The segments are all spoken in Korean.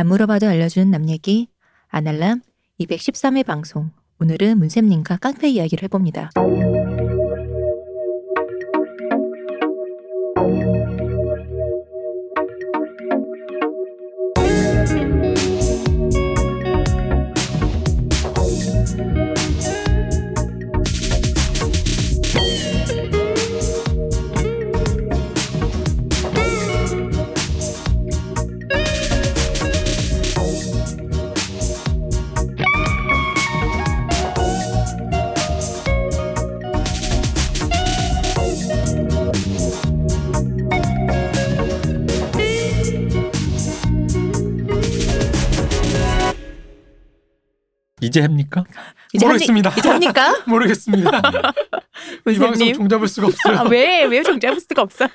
안 물어봐도 알려주는 남 얘기 아날람 213회 방송 오늘은 문쌤님과 깡패 이야기를 해봅니다. 이제 모르겠습니다. 합니, 이제 합니까? 모르겠습니다. 이 방송. 종잡을 수가 없어요. 아, 왜? 왜 종잡을 수가 없어요?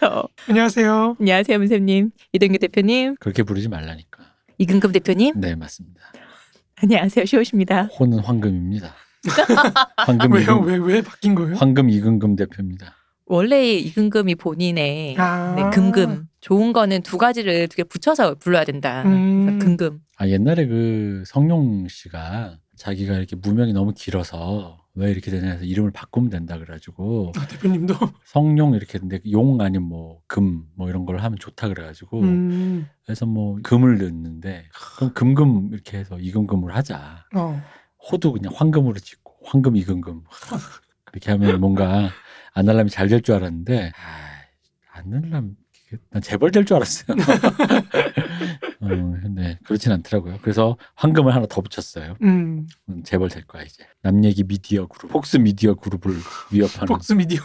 안녕하세요. 안녕하세요, 문쌤님. 이동규 대표님, 그렇게 부르지 말라니까. 이근금 대표님. 네 맞습니다. 안녕하세요, 시호십니다. 호는 황금입니다. 황금 왜요? 이금 왜왜 바뀐 거예요? 황금 이금금 대표입니다. 원래 이근금이 본인의 아. 네, 금금. 좋은 거는 두 가지를 두 개 붙여서 불러야 된다. 음. 금금. 아 옛날에 그 성룡 씨가 자기가 이렇게 무명이 너무 길어서 왜 이렇게 되냐 해서 이름을 바꾸면 된다 그래가지고 아, 대표님도. 성룡 이렇게 했는데 용 아니면 뭐 금 뭐 이런 걸 하면 좋다 그래가지고 음. 그래서 뭐 금을 넣는데 그럼 금금 이렇게 해서 이금금을 하자. 어. 호도 그냥 황금으로 짓고 황금 이금금 그렇게 하면 뭔가 아날람이 잘 될 줄 알았는데 아, 아날람 이게 난 재벌 될 줄 알았어요. 어, 근데 그렇진 않더라고요. 그래서 황금을 하나 더 붙였어요. 음. 음, 재벌 될 거야 이제. 남 얘기 미디어 그룹, 폭스 미디어 그룹을 위협하는 폭스 미디어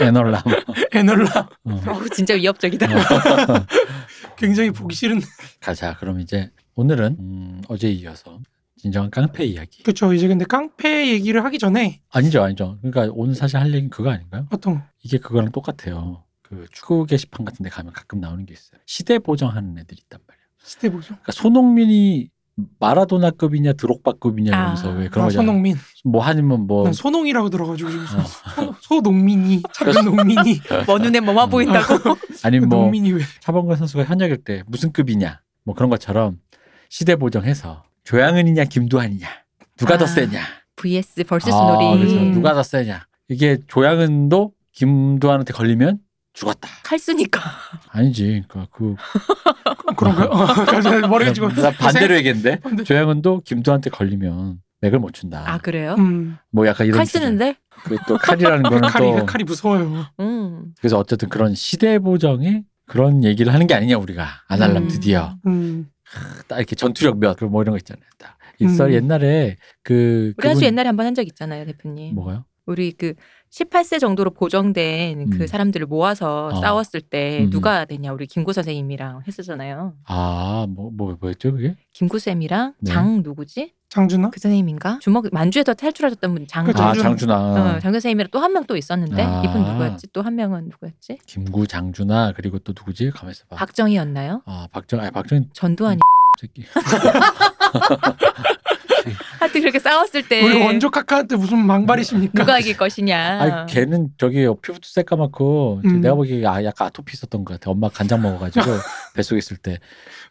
애널람. 에널라 어. 어우, 진짜 위협적이다. 굉장히 보기 싫은. 가자. 그럼 이제 오늘은 음, 어제 이어서 진정한 깡패 이야기. 그렇죠. 이제 근데 깡패 얘기를 하기 전에 아니죠, 아니죠. 그러니까 오늘 사실 할 얘기는 그거 아닌가요? 어떤 거? 이게 그거랑 똑같아요. 그 축구 게시판 같은 데 가면 가끔 나오는 게 있어요. 시대 보정하는 애들이 있단 말이에요. 시대 보죠. 그러니까 손흥민이 마라도나급이냐 드록바급이냐 이러면서 아. 왜 그런 아, 거잖아요. 손흥민. 뭐 아니면 뭐난 소농이라고 들어가지고 지금 어. 소, 소농민이 작은 농민이 먼 눈에 뭐만 보인다고. 아니면 뭐 농민이 왜? 차범근 선수가 현역일 때 무슨 급이냐 뭐 그런 것처럼 시대 보정해서 조양은이냐 김두한이냐 누가 더 아. 세냐 vs vs 아, 놀이. 음. 누가 더 세냐 이게 조양은도 김두한한테 걸리면 죽었다 칼 쓰니까. 아니지 그러니까 그 그런가요? 어, 머리가 지금 나 반대로 얘기했는데 반대. 조양은도 김두한테 걸리면 맥을 못 춘다 아, 그래요? 음. 뭐 약간 이런 칼 쓰는데? 그또 칼이라는 거는 칼이 또 칼이 무서워요. 음. 그래서 어쨌든 그런 시대 보정에 그런 얘기를 하는 게 아니냐 우리가 아날람 음. 드디어 음. 딱 이렇게 전투력 몇뭐 이런 거 있잖아요. 딱 있어 음. 옛날에 그 우리 아주 옛날에 한 번 한 적 있잖아요, 대표님. 뭐가요? 우리 그 18세 정도로 보정된 그 음. 사람들을 모아서 어. 싸웠을 때 음. 누가 되냐 우리 김구 선생님이랑 했었잖아요. 아 뭐 뭐 뭐였죠 그게? 김구 쌤이랑 네. 장 누구지? 장준아? 그 선생님인가? 주먹 만주에서 탈출하셨던 분 장. 그 아 장준하. 장준하 어, 장 선생님이랑 또 한 명 또 있었는데 아. 이분 누구였지? 또 한 명은 누구였지? 김구 장준하 그리고 또 누구지? 가만 있어봐. 박정희였나요? 아 박정 아 박정 전두환이 새끼. 하여튼 그렇게 싸웠을 때 우리 원조 카카한테 무슨 망발이십니까? 누가 이길 것이냐. 아 걔는 저기 피부도 새까맣고 음. 내가 보기에 아 약간 아토피 있었던 것 같아. 엄마 간장 먹어가지고 뱃속에 있을 때.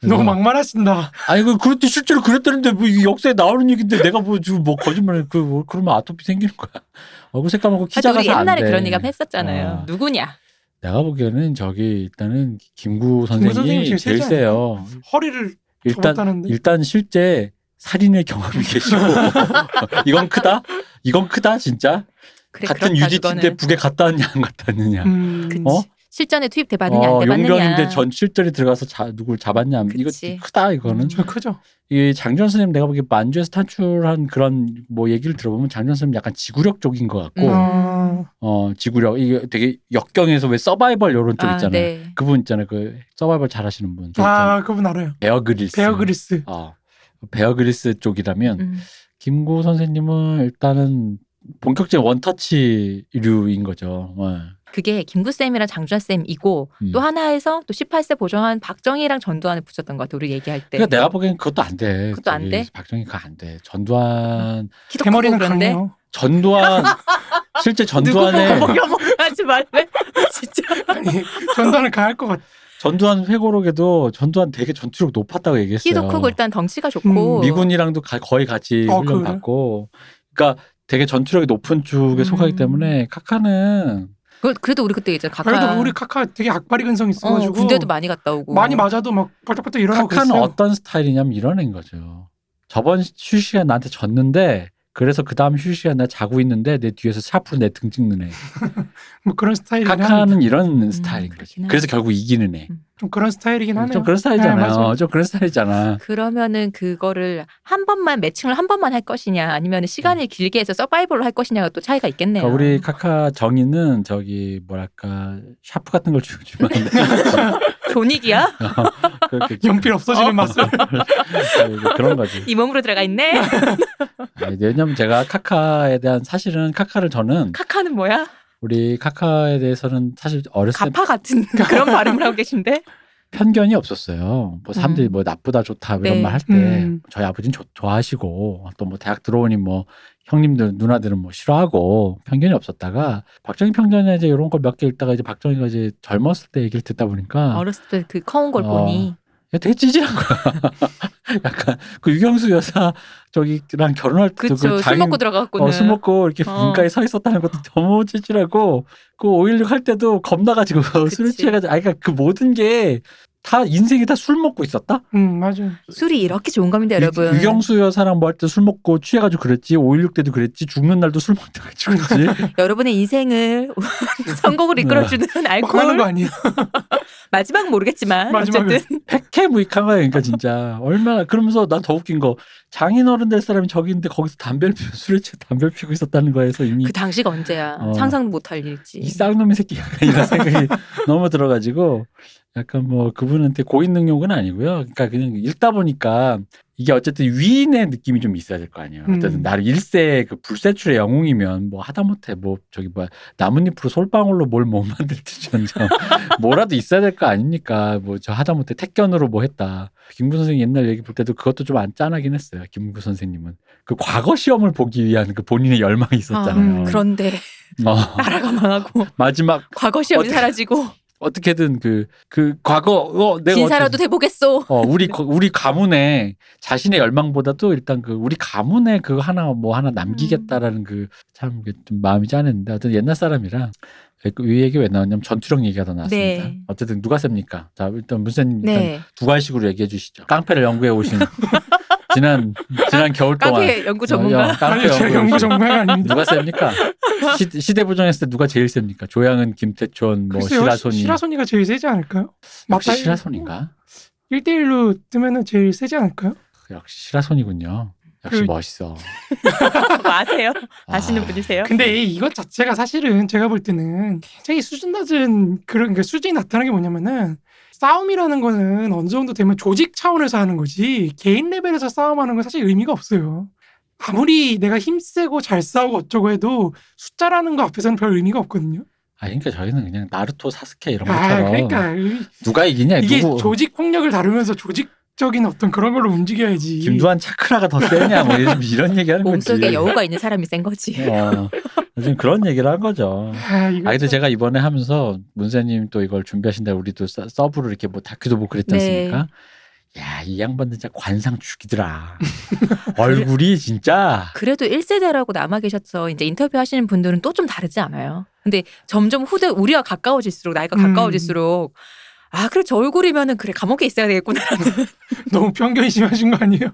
너무 막말하신다. 아니 그 그랬대 실제로 그랬다는데 뭐 역사에 나오는 얘기인데 내가 뭐 지금 뭐 거짓말을 그뭐 그러면 아토피 생기는 거야. 얼굴 새까맣고 키 우리 작아서 안 옛날에 돼. 그런 얘기 했었잖아요. 아. 누구냐? 내가 보기에는 저기 일단은 김구 선생님이 선생이 제일 제일 세요. 허리를 일단 접었다는데. 일단 실제 살인의 경험이 계시고 이건 크다. 이건 크다 진짜. 그래, 같은 그렇다, 유지티인데 그거는. 북에 갔다 왔냐 안 갔다 왔느냐. 음. 어? 실전에 투입돼 봤느냐 어, 안 돼 봤느냐. 용병인데 전 실전에 들어가서 자, 누굴 잡았냐. 이거 그치. 크다 이거는. 음. 저 크죠. 이 장전 선생님 내가 보기에 만주에서 탈출한 그런 뭐 얘기를 들어보면 장전 선생님 약간 지구력 쪽인 것 같고 음. 아, 어 지구력 이게 되게 역경에서 왜 서바이벌 요런 쪽 아, 있잖아요. 네. 그분 있잖아요. 그 서바이벌 잘하시는 분. 그아 그분 알아요. 베어 그릴스. 베어 그리스. 어 베어 그릴스 쪽이라면 음. 김구 선생님은 일단은 본격적인 원터치류인 거죠. 어. 그게 김구 쌤이랑 장준하 쌤이고 음. 또 하나에서 또 18세 보정한 박정희랑 전두환을 붙였던 것 같아. 우리 얘기할 때. 그러니까 내가 보기엔 그것도 안 돼. 그것도 안 돼? 박정희 그거 안 돼. 전두환 크고 대머리는 그런데. 전두환 실제 전두환의 하지 말래. 진짜. 아니 전단을 가할 것 같아. 전두환 회고록에도 전두환 되게 전투력 높았다고 얘기했어요. 키도 크고 일단 덩치가 좋고 음, 미군이랑도 가- 거의 같이 어, 훈련 그래요? 받고, 그러니까 되게 전투력이 높은 쪽에 음. 속하기 때문에 카카는 그, 그래도 우리 그때 이제 각하 그래도 우리 카카 되게 악바리 근성 어, 있어가지고 군대도 많이 갔다 오고 많이 맞아도 막 벌떡벌떡 일어나고 카카는 그랬어요. 어떤 스타일이냐면 이런 애인 거죠. 저번 휴식 시간 나한테 졌는데 그래서 그 다음 휴식 시간 나 자고 있는데 내 뒤에서 샤프로 내 등 찍는 애. 뭐 그런 스타일이긴 합니다. 카카는 이런 스타일인 거지. 그래서 결국 이기는 애. 좀 그런 스타일이긴 하네요. 좀 그런 네, 스타일이잖아요. 맞아요. 좀 그런 스타일이잖아. 그러면은 그거를 한 번만 매칭을 한 번만 할 것이냐 아니면 시간을 길게 해서 서바이벌로 할 것이냐가 또 차이가 있겠네요. 그러니까 우리 카카 정의는 저기 뭐랄까 샤프 같은 걸 주- 주면 안 돼. 존익이야? 그렇게 연필 없어지는 맛을. 그런 거지. 이 몸으로 들어가 있네. 아니, 왜냐면 제가 카카에 대한 사실은 카카를 저는 카카는 뭐야? 우리 카카에 대해서는 사실 어렸을 때 가파 같은 그런 발음을 하고 계신데. 편견이 없었어요. 뭐 사람들이 음. 뭐 나쁘다 좋다 이런 네. 말할 때 음. 저희 아버지는 좋- 좋아하시고 또 뭐 대학 들어오니 뭐 형님들 누나들은 뭐 싫어하고 편견이 없었다가 박정희 편견에 이제 이런 걸 몇 개 읽다가 이제 박정희가 이제 젊었을 때 얘기를 듣다 보니까 어렸을 때 그 커온 걸 어. 보니 야, 되게 찌질한 거야. 약간 그 유경수 여사 저기랑 결혼할 때도 그쵸 그술 먹고 들어가고는 어, 술 먹고 이렇게 어. 문가에 서 있었다는 것도 너무 찌질하고 그 5.16 할 때도 겁나가지고 술을 취해가지고 아 그러니까 그 모든 게 다 인생이 다 술 먹고 있었다? 음 맞아요. 술이 이렇게 좋은 겁니다, 여러분. 유, 유경수 여사랑 뭐 할 때 술 먹고 취해가지고 그랬지 5.16 때도 그랬지 죽는 날도 술 먹다가 죽었지 여러분의 인생을 선곡을 이끌어주는 막 하는 거 알코올 아니에요? 마지막 모르겠지만 마지막은. 어쨌든 백해무익한 거야 그러니까 진짜 얼마나 그러면서 난 더 웃긴 거 장인어른 될 사람이 저기 있는데 거기서 담배를 피고 술에 취해 담배를 피고 있었다는 거에서 이미 그 당시가 언제야 어. 상상도 못할 일이지. 이 쌍놈의 새끼 약간 이런 생각이 너무 들어가지고 약간 뭐 그분한테 고인 능력은 아니고요. 그러니까 그냥 읽다 보니까 이게 어쨌든 위인의 느낌이 좀 있어야 될 거 아니에요. 음. 어쨌든 나를 일세 그 불세출의 영웅이면 뭐 하다못해 뭐 저기 뭐야 나뭇잎으로 솔방울로 뭘 못 만들지언정 뭐라도 있어야 될 거 아닙니까? 뭐 저 하다못해 택견으로 뭐 했다. 김구 선생님 옛날 얘기 볼 때도 그것도 좀 안 짠하긴 했어요. 김구 선생님은 그 과거 시험을 보기 위한 그 본인의 열망이 있었잖아요. 음, 그런데 어, 나라가 망하고 마지막 과거 시험이 어떻게- 사라지고 어떻게든 그, 그 과거, 어, 내가. 진사라도 돼보겠소. 어, 우리, 거- 우리 가문에 자신의 열망보다도 일단 그 우리 가문에 그 하나 뭐 하나 남기겠다라는 그참 좀 마음이 짠했는데 하여튼 옛날 사람이라 그이 얘기 왜 나왔냐면 전투력 얘기가 더 나왔습니다. 네. 어쨌든 누가 셉니까? 자, 일단 문세님 일단 네. 두괄식으로 얘기해 주시죠. 깡패를 연구해 오신 지난, 지난 겨울 동안. 깡패 연구 전문가. 어, 아니 연구해 연구 전문가 아닙니다. 누가 셉니까? 시, 시대 부정했을 때 누가 제일 셉니까? 조양은, 김태촌, 뭐 글쎄요, 시라소니. 시라소니가 제일 세지 않을까요? 역시 맞다. 시라소니인가? 1대1로 뜨면은 제일 세지 않을까요? 역시 시라손이군요. 역시 그- 멋있어. 아세요? 아, 아시는 분이세요? 근데 이것 자체가 사실은 제가 볼 때는 굉장히 수준 낮은 그런 그 수준이 나타나는 게 뭐냐면은 싸움이라는 거는 어느 정도 되면 조직 차원에서 하는 거지 개인 레벨에서 싸움하는 건 사실 의미가 없어요. 아무리 내가 힘세고 잘 싸우고 어쩌고 해도 숫자라는 거 앞에서는 별 의미가 없거든요. 아, 그러니까 저희는 그냥 나루토, 사스케 이런 아, 것처럼 그러니까 이- 누가 이기냐 이게 누구 조직 폭력을 다루면서 조직 적인 어떤 그런 걸로 움직여야지. 김두한 차크라가 더 세냐 뭐 이런, 이런 얘기하는 거지. 몸속에 여우가 있는 사람이 센 거지. 어, 지금 그런 얘기를 한 거죠. 아, 이거 아, 근데 참- 제가 이번에 하면서 문세님 또 이걸 준비하신다 우리도 서- 서브로 이렇게 뭐 다큐도 보고 그랬지 네. 않습니까? 야, 이 양반들 진짜 관상 죽이더라. 얼굴이 진짜 그래도 1세대라고 남아 계셔서 이제 인터뷰 하시는 분들은 또 좀 다르지 않아요? 근데 점점 후대 우리와 가까워질수록 나이가 음. 가까워질수록 아 그래 저 얼굴이면은 그래 감옥에 있어야 되겠구나. 너무 편견이 심하신 거 아니에요?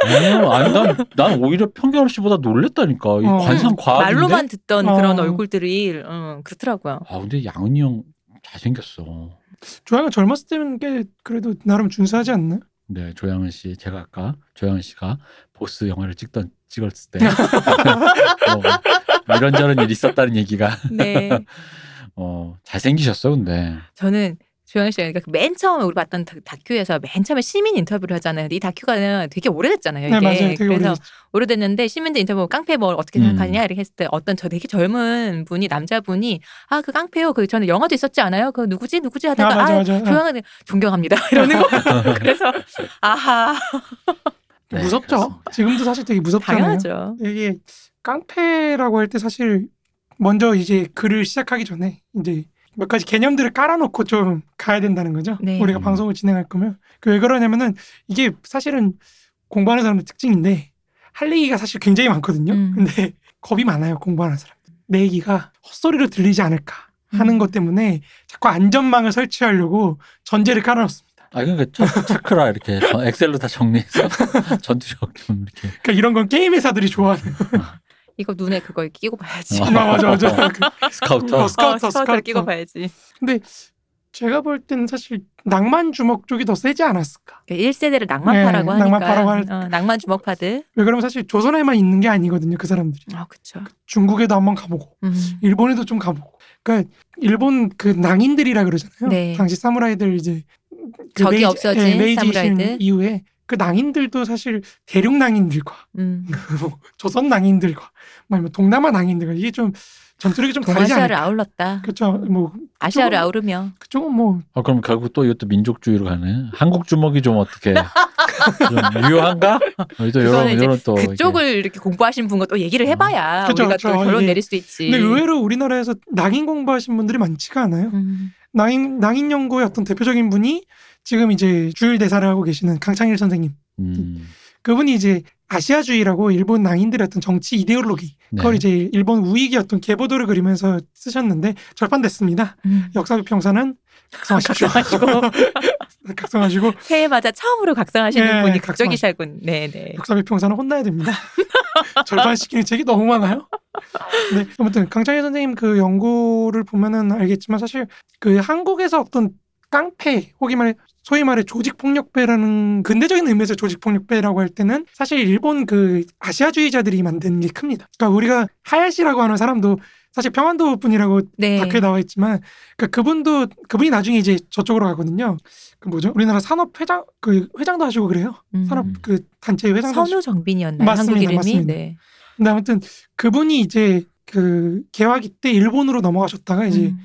아니요, 아니 난, 난 오히려 편견 씨보다 놀랬다니까. 이 어. 관상 과학인데. 말로만 듣던 어. 그런 얼굴들이 어, 그렇더라고요. 아 근데 양은이 형 잘생겼어. 조양은 젊었을 때는 꽤 그래도 나름 준수하지 않나? 네, 조양은 씨 제가 아까 조양은 씨가 보스 영화를 찍던 찍었을 때 뭐, 이런저런 일이 있었다는 얘기가 네. 어 잘생기셨어 근데 저는 조영 씨가 그러니까 맨 처음에 우리 봤던 다- 다큐에서 맨 처음에 시민 인터뷰를 하잖아요. 근데 이 다큐가 되게 오래됐잖아요. 이게. 네 맞아요. 되게 그래서 오래 오래됐는데 시민들 인터뷰 깡패 뭘 어떻게 음. 생각하냐 이렇게 했을 때 어떤 저 되게 젊은 분이 남자분이 아 그 깡패요. 그 저는 영화도 있었지 않아요? 그 누구지 누구지 아 하다가 맞아 아, 맞아. 조영은 존경합니다 이러는 거. 그래서 아하 네, 무섭죠. 지금도 사실 되게 무섭잖아요. 당연하죠. 이게 깡패라고 할 때 사실 먼저 이제 글을 시작하기 전에 이제 몇 가지 개념들을 깔아놓고 좀 가야 된다는 거죠. 네. 우리가 음. 방송을 진행할 거면 그 왜 그러냐면은 이게 사실은 공부하는 사람들 특징인데 할 얘기가 사실 굉장히 많거든요. 음. 근데 겁이 많아요 공부하는 사람들. 내 얘기가 헛소리로 들리지 않을까 하는 음. 것 때문에 자꾸 안전망을 설치하려고 전제를 깔아놓습니다. 아 그러니까 차, 차크라 이렇게 저- 엑셀로 다 정리해서 전투력 좀 이렇게. 그러니까 이런 건 게임 회사들이 좋아하는. 이거 눈에 그걸 끼고 봐야지. 어. 아, 맞아 맞아. 그 스카우터. 어, 스카우터, 어, 스카우터를 스카우터. 끼고 봐야지. 제가 볼 때는 사실 낭만 주먹 쪽이 더 세지 않았을까. 1세대를 낭만파라고 네, 하니까. 낭만파라고 할- 어, 낭만 주먹파들. 왜 그러면 사실 조선에만 있는 게 아니거든요 그 사람들이. 아, 그쵸. 중국에도 한번 가보고 음. 일본에도 좀 가보고. 그러니까 일본 그 낭인들이라 그러잖아요. 네. 당시 사무라이들 이제 그 적이 메이지- 없어진 예, 메이지 사무라이들. 신 이후에 그 낭인들도 사실 대륙 낭인들과 음. 뭐 조선 낭인들과 뭐 아니면 동남아 낭인들과 이게 좀 전투력이 좀 다르지 동아시아를 않을까. 아울렀다. 그렇죠. 뭐 아시아를 아우르며. 그쪽은 뭐 아 그럼 결국 또 이것도 민족주의로 가네. 한국 주먹이 좀 어떻게 좀 유효한가? 또 이런 이런 또 그쪽을 이렇게 공부하신 분과 또 얘기를 해봐야 그쵸, 우리가 그쵸. 또 결론 이게- 내릴 수 있지. 근데 의외로 우리나라에서 낭인 공부하신 분들이 많지가 않아요. 음. 낭인 낭인 연구의 어떤 대표적인 분이 지금 이제 주일 대사를 하고 계시는 강창일 선생님. 음, 그분이 이제 아시아주의라고 일본 낭인들의 어떤 정치 이데올로기 네. 그걸 이제 일본 우익의 어떤 계보도를 그리면서 쓰셨는데 절판됐습니다. 음. 역사비평사는 각성하십시오. 각성하시고 새해마다 처음으로 각성하시는 네, 분이 각성. 극적이ሻ군. 네네. 역사비평사는 혼나야 됩니다. 절판시키는 책이 너무 많아요. 네, 아무튼 강창일 선생님 그 연구를 보면은 알겠지만 사실 그 한국에서 어떤 깡패 혹은 말해 소위 말해 조직폭력배라는 근대적인 의미에서 조직폭력배라고 할 때는 사실 일본 그 아시아주의자들이 만든 게 큽니다. 그러니까 우리가 하야시라고 하는 사람도 사실 평안도 분이라고 네. 다큐에 나와 있지만 그 그분도 그분이 나중에 이제 저쪽으로 가거든요. 그 뭐죠? 우리나라 산업 회장 그 회장도 하시고 그래요. 음. 산업 그 단체 회장도 하시고. 선우 정빈이었나요? 맞습니다, 한국 이름이. 맞습니다. 네. 근데 아무튼 그분이 이제 그 개화기 때 일본으로 넘어가셨다가 이제 음.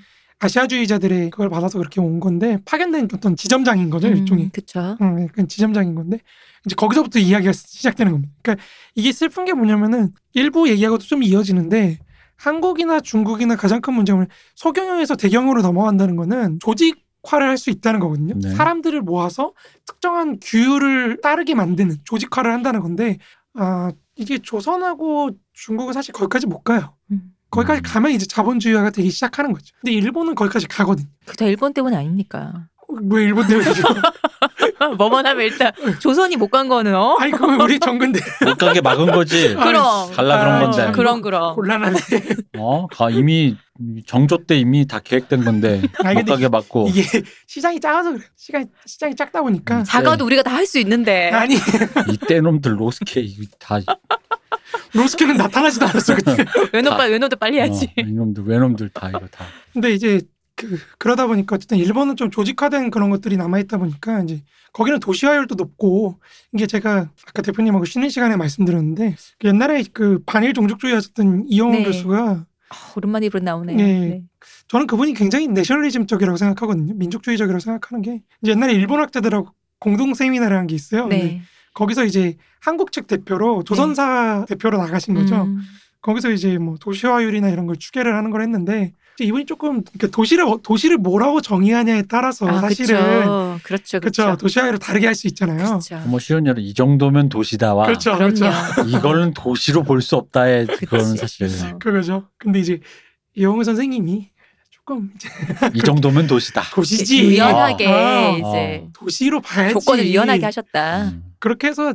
아시아주의자들의 그걸 받아서 그렇게 온 건데 파견된 어떤 지점장인 거죠 음, 일종의. 그쵸. 응, 약간 지점장인 건데 이제 거기서부터 이야기가 시작되는 겁니다. 그러니까 이게 슬픈 게 뭐냐면은 일부 얘기하고도 좀 이어지는데 한국이나 중국이나 가장 큰 문제는 소경영에서 대경으로 넘어간다는 거는 조직 화를 할 수 있다는 거거든요. 네. 사람들을 모아서 특정한 규율을 따르게 만드는 조직화를 한다는 건데 아 이게 조선하고 중국은 사실 거기까지 못 가요. 음. 거기까지 음. 가면 이제 자본주의화가 되기 시작하는 거죠. 근데 일본은 거기까지 가거든. 그다 일본 때문 아닙니까? 왜 일본 때문에 뭐만 하면 일단 조선이 못 간 거는 어? 아니 그건 우리 정근대 못 가게 막은 거지. 아, 그럼. 갈라 그런 아, 건데. 그럼 그럼. 곤란하네. 어, 가 이미 정조 때 이미 다 계획된 건데 아니, 못 근데 가게 막고. 이게 시장이 작아서 그래. 시장 시장이 작다 보니까 음. 작아도 우리가 다 할 수 있는데. 아니 이때 놈들 로스케 이거 다 로스케는 나타나지도 않았어 그때. 외노 다- 빨 외노도 빨리 해야지. 어, 이놈들 외놈들 다 이거 다. 근데 이제 그 그러다 보니까 어쨌든 일본은 좀 조직화된 그런 것들이 남아 있다 보니까 이제 거기는 도시화율도 높고 이게 제가 아까 대표님하고 쉬는 시간에 말씀드렸는데 그 옛날에 그 반일 종족주의 하셨던 이영훈 네. 교수가 아, 오랜만에 이런 나오네요. 네. 네. 저는 그분이 굉장히 내셔널리즘적이라고 생각하거든요. 민족주의적이라고 생각하는 게 이제 옛날에 일본 학자들하고 공동 세미나라는 게 있어요. 근데 네. 거기서 이제 한국 측 대표로 조선사 대표로 나가신 거죠. 음. 거기서 이제 뭐 도시화율이나 이런 걸 추계를 하는 걸 했는데 이제 이분이 조금 그러니까 도시를 어- 도시를 뭐라고 정의하냐에 따라서 아, 사실은. 그렇죠. 그렇죠 그렇죠. 도시화율을 다르게 할 수 있잖아요. 그렇죠. 뭐 쉬운 예로 이 정도면 도시다와 그렇죠. 그렇죠. 이거는 도시로 볼 수 없다의 그치. 사실 어. 그거죠. 근데 이제 이영우 선생님이 조금 이제 이 정도면 도시다. 도시지 유연하게 아, 이제 도시로 봐야지 조건을 유연하게 하셨다. 음. 그렇게 해서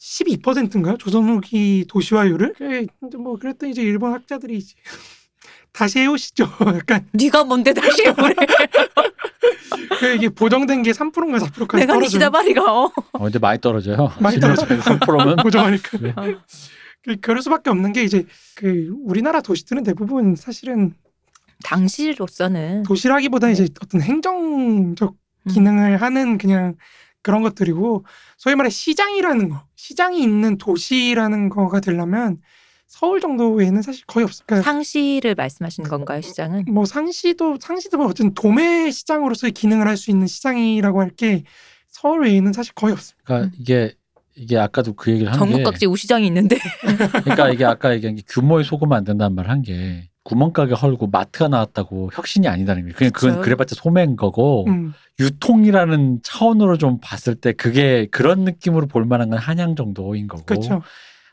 12%인가요? 조선 후기 도시화율을? 그래, 근데 뭐 그랬더니 이제 일본 학자들이 이제 다시 해오시죠. 약간 네가 뭔데 다시 그래? 그 이게 보정된 게 3%인가 4%까지 내가 네 떨어져요. 시다 바리가 어. 어, 근데 많이 떨어져요. 많이 떨어져요. 3%면 보정하니까. 네. 그 그럴 수밖에 없는 게 이제 그 우리나라 도시들은 대부분 사실은 당시로서는 도시라기보다 이제 어떤 행정적 음. 기능을 하는 그냥 그런 것들이고 소위 말해 시장이라는 거, 시장이 있는 도시라는 거가 되려면 서울 정도에는 사실 거의 없어요. 그러니까 상시를 말씀하시는 건가요, 시장은? 뭐 상시도 상시도 뭐 어쨌든 도매 시장으로서의 기능을 할 수 있는 시장이라고 할 게 서울 외에는 사실 거의 없어요. 그러니까 이게 이게 아까도 그 얘기를 한게 전국 각지 우시장이 있는데 그러니까 이게 아까 얘기한 게 규모에 속으면 안 된다는 말 한 게 구멍가게 헐고 마트가 나왔다고 혁신이 아니다는 거예요. 그냥 그건. 그래봤자 소매인 거고 음. 유통이라는 차원으로 좀 봤을 때 그게 그런 느낌으로 볼 만한 건 한양 정도인 거고 그렇죠.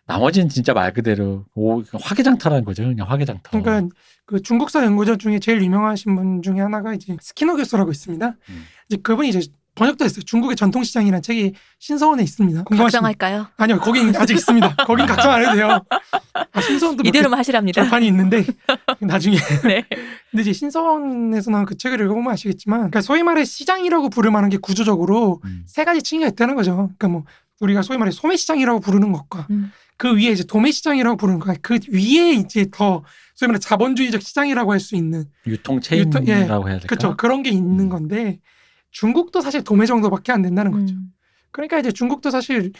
나머지는 진짜 말 그대로 오, 화개장터라는 거죠. 그냥 화개장터. 그러니까 그 중국사 연구자 중에 제일 유명하신 분 중에 하나가 이제 스키너 교수라고 있습니다. 음. 이제 그분이 이제 번역도 했어요. 중국의 전통시장이라는 책이 신서원에 있습니다. 각성할까요? 아니요, 거긴 아직 있습니다. 거긴 각성 안 해도 돼요. 아, 신서원도 몇 이대로만 하시랍니다. 절판이 있는데 나중에 네. 근데 이제 신서원에서 나온 그 책을 읽어보면 아시겠지만 그러니까 소위 말해 시장이라고 부를 만한 게 구조적으로 음. 세 가지 층위가 있다는 거죠. 그러니까 뭐 우리가 소위 말해 소매시장이라고 부르는 것과 음. 그 위에 이제 도매시장이라고 부르는 것, 그 위에 이제 더 소위 말해 자본주의적 시장이라고 할 수 있는 유통 체인이라고 유통- 예. 해야 될까? 그렇죠. 그런 게 있는 음. 건데 중국도 사실 도매 정도밖에 안 된다는 거죠. 음. 그러니까 이제 중국도 사실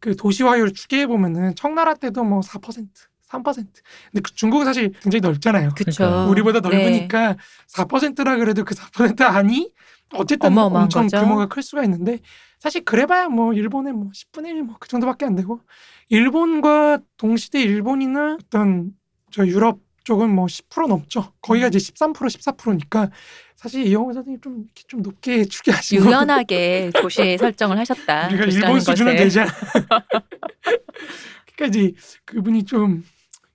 그 도시화율 추계해 보면은 청나라 때도 뭐 4%, 3%. 근데 그 중국은 사실 굉장히 넓잖아요. 그쵸. 그러니까 우리보다 네. 넓으니까 4%라 그래도 그4% 아니 어쨌든 엄청 거죠. 규모가 클 수가 있는데 사실 그래봐야 뭐 일본의 뭐 10분의 1 뭐 그 정도밖에 안 되고 일본과 동시대 일본이나 어떤 저 유럽 쪽은 뭐 10% 넘죠. 거기가 이제 13% 14%니까 사실 이영호 선생님 좀 이렇게 좀 높게 추계하시고 유연하게 도시 설정을 하셨다. 우리가 일본 수준은. 되지 않아. 그러니까 이제 그분이 좀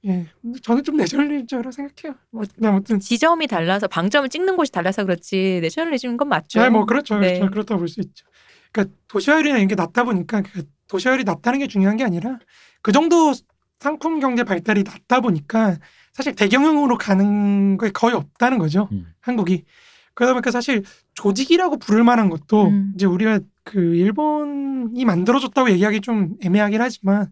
예, 저는 좀 내절리저라 생각해요. 뭐 근데 아무튼 지점이 달라서 방점을 찍는 곳이 달라서 그렇지 내셔널리즘인 건 맞죠. 네, 뭐 그렇죠, 네. 그렇죠. 그렇다고 볼수 있죠. 그러니까 도시화율이나 이런 게 낮다 보니까 그 도시화율이 낮다는 게 중요한 게 아니라 그 정도 상품 경제 발달이 낮다 보니까 사실 대경영으로 가는 게 거의 없다는 거죠. 음. 한국이 그러다 보니까 사실 조직이라고 부를 만한 것도 음. 이제 우리가 그 일본이 만들어줬다고 얘기하기 좀 애매하긴 하지만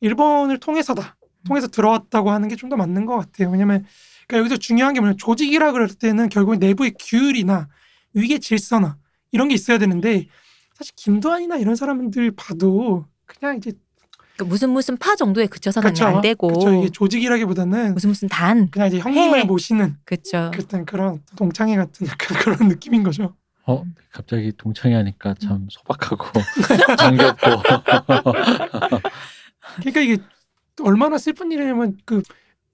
일본을 통해서다 통해서 들어왔다고 하는 게 좀 더 맞는 것 같아요. 왜냐면 그러니까 여기서 중요한 게 뭐냐면 조직이라 그럴 때는 결국 내부의 규율이나 위계 질서나 이런 게 있어야 되는데 사실 김도환이나 이런 사람들 봐도 그냥 이제 그러니까 무슨 무슨 파 정도에 그쳐서는 그쵸, 안 되고 그쵸, 이게 조직이라기보다는 무슨 무슨 단 그냥 이제 형님을 해. 모시는 그렇죠. 그런 그런 동창회 같은 약간 그런 느낌인 거죠. 어 갑자기 동창회 하니까 참 소박하고 정겹고 그러니까 이게 얼마나 슬픈 일이냐면 그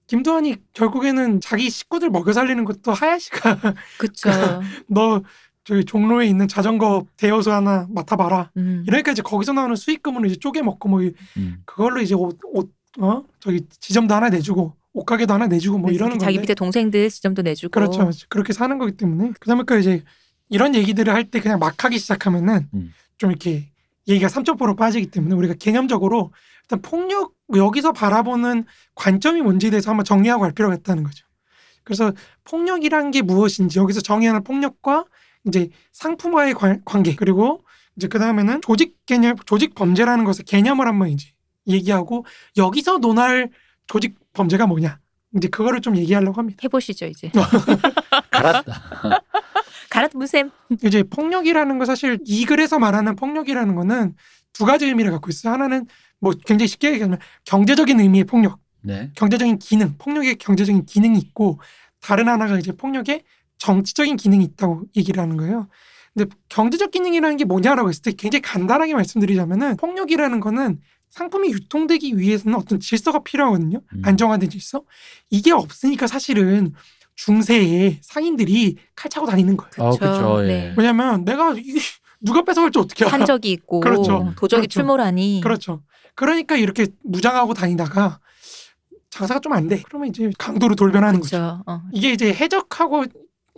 김도환이 결국에는 자기 식구들 먹여 살리는 것도 하야시가 그렇죠. 너 저기 종로에 있는 자전거 대여소 하나 맡아봐라. 음. 이러니까 이제 거기서 나오는 수익금으로 이제 쪼개 먹고 뭐 이- 음. 그걸로 이제 옷, 옷, 어? 저기 지점도 하나 내주고 옷가게도 하나 내주고 뭐 이러는 자기 건데. 밑에 동생들 지점도 내주고 그렇죠. 그렇게 사는 거기 때문에. 그다음에 이제 이런 얘기들을 할 때 그냥 막 하기 시작하면은 음. 좀 이렇게 얘기가 3점포로 빠지기 때문에 우리가 개념적으로 일단 폭력 여기서 바라보는 관점이 뭔지에 대해서 한번 정리하고 갈 필요가 있다는 거죠. 그래서 폭력이란 게 무엇인지 여기서 정의하는 폭력과 이제 상품화의 관, 관계 그리고 이제 그 다음에는 조직 개념, 조직 범죄라는 것의 개념을 한번 이제 얘기하고 여기서 논할 조직 범죄가 뭐냐 이제 그거를 좀 얘기하려고 합니다. 해보시죠 이제. 갈았다. 가rat 무셈. 이제 폭력이라는 거 사실 이 글에서 말하는 폭력이라는 거는 두 가지 의미를 갖고 있어요. 하나는 뭐 굉장히 쉽게 얘기하면 경제적인 의미의 폭력, 네. 경제적인 기능, 폭력의 경제적인 기능이 있고 다른 하나가 이제 폭력의 정치적인 기능이 있다고 얘기를 하는 거예요. 근데 경제적 기능이라는 게 뭐냐라고 했을 때 굉장히 간단하게 말씀드리자면은 폭력이라는 거는 상품이 유통되기 위해서는 어떤 질서가 필요하거든요. 음. 안정화된 질서. 이게 없으니까 사실은 중세에 상인들이 칼 차고 다니는 거예요. 어, 그쵸, 예. 네. 왜냐면 내가 이- 누가 뺏어갈지 어떻게 알아? 한적이 있고 그렇죠. 도적이 그렇죠. 출몰하니 그렇죠. 그러니까 이렇게 무장하고 다니다가 장사가 좀 안 돼. 그러면 이제 강도로 돌변하는 거죠. 그렇죠. 어. 이게 이제 해적하고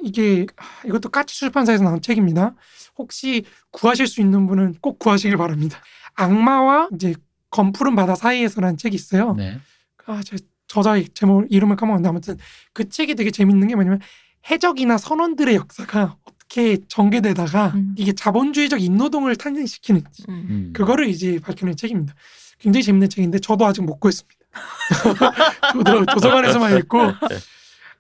이게 아, 이것도 까치 출판사에서 나온 책입니다. 혹시 구하실 수 있는 분은 꼭 구하시길 바랍니다. 악마와 이제 검푸른 바다 사이에서라는 책이 있어요. 네. 아, 제 저자 제목 이름을 까먹었는데 아무튼 그 책이 되게 재밌는 게 뭐냐면 해적이나 선원들의 역사가 어떻게 전개되다가 음. 이게 자본주의적 인노동을 탄생시키는지 음. 음. 그거를 이제 밝혀낸 책입니다. 굉장히 재밌는 책인데 저도 아직 못 구했습니다. 저도 도서관에서만 읽고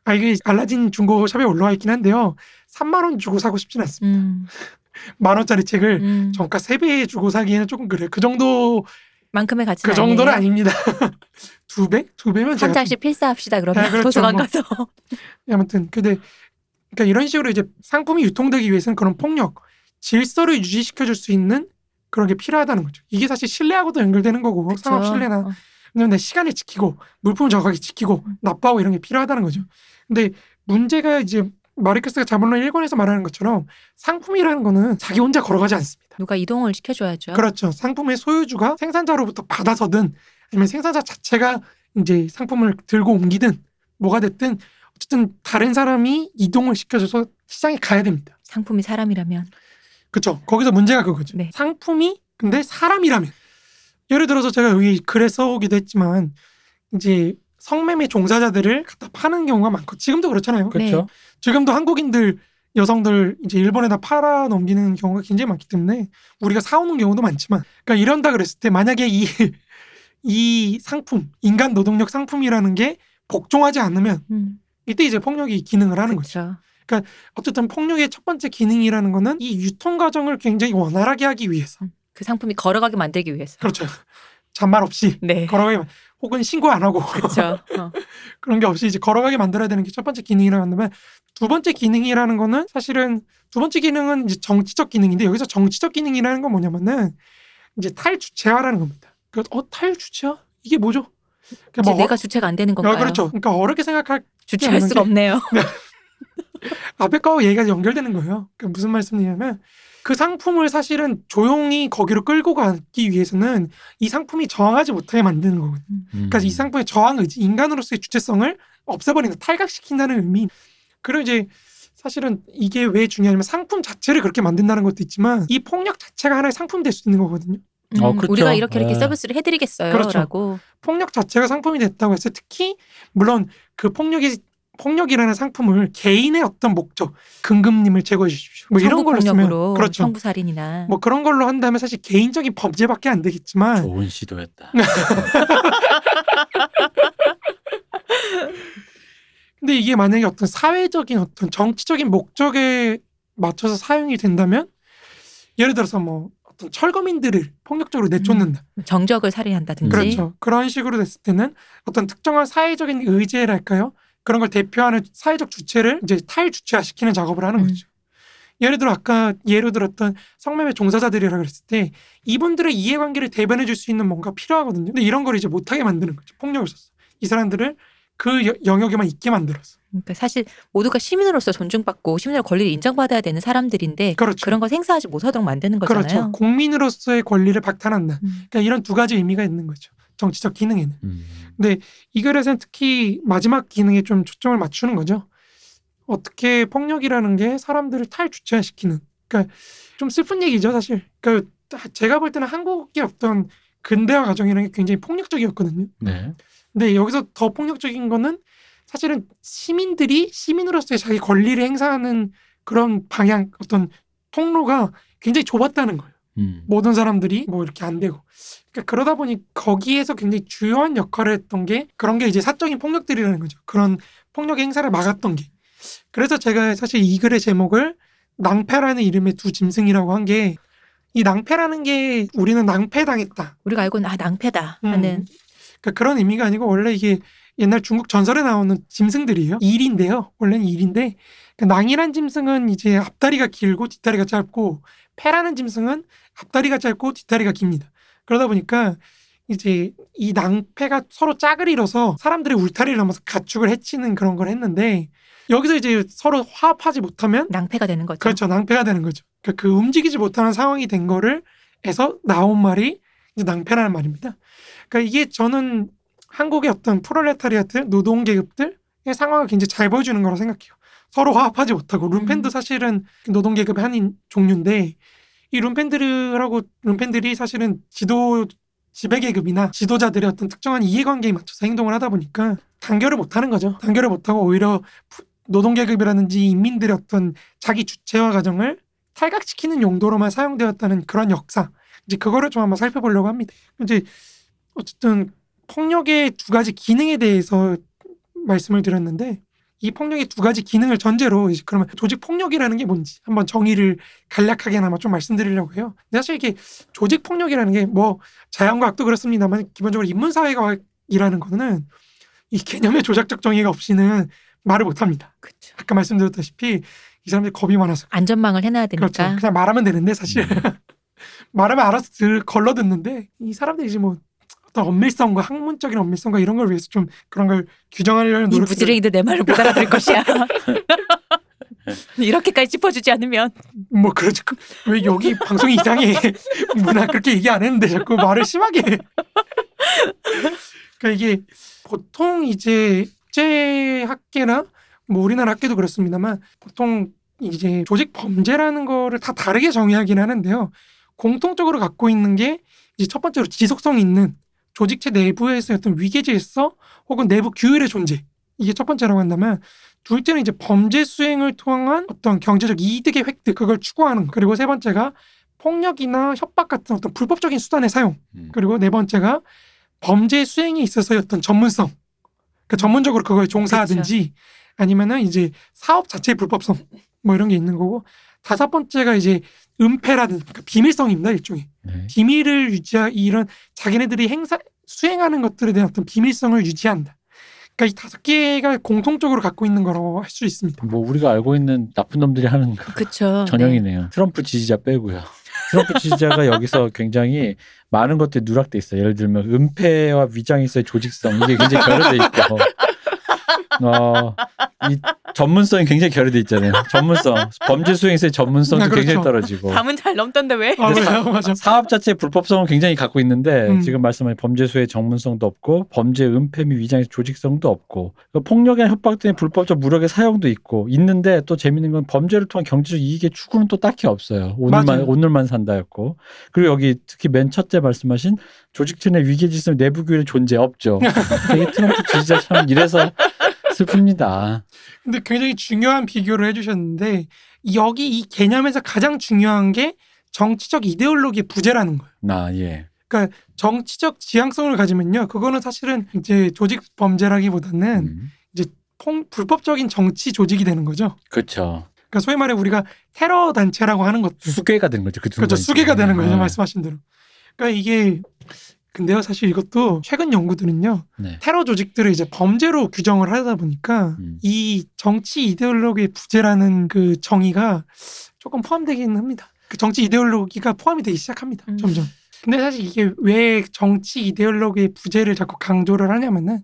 아 이게 알라딘 중고 샵에 올라와 있긴 한데요. 3만 원 주고 사고 싶진 않습니다. 음. 만 원짜리 책을 음. 정가 3배 주고 사기에는 조금 그래요. 그 정도 만큼의 가치 그 정도는 아닙니다. 두 배? 두 배면 한 장씩 필사합시다 그러면 아, 그렇죠. 도서관 뭐. 가서 아무튼 근데 그러니까 이런 식으로 이제 상품이 유통되기 위해서는 그런 폭력, 질서를 유지시켜 줄 수 있는 그런 게 필요하다는 거죠. 이게 사실 신뢰하고도 연결되는 거고 그쵸. 상업 신뢰나 어. 왜냐면 내 시간을 지키고 물품 정확하게 지키고 음. 납부하고 이런 게 필요하다는 거죠. 근데 문제가 이제 마르크스가 자본론 1권에서 말하는 것처럼 상품이라는 거는 자기 혼자 걸어가지 않습니다. 누가 이동을 시켜줘야죠. 그렇죠. 상품의 소유주가 생산자로부터 받아서든 아니면 생산자 자체가 이제 상품을 들고 옮기든 뭐가 됐든 어쨌든 다른 사람이 이동을 시켜줘서 시장에 가야 됩니다. 상품이 사람이라면 그렇죠. 거기서 문제가 그거죠. 네. 상품이 근데 사람이라면 예를 들어서 제가 여기 글에 써오기도 했지만 이제 성매매 종사자들을 갖다 파는 경우가 많고 지금도 그렇잖아요. 그렇죠. 지금도 한국인들 여성들 이제 일본에다 팔아 넘기는 경우가 굉장히 많기 때문에 우리가 사오는 경우도 많지만 그러니까 이런다 그랬을 때 만약에 이 이 상품 인간 노동력 상품이라는 게 복종하지 않으면 음, 이때 이제 폭력이 기능을 하는 거죠. 그렇죠. 어쨌든 폭력의 첫 번째 기능이라는 거는 이 유통 과정을 굉장히 원활하게 하기 위해서 그 상품이 걸어가게 만들기 위해서. 그렇죠. 잔말 없이 네. 걸어가게 만- 혹은 신고 안 하고 그렇죠. 어. 그런 게 없이 이제 걸어가게 만들어야 되는 게 첫 번째 기능이라고 한다면 두 번째 기능이라는 거는 사실은 두 번째 기능은 이제 정치적 기능인데 여기서 정치적 기능이라는 건 뭐냐면은 이제 탈주체화라는 겁니다. 그 어, 탈주체화? 이게 뭐죠? 그러니까 뭐 내가 주체가 안 되는 어, 건가요? 그렇죠. 그러니까 어렵게 생각할 주체할 수가 없네요. 앞에 거하고 얘기가 연결되는 거예요. 그 무슨 말씀이냐면 그 상품을 사실은 조용히 거기로 끌고 가기 위해서는 이 상품이 저항하지 못하게 만드는 거거든요. 음. 그러니까 이 상품의 저항 의지, 인간으로서의 주체성을 없애버리는, 탈각시킨다는 의미. 그리고 이제 사실은 이게 왜 중요하냐면 상품 자체를 그렇게 만든다는 것도 있지만 이 폭력 자체가 하나의 상품이 될수 있는 거거든요. 어, 음, 그렇죠. 우리가 이렇게 이렇게 네. 서비스를 해드리겠어요. 그렇죠. 라고. 폭력 자체가 상품이 됐다고 때 특히 물론 그 폭력이 폭력이라는 상품을 개인의 어떤 목적, 근금님을 제거해 주십시오. 뭐 이런 걸로 쓰면 그렇죠. 성부 살인이나 뭐 그런 걸로 한다면 사실 개인적인 범죄밖에 안 되겠지만 좋은 시도였다. 근데 이게 만약에 어떤 사회적인 어떤 정치적인 목적에 맞춰서 사용이 된다면 예를 들어서 뭐 어떤 철거민들을 폭력적으로 내쫓는다. 정적을 살인한다든지. 그렇죠. 그런 식으로 됐을 때는 어떤 특정한 사회적인 의제랄까요? 그런 걸 대표하는 사회적 주체를 이제 탈주체화시키는 작업을 하는 음. 거죠. 예를 들어 아까 예로 들었던 성매매 종사자들이라 그랬을 때 이분들의 이해관계를 대변해 줄 수 있는 뭔가 필요하거든요. 근데 이런 걸 이제 못하게 만드는 거죠. 폭력을 썼어. 이 사람들을 그 여- 영역에만 있게 만들었어. 그러니까 사실 모두가 시민으로서 존중받고 시민의 권리를 인정받아야 되는 사람들인데 그렇죠. 그런 걸 생사하지 못하도록 만드는 거잖아요. 그렇죠. 국민으로서의 권리를 박탈한다. 음. 그러니까 이런 두 가지 의미가 있는 거죠. 정치적 기능에는. 음. 이 글에서는 특히 마지막 기능에 좀 초점을 맞추는 거죠. 어떻게 폭력이라는 게 사람들을 탈주체화시키는. 그러니까 좀 슬픈 얘기죠, 사실. 그러니까 제가 볼 때는 한국의 어떤 근대화 과정이라는 게 굉장히 폭력적이었거든요. 네. 근데 여기서 더 폭력적인 거는 사실은 시민들이 시민으로서의 자기 권리를 행사하는 그런 방향, 어떤 통로가 굉장히 좁았다는 거예요. 음. 모든 사람들이 뭐 이렇게 안 되고. 그러니까 그러다 보니 거기에서 굉장히 주요한 역할을 했던 게 그런 게 이제 사적인 폭력들이라는 거죠. 그런 폭력 행사를 막았던 게. 그래서 제가 사실 이 글의 제목을 낭패라는 이름의 두 짐승이라고 한 게 이 낭패라는 게 우리는 낭패당했다. 우리가 알고는 아 낭패다 음. 하는 그러니까 그런 의미가 아니고 원래 이게 옛날 중국 전설에 나오는 짐승들이에요. 일인데요. 원래는 일인데 그 낭이란 짐승은 이제 앞다리가 길고 뒷다리가 짧고 패라는 짐승은 앞다리가 짧고 뒷다리가 깁니다. 그러다 보니까 이제 이 낭패가 서로 짝을 이뤄서 사람들의 울타리를 넘어서 가축을 해치는 그런 걸 했는데 여기서 이제 서로 화합하지 못하면 낭패가 되는 거죠. 그렇죠. 낭패가 되는 거죠. 그러니까 그 움직이지 못하는 상황이 된 거를 해서 나온 말이 이제 낭패라는 말입니다. 그러니까 이게 저는 한국의 어떤 프롤레타리아트 노동 계급들의 상황을 굉장히 잘 보여주는 거라 생각해요. 서로 화합하지 못하고 룸펜도 음. 사실은 노동 계급의 한 종류인데 이 룸펜들하고 룸펜들이 사실은 지도 지배 계급이나 지도자들의 어떤 특정한 이해관계에 맞춰서 행동을 하다 보니까 단결을 못하는 거죠. 단결을 못하고 오히려 부- 노동 계급이라든지 인민들의 어떤 자기 주체화 과정을 탈각시키는 용도로만 사용되었다는 그런 역사. 이제 그거를 좀 한번 살펴보려고 합니다. 이제 어쨌든 폭력의 두 가지 기능에 대해서 말씀을 드렸는데 이 폭력의 두 가지 기능을 전제로 이제 그러면 조직 폭력이라는 게 뭔지 한번 정의를 간략하게나마 좀 말씀드리려고 해요. 사실 이게 조직 폭력이라는 게 뭐 자연과학도 그렇습니다만 기본적으로 인문사회과학이라는 거는 이 개념의 조작적 정의가 없이는 말을 못합니다. 그렇죠. 아까 말씀드렸다시피 이 사람들이 겁이 많아서 안전망을 해놔야 되니까. 그렇죠. 그냥 말하면 되는데 사실 음. 말하면 알아서 들 걸러 듣는데 이 사람들이 이제 뭐 어떤 엄밀성과 학문적인 엄밀성과 이런 걸 위해서 좀 그런 걸 규정하려는 이 노력. 부지랭이들 내 말을 못 알아들 것이야. 이렇게까지 짚어주지 않으면 뭐 그렇죠. 그- 왜 여기 방송이 이상해? 문화 그렇게 얘기 안 했는데 자꾸 말을 심하게. 해. 그러니까 이게 보통 이제 국제 학계나 뭐 우리나라 학계도 그렇습니다만 보통 이제 조직 범죄라는 거를 다 다르게 정의하긴 하는데요. 공통적으로 갖고 있는 게 이제 첫 번째로 지속성 있는 조직체 내부에서 어떤 위계 질서 혹은 내부 규율의 존재 이게 첫 번째라고 한다면 둘째는 이제 범죄 수행을 통한 어떤 경제적 이득의 획득 그걸 추구하는 거. 그리고 세 번째가 폭력이나 협박 같은 어떤 불법적인 수단의 사용. 음. 그리고 네 번째가 범죄 수행에 있어서의 어떤 전문성. 그러니까 전문적으로 그거에 종사하든지 아니면은 이제 사업 자체의 불법성 뭐 이런 게 있는 거고 다섯 번째가 이제 은폐라든지 그러니까 비밀성입니다 일종의 네. 비밀을 유지하 이런 자기네들이 행사 수행하는 것들에 대한 어떤 비밀성을 유지한다. 그러니까 이 다섯 개가 공통적으로 갖고 있는 거라고 할 수 있습니다. 뭐 우리가 알고 있는 나쁜 놈들이 하는 그 그쵸. 전형이네요. 트럼프 지지자 빼고요. 트럼프 지지자가 여기서 굉장히 많은 것들이 누락돼 있어요. 예를 들면 은폐와 있어야 조직성 이게 굉장히 결여돼 있고, 어, 이 전문성이 굉장히 결여돼 있잖아요. 전문성 범죄 수행에 있어야 전문성도 아, 그렇죠. 굉장히 떨어지고. 밤은 잘 넘던데 왜? 아, 맞아, 맞아. 사업 자체의 불법성은 굉장히 갖고 있는데 음. 지금 말씀하신 범죄 수의 전문성도 없고 범죄 은폐 및 위장의 조직성도 없고 그러니까 폭력이나 협박 등의 불법적 무력의 사용도 있고 있는데 또 재밌는 건 범죄를 통한 경제적 이익의 추구는 또 딱히 없어요. 오늘만 맞아요. 오늘만 산다였고 그리고 여기 특히 맨 첫째 말씀하신 조직체 내 위계 질서 내부 규율의 존재 없죠. 되게 트럼프 지지자 참 이래서 슬픕니다. 근데 굉장히 중요한 비교를 해주셨는데 여기 이 개념에서 가장 중요한 게 정치적 이데올로기의 부재라는 거예요. 나 예. 정치적 지향성을 가지면요, 그거는 사실은 이제 조직 범죄라기보다는 음. 폭- 불법적인 정치 조직이 되는 거죠. 그렇죠. 그러니까 소위 말해 우리가 테러 단체라고 하는 것들. 수괴가 된 거죠. 그 그렇죠. 이제. 수계가 되는 거죠. 네. 말씀하신 대로. 그러니까 이게 근데요, 사실 이것도 최근 연구들은요, 네. 테러 조직들을 이제 범죄로 규정을 하다 보니까 음. 이 정치 이데올로기의 부재라는 그 정의가 조금 포함되긴 합니다. 그 정치 이데올로기가 포함이 되기 시작합니다. 음. 점점. 근데 사실 이게 왜 정치 이데올로기의 부재를 자꾸 강조를 하냐면은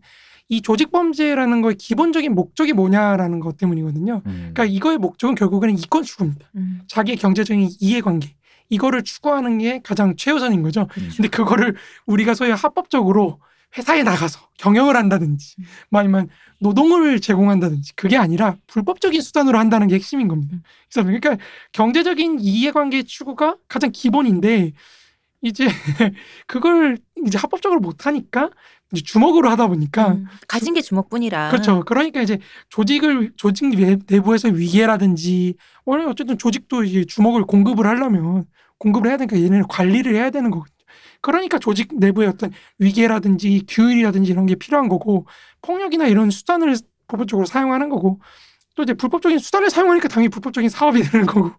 이 조직 범죄라는 거의 기본적인 목적이 뭐냐라는 것 때문이거든요. 음. 그러니까 이거의 목적은 결국에는 이권 추구입니다. 음, 자기의 경제적인 이해관계 이거를 추구하는 게 가장 최우선인 거죠. 그쵸. 근데 그거를 우리가 소위 합법적으로 회사에 나가서 경영을 한다든지 음. 뭐 아니면 노동을 제공한다든지 그게 아니라 불법적인 수단으로 한다는 게 핵심인 겁니다. 음. 그래서 그러니까 경제적인 이해관계 추구가 가장 기본인데 이제 그걸 이제 합법적으로 못 하니까 이제 주먹으로 하다 보니까 음, 가진 게 주먹뿐이라. 그렇죠. 그러니까 이제 조직을 조직 내- 내부에서 위계라든지 원래 어쨌든 조직도 이제 주먹을 공급을 하려면 공급을 해야 되니까 얘네는 관리를 해야 되는 거거든요. 그러니까 조직 내부의 어떤 위계라든지 규율이라든지 이런 게 필요한 거고 폭력이나 이런 수단을 법적으로 사용하는 거고 또 이제 불법적인 수단을 사용하니까 당연히 불법적인 사업이 되는 거고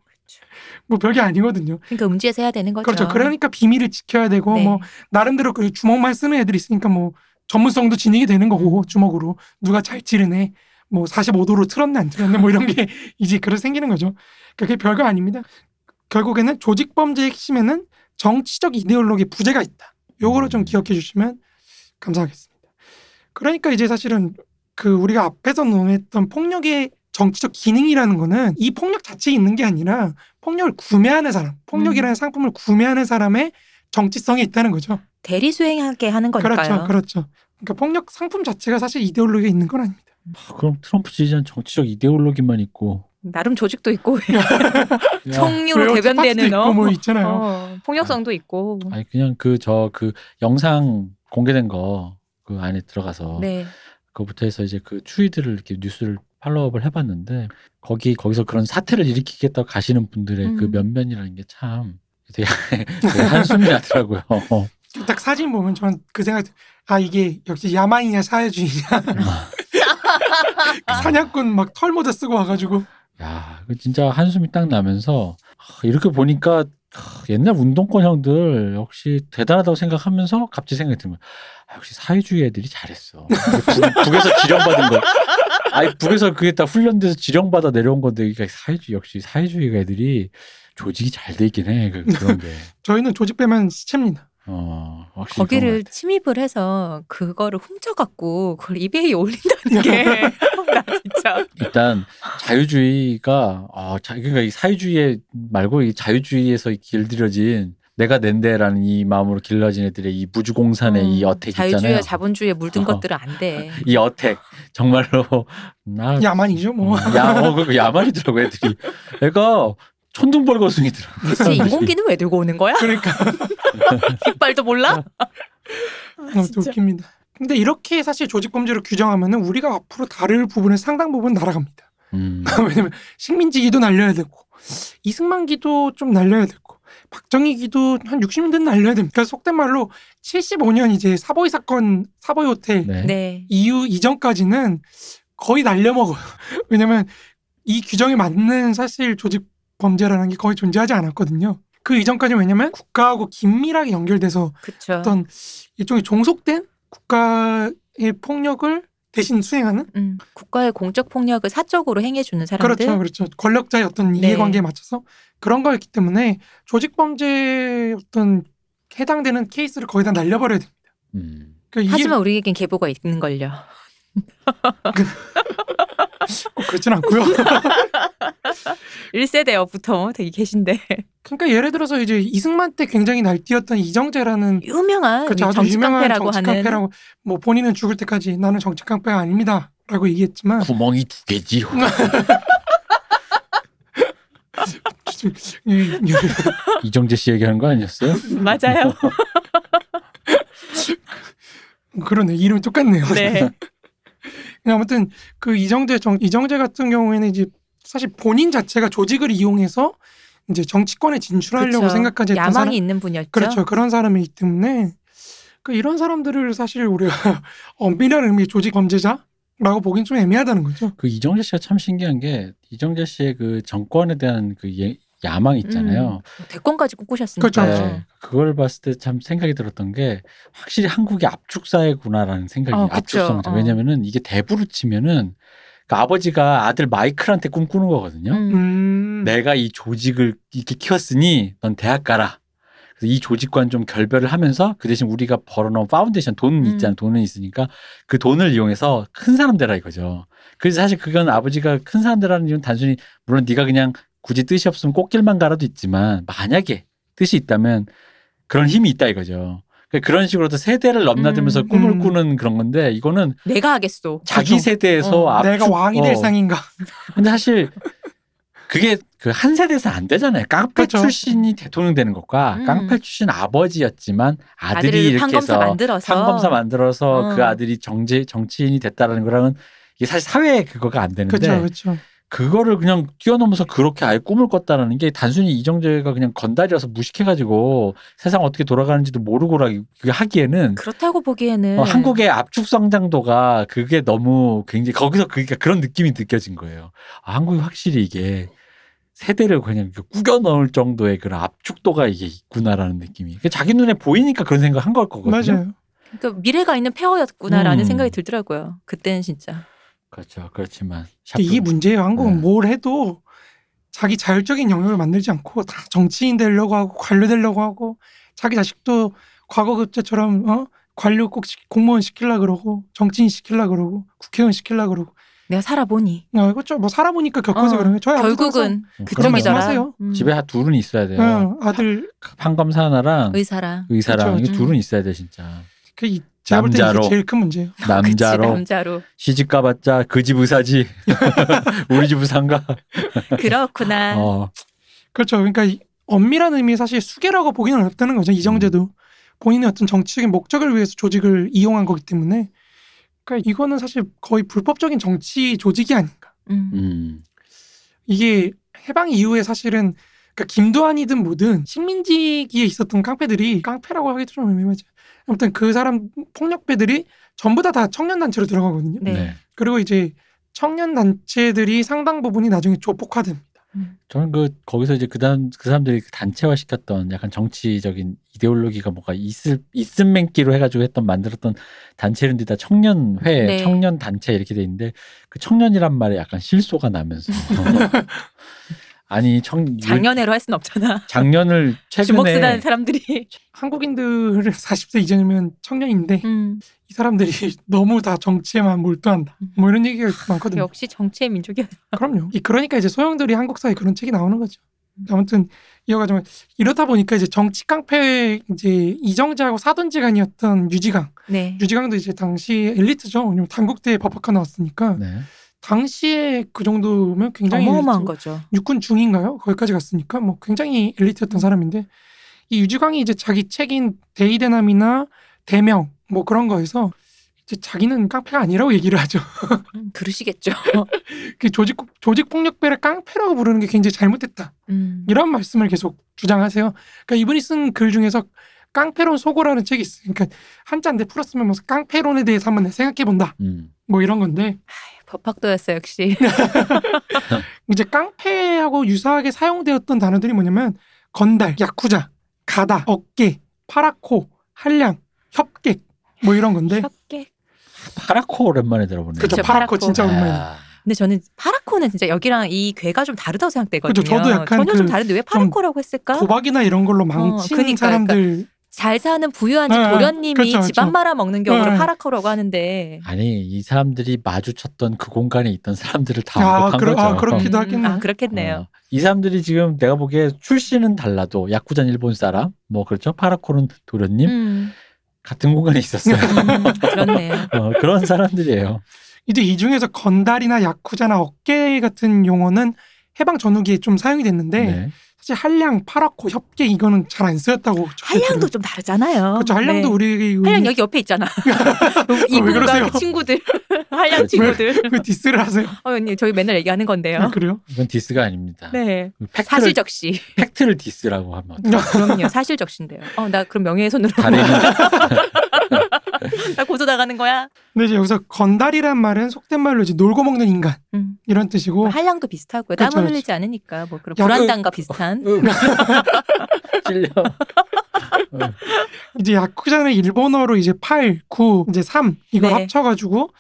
뭐 별게 아니거든요. 그러니까 음지에서 해야 되는 거죠. 그렇죠. 그러니까 비밀을 지켜야 되고 네. 뭐 나름대로 그 주먹만 쓰는 애들이 있으니까 뭐 전문성도 지니게 되는 거고 주먹으로 누가 잘 찌르네 뭐 45도로 틀었네 안 틀었네 뭐 이런 게 이제 그렇게 생기는 거죠. 그게 별거 아닙니다. 결국에는 조직 범죄의 핵심에는 정치적 이데올로기 부재가 있다. 요거를 좀 음. 기억해 주시면 감사하겠습니다. 그러니까 이제 사실은 그 우리가 앞에서 논했던 폭력의 정치적 기능이라는 거는 이 폭력 자체에 있는 게 아니라 폭력을 구매하는 사람, 폭력이라는 상품을 구매하는 사람의 정치성이 있다는 거죠. 대리 수행하게 하는 거니까요. 그렇죠, 그렇죠. 그러니까 폭력 상품 자체가 사실 이데올로기가 있는 건 아닙니다. 아, 그럼 트럼프 지지자는 정치적 이데올로기만 있고 나름 조직도 있고 왜요? 대변되는 팟도 어, 뭐 있잖아요. 어, 폭력성도 있고. 아니 그냥 그저그 영상 공개된 거 그 안에 들어가서 네. 그거부터 해서 이제 그 추이들을 이렇게 뉴스를 팔로우업을 해봤는데 거기 거기서 그런 사태를 일으키겠다고 가시는 분들의 그 음. 면면이라는 게 참 되게, 되게 한숨이 나더라고요. 어. 딱 사진 보면 저는 그 생각, 아 이게 역시 야만이냐 사회주의냐, 아. 사냥꾼 막 털모자 쓰고 와가지고 야, 그 진짜 한숨이 딱 나면서 하, 이렇게 보니까 하, 옛날 운동권 형들 역시 대단하다고 생각하면서 갑자기 생각이 드는 거야. 아, 역시 사회주의 애들이 잘했어. 북, 북에서 지령받은 거. 아니 북에서 그게 다 훈련돼서 지령받아 내려온 건데 그러니까 사회주의 역시 사회주의 애들이 조직이 잘 돼 있긴 해. 그, 그런 게. 저희는 조직 빼면 시체입니다. 어, 확실히 거기를. 침입을 해서 그거를 훔쳐갖고 그걸 이베이에 올린다는 게 나 진짜 일단 자유주의가 아, 자, 그러니까 이 사회주의 말고 이 자유주의에서 길들여진 내가 낸데라는 이 마음으로 길러진 애들의 이 무주공산의 이 음, 어택 자유주의와 있잖아요. 자본주의에 물든 어. 것들은 안 돼. 이 어택 정말로 나 야만이죠 뭐. 어, 야, 어, 그 야만이더라고 애들이. 애가 천둥벌거숭이더라고. 대체 인공기는 왜 들고 오는 거야? 그러니까 이빨도 몰라? 너무 진짜. 웃깁니다. 근데 이렇게 사실 조직 범죄를 규정하면 은 우리가 앞으로 다룰 부분의 상당 부분 날아갑니다. 음. 왜냐면 식민지기도 날려야 되고 이승만기도 좀 날려야 되고 박정희기도 한 60년대는 날려야 됩니다. 그래서 속된 말로 75년 이제 사보이 사건 사보이 호텔 네. 네. 이후 이전까지는 거의 날려먹어요. 왜냐면 이 규정에 맞는 사실 조직 범죄라는 게 거의 존재하지 않았거든요. 그 이전까지 왜냐면 국가하고 긴밀하게 연결돼서 그쵸. 어떤 일종의 종속된 국가의 폭력을 대신 수행하는 음, 국가의 공적 폭력을 사적으로 행해주는 사람들. 그렇죠, 그렇죠. 권력자의 어떤 네. 이해관계에 맞춰서 그런 거였기 때문에 조직 범죄 어떤 해당되는 케이스를 거의 다 날려버려야 됩니다. 음. 그러니까 이게 하지만 우리에겐 계보가 있는 걸요. 꼭 그렇진 않고요. 1세대여부터 되게 계신데 그러니까 예를 들어서 이제 이승만 때 굉장히 날뛰었던 이정재라는 유명한 그렇죠. 아주 정치 유명한 깡패라고 정치 하는 깡패라고 뭐 본인은 죽을 때까지 나는 정치 깡패가 아닙니다라고 얘기했지만 구멍이 두 개지요. 이- 이정재 씨 얘기하는 거 아니었어요? 맞아요. 그러네 이름 똑같네요. 네. 아무튼 그 이정재 정 이정재 같은 경우에는 이제 사실 본인 자체가 조직을 이용해서 이제 정치권에 진출하려고 그쵸. 생각까지 했던 야망이 사람 있는 분이었죠. 그렇죠 그런 사람이기 때문에 그 이런 사람들을 사실 우리가 엄밀한 의미의 조직 범죄자 라고 보긴 좀 애매하다는 거죠. 그 이정재 씨가 참 신기한 게 이정재 씨의 그 정권에 대한 그 예- 야망 있잖아요. 대권까지 꿈꾸셨으니까. 그렇죠. 네. 그걸 봤을 때 참 생각이 들었던 게 확실히 한국이 압축 사회구나라는 생각이 어, 그쵸. 압축성. 어. 왜냐면은 이게 대부로 치면은 그 아버지가 아들 마이클한테 꿈꾸는 거거든요. 음. 음. 내가 이 조직을 이렇게 키웠으니 넌 대학 가라. 그래서 이 조직과는 좀 결별을 하면서 그 대신 우리가 벌어놓은 파운데이션 돈 음. 있잖아. 돈은 있으니까 그 돈을 이용해서 큰 사람 되라 이거죠. 그래서 사실 그건 아버지가 큰 사람 되라는 이유는 단순히 물론 네가 그냥 굳이 뜻이 없으면 꽃길만 가라도 있지만 만약에 뜻이 있다면 그런 힘이 있다 이거죠. 그러니까 그런 식으로도 세대를 넘나들면서 음. 꿈을 음. 꾸는 그런 건데 이거는 내가 하겠소. 자기 그렇죠. 세대에서 어, 내가 왕이 될 어, 상인가? 근데 사실 그게 그 한 세대에서 안 되잖아요. 깡패 그렇죠. 출신이 대통령 되는 것과 음. 깡패 출신 아버지였지만 아들이 이렇게 해서 만들어서 판검사 만들어서 어. 그 아들이 정치 정치인이 됐다라는 거랑은 이게 사실 사회 그거가 안 되는데 그렇죠, 그렇죠. 그거를 그냥 뛰어넘어서 그렇게 아예 꿈을 꿨다라는 게 단순히 이정재가 그냥 건달이라서 무식해가지고 세상 어떻게 돌아가는지도 모르고라 그게 하기에는 그렇다고 보기에는 어, 한국의 압축 성장도가 그게 너무 굉장히 거기서 그러니까 그런 느낌이 느껴진 거예요. 아, 한국이 확실히 이게 세대를 그냥 꾸겨 넣을 정도의 그런 압축도가 이게 있구나라는 느낌이. 그게 자기 눈에 보이니까 그런 생각 한 걸 거거든요. 맞아요. 그러니까 미래가 있는 페어였구나라는 음. 생각이 들더라고요. 그때는 진짜. 그렇죠. 그렇지만 이게 문제예요. 한국은 네. 뭘 해도 자기 자율적인 영역을 만들지 않고 다 정치인 되려고 하고 관료 되려고 하고 자기 자식도 과거 그때처럼 어? 관료 꼭 시- 공무원 시킬라 그러고 정치인 시킬라 그러고 국회의원 시킬라 그러고 내가 살아보니 아, 그렇죠. 뭐 살아보니까 겪어서 어, 그런 거예요. 저희 결국은. 말씀하세요. 음. 집에 한 둘은 있어야 돼요. 어, 아들 판검사 하나랑 의사랑 의사랑 그쵸, 이게 그쵸. 둘은 있어야 돼 진짜. 그 이- 남자로. 제일 큰 문제예요. 그치, 남자로 남자로 시집 가봤자 그 집 의사지 우리 집 의사인가? 그렇구나. 어, 그렇죠. 그러니까 이 엄밀한 의미의 사실 수계라고 보기는 어렵다는 거죠. 이정재도 음. 본인의 어떤 정치적인 목적을 위해서 조직을 이용한 거기 때문에 그러니까 이거는 사실 거의 불법적인 정치 조직이 아닌가. 음. 음, 이게 해방 이후에 사실은 그러니까 김두한이든 뭐든 식민지기에 있었던 깡패들이 깡패라고 하기도 좀 애매하죠. 아무튼 그 사람 폭력배들이 전부 다 다 청년 단체로 들어가거든요. 네. 네. 그리고 이제 청년 단체들이 상당 부분이 나중에 조폭화됩니다. 음. 저는 그 거기서 이제 그다음 그 사람들이 그 단체화 시켰던 약간 정치적인 이데올로기가 뭐가 있을 있음맨기로 해가지고 했던 만들었던 단체인데 다 청년회, 네. 청년 단체 이렇게 돼 있는데 그 청년이란 말에 약간 실소가 나면서 아니 청 작년에로 할 수는 없잖아. 작년을 주먹 쓰는 최근에 사람들이. 한국인들 40세 이전이면 청년인데 음, 이 사람들이 너무 다 정치에만 몰두한다. 뭐 이런 얘기가 많거든요. 역시 정치의 민족이야. 그럼요. 이 그러니까 이제 소형들이 한국 사회 그런 책이 나오는 거죠. 아무튼 이어가자면 이러다 보니까 이제 정치 깡패 이제 이정재하고 사돈지간이었던 유지강. 네. 유지강도 이제 당시 엘리트죠. 왜냐면 단국대에 법학과 나왔으니까 네. 당시에 그 정도면 굉장히 어마어마한. 거죠. 육군 중인가요? 거기까지 갔으니까 뭐 굉장히 엘리트였던 사람인데 이 유지광이 이제 자기 책인 대이대남이나 대명 뭐 그런 거에서 이제 자기는 깡패가 아니라고 얘기를 하죠. 음, 그러시겠죠. 그 조직 조직 폭력배를 깡패라고 부르는 게 굉장히 잘못됐다. 음. 이런 말씀을 계속 주장하세요. 그러니까 이분이 쓴 글 중에서 깡패론 소고라는 책이 있어요. 그러니까 한자인데 풀었으면 뭐 깡패론에 대해서 한번 생각해 본다. 음. 뭐 이런 건데 법학도였어 역시. 이제 깡패하고 유사하게 사용되었던 단어들이 뭐냐면 건달, 야쿠자, 가다, 어깨, 파라코, 한량, 협객 뭐 이런 건데 협객. 파라코 오랜만에 들어보네요. 그죠 그쵸, 파라코 파라코. 진짜 오랜만에 아, 근데 저는 파라코는 진짜 여기랑 이 괴가 좀 다르다고 생각되거든요. 그죠, 저도 약간 전혀 좀그 다른데 왜 파라코라고 했을까? 도박이나 이런 걸로 망친 어, 그니까요. 사람들 잘 사는 부유한 집 네, 도련님이 그쵸, 그쵸. 집안 말아 먹는 경우를 네. 파라코라고 하는데. 아니 이 사람들이 마주쳤던 그 공간에 있던 사람들을 다 아, 그러- 거죠. 아, 그렇기도 음, 하겠네. 아 그렇겠네요. 어, 이 사람들이 지금 내가 보기에 출신은 달라도 야쿠자는 일본 사람, 뭐 그렇죠. 파라코는 도련님 음, 같은 공간에 있었어요. 음, 그렇네요. 어, 그런 사람들이에요. 이제 이 중에서 건달이나 야쿠자나 어깨 같은 용어는 해방 전후기에 좀 사용이 됐는데 네. 사실 한량, 파락호, 협객 이거는 잘 안 쓰였다고 한량도 좀 다르잖아요. 그렇죠 한량도 네. 우리 한량 여기 옆에 있잖아. 왜 이분과? 그 친구들 한량 친구들. 왜 디스를 하세요? 어, 언니 저희 맨날 얘기하는 건데요. 아, 그래요? 이건 디스가 아닙니다. 네. 팩트를, 사실적시. 팩트를 디스라고 하면? 그럼요. 사실적시인데요. 어, 나 그럼 명예훼손으로 다른 나 고소 나가는 거야. 근데 이제 여기서 건달이란 말은 속된 말로 이제 놀고 먹는 인간 음. 이런 뜻이고 한량도 비슷하고요. 그렇죠, 땀을 그렇죠. 흘리지 않으니까 뭐 그런 야, 불안당과 비슷한. 찔려. 이제 야쿠자는 일본어로 이제 8, 9, 이제 3 이걸 네. 합쳐가지고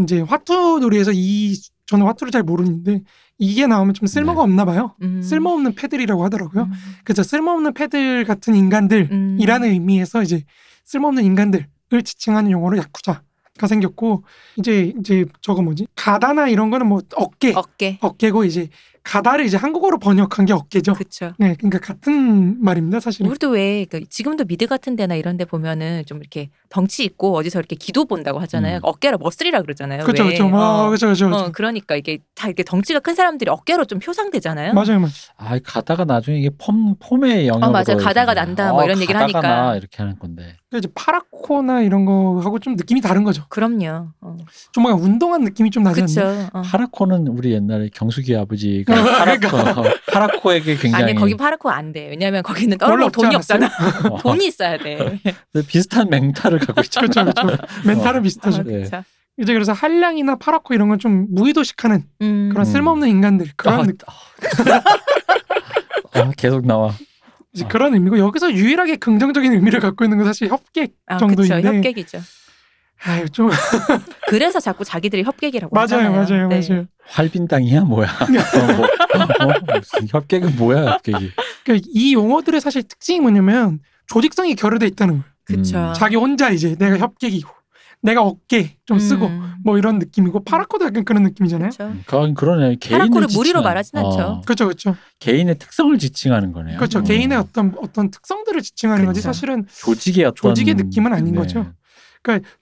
이제 화투 놀이에서 이 저는 화투를 잘 모르는데 이게 나오면 좀 쓸모가 네. 없나 봐요. 음. 쓸모없는 패들이라고 하더라고요. 음. 그래서 쓸모없는 패들 같은 인간들이라는 음. 의미에서 이제 쓸모없는 인간들을 지칭하는 용어로 야쿠자 가 생겼고 이제 이제 저거 뭐지 가다나 이런 거는 뭐 어깨 어깨. 어깨고 이제 가다를 이제 한국어로 번역한 게 어깨죠. 그쵸. 네, 그러니까 같은 말입니다, 사실은. 우리도 왜 그 지금도 미드 같은 데나 이런 데 보면은 좀 이렇게 덩치 있고 어디서 이렇게 기도 본다고 하잖아요. 음. 어깨라 머슬이라 그러잖아요. 그렇죠, 왜. 그렇죠, 어. 그렇죠, 그렇죠, 그렇죠. 어, 그러니까 이게 다 이렇게 덩치가 큰 사람들이 어깨로 좀 표상되잖아요. 맞아요, 맞아요. 아, 가다가 나중에 이게 폼 폼의 어, 맞아요. 가다가 난다, 뭐 이런 얘기를 가다가 하니까. 나 이렇게 하는 건데. 그러니까 이제 파라코나 이런 거하고 좀 느낌이 다른 거죠. 그럼요. 어. 좀 뭔가 운동한 느낌이 좀 나지 않나요? 그쵸. 어. 파라코는 우리 옛날에 경숙이 아버지가 그러니까. 파라코, 파라코에게 굉장히 아니 거기 파라코 안 돼. 왜냐면 거기는 떨어 돈이 않았어요? 없잖아. 어, 돈이 있어야 돼. 비슷한 맹타를 갖고 있죠. 그렇죠, 그렇죠. 멘탈은 비슷하죠. 어, 네. 그쵸. 이제 그래서 한량이나 파라코 이런 건 좀 무의도식하는 음. 그런 음. 쓸모없는 인간들 그런 아, 느- 아, 계속 나와. 이제 그런 의미고 여기서 유일하게 긍정적인 의미를 갖고 있는 건 사실 협객 아, 그쵸. 정도인데. 협객이죠. 아유 좀 그래서 자꾸 자기들이 협객이라고 맞아요, 하잖아요. 맞아요, 네. 맞아요. 활빈당이야 뭐야? 어, 뭐, 어, 무슨 협객은 뭐야 협객이? 그러니까 이 용어들의 사실 특징이 뭐냐면 조직성이 결여돼 있다는 거예요. 그쵸. 음. 자기 혼자 이제 내가 협객이고 내가 어깨 좀 쓰고 음. 뭐 이런 느낌이고 파라코도 약간 그런 느낌이잖아요. 그쵸. 그건 그러네. 파라코를 무리로 말하진 않죠. 어, 그렇죠, 그렇죠, 개인의 특성을 지칭하는 거네요. 그렇죠. 어. 개인의 어떤 어떤 특성들을 지칭하는 거지 그렇죠. 사실은 조직의 어떤 조직의 느낌은 아닌 거죠.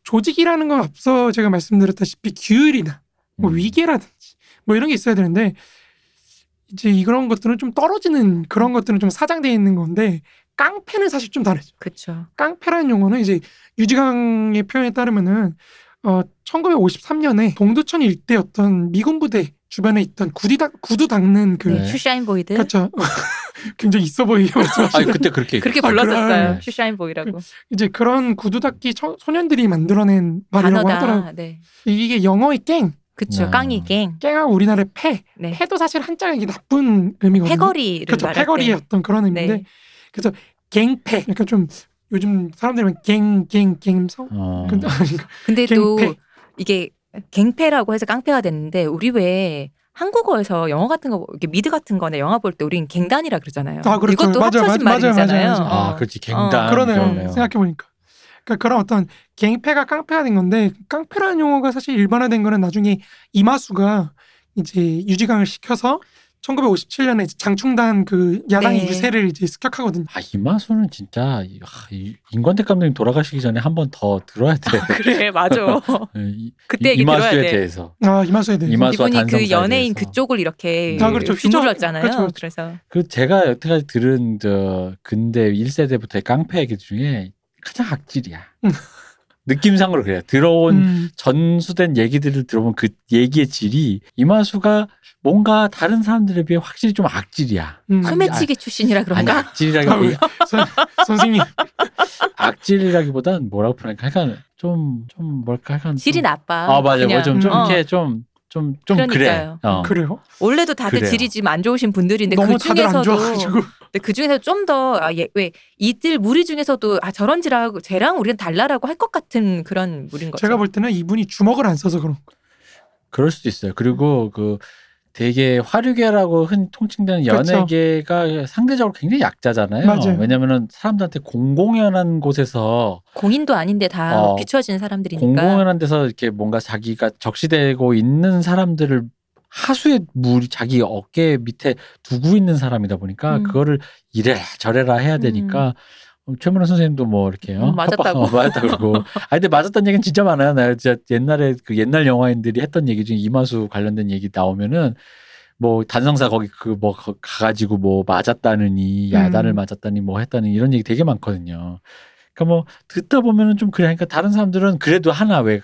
조직이라는 건 앞서 제가 말씀드렸다시피 규율이나 뭐 음. 위계라든지 뭐 이런 게 있어야 되는데 이제 이런 것들은 좀 떨어지는 그런 것들은 좀 사장되어 있는 건데 깡패는 사실 좀 다르죠. 그쵸. 깡패라는 용어는 이제 유지강의 표현에 따르면은 어 1953년에 동두천 일대 어떤 미군 부대 주변에 있던 구디 닦 구두 닦는 그 네. shoeshine boy들. 그렇죠. 굉장히 있어 보이게 아니 말씀하시는 그때 그렇게 그렇게 아, 불렀었어요. 그래. shoeshine boy라고. 이제 그런 구두 닦기 청- 소년들이 만들어낸 말이라고 하더라고요. 단어다. 네. 이게 영어의 깽, 그쵸. 아. 깡이 갱. gang하고 우리나라의 패, 네. 패도 사실 한자가 이게 나쁜 의미거든요. 패거리를 그렇죠. 말할 패거리의 때. 어떤 그런 의미인데 네. 그래서 갱패 그러니까 좀 요즘 사람들은 갱갱 갱 성 어. 근데? 근데 또 갱패. 이게 갱패라고 해서 깡패가 됐는데 우리 왜 한국어에서 영어 같은 거 이렇게 미드 같은 거나 영화 볼 때 우린 갱단이라 그러잖아요. 아, 그렇죠. 이것도 맞아요, 합쳐진 맞아요, 맞아요, 말이잖아요. 맞아요. 아, 어. 그렇지. 갱단. 그러네요. 그러네요. 생각해 보니까. 그러니까 그런 어떤 갱패가 깡패가 된 건데 깡패라는 용어가 사실 일반화된 거는 나중에 이마수가 이제 유지강을 시켜서 1957년에 장충단 그 야당의 네. 유세를 이제 습격하거든요. 아, 이마수는 진짜 이- 아, 이- 임관택 감독님 돌아가시기 전에 한 번 더 들어야 돼. 그래 맞아. 이- 그때 얘기 들어야 이마수에 돼. 대해서. 아 이마수에 대해서. 이마수와 이분이 그 연예인 대해서. 그쪽을 이렇게 아, 그렇죠. 휘둘렀잖아요. 그렇죠, 그렇죠. 그래서 그 제가 여태까지 들은 저 근대 1세대부터의 깡패 얘기 중에 가장 악질이야. 음. 느낌상으로 그래요. 들어온 음, 전수된 얘기들을 들어보면 그 얘기의 질이 이마수가 뭔가 다른 사람들에 비해 확실히 좀 악질이야. 음. 소매치기 출신이라 아니 그런가? 악질이라기 아, 왜? 선, 선생님 악질이라기보단 뭐라고 표현할까? 약간 좀좀 뭘까? 약간 질이 좀- 나빠. 아 맞아요. 그냥. 좀좀 어. 이렇게 좀 좀좀 그래. 그러니까요. 어. 그래요? 원래도 다들 그래요. 질이 지금 안 좋으신 분들인데 너무 그 중에서도 근데 그 중에서 좀더 아, 예, 왜 이들 무리 중에서도 아 저런 질하고 쟤랑 우리는 달라라고 할 것 같은 그런 무리인 거죠. 제가 볼 때는 이분이 주먹을 안 써서 그런 거. 그럴 수도 있어요. 그리고 그 되게 화류계라고 흔히 통칭되는 그렇죠. 연예계가 상대적으로 굉장히 약자잖아요. 맞아요. 왜냐면은 사람들한테 공공연한 곳에서 공인도 아닌데 다 어, 비춰진 사람들이니까. 공공연한 데서 이렇게 뭔가 자기가 적시되고 있는 사람들을 하수의 물이 자기 어깨 밑에 두고 있는 사람이다 보니까 음. 그거를 이래라 저래라 해야 되니까 어, 최문호 선생님도 뭐 이렇게 요 음, 맞았다고. 맞았다 그러고 아 근데 맞았던 얘기는 진짜 많아요. 나 진짜 옛날에 그 옛날 영화인들이 했던 얘기 중에 이마수 관련된 얘기 나오면은 뭐 단성사 거기 그 뭐 가가지고 뭐 맞았다느니 야단을 음. 맞았다니 뭐 했다니 이런 얘기 되게 많거든요. 그러니까 뭐 듣다 보면은 좀 그래. 그러니까 다른 사람들은 그래도 하나 왜나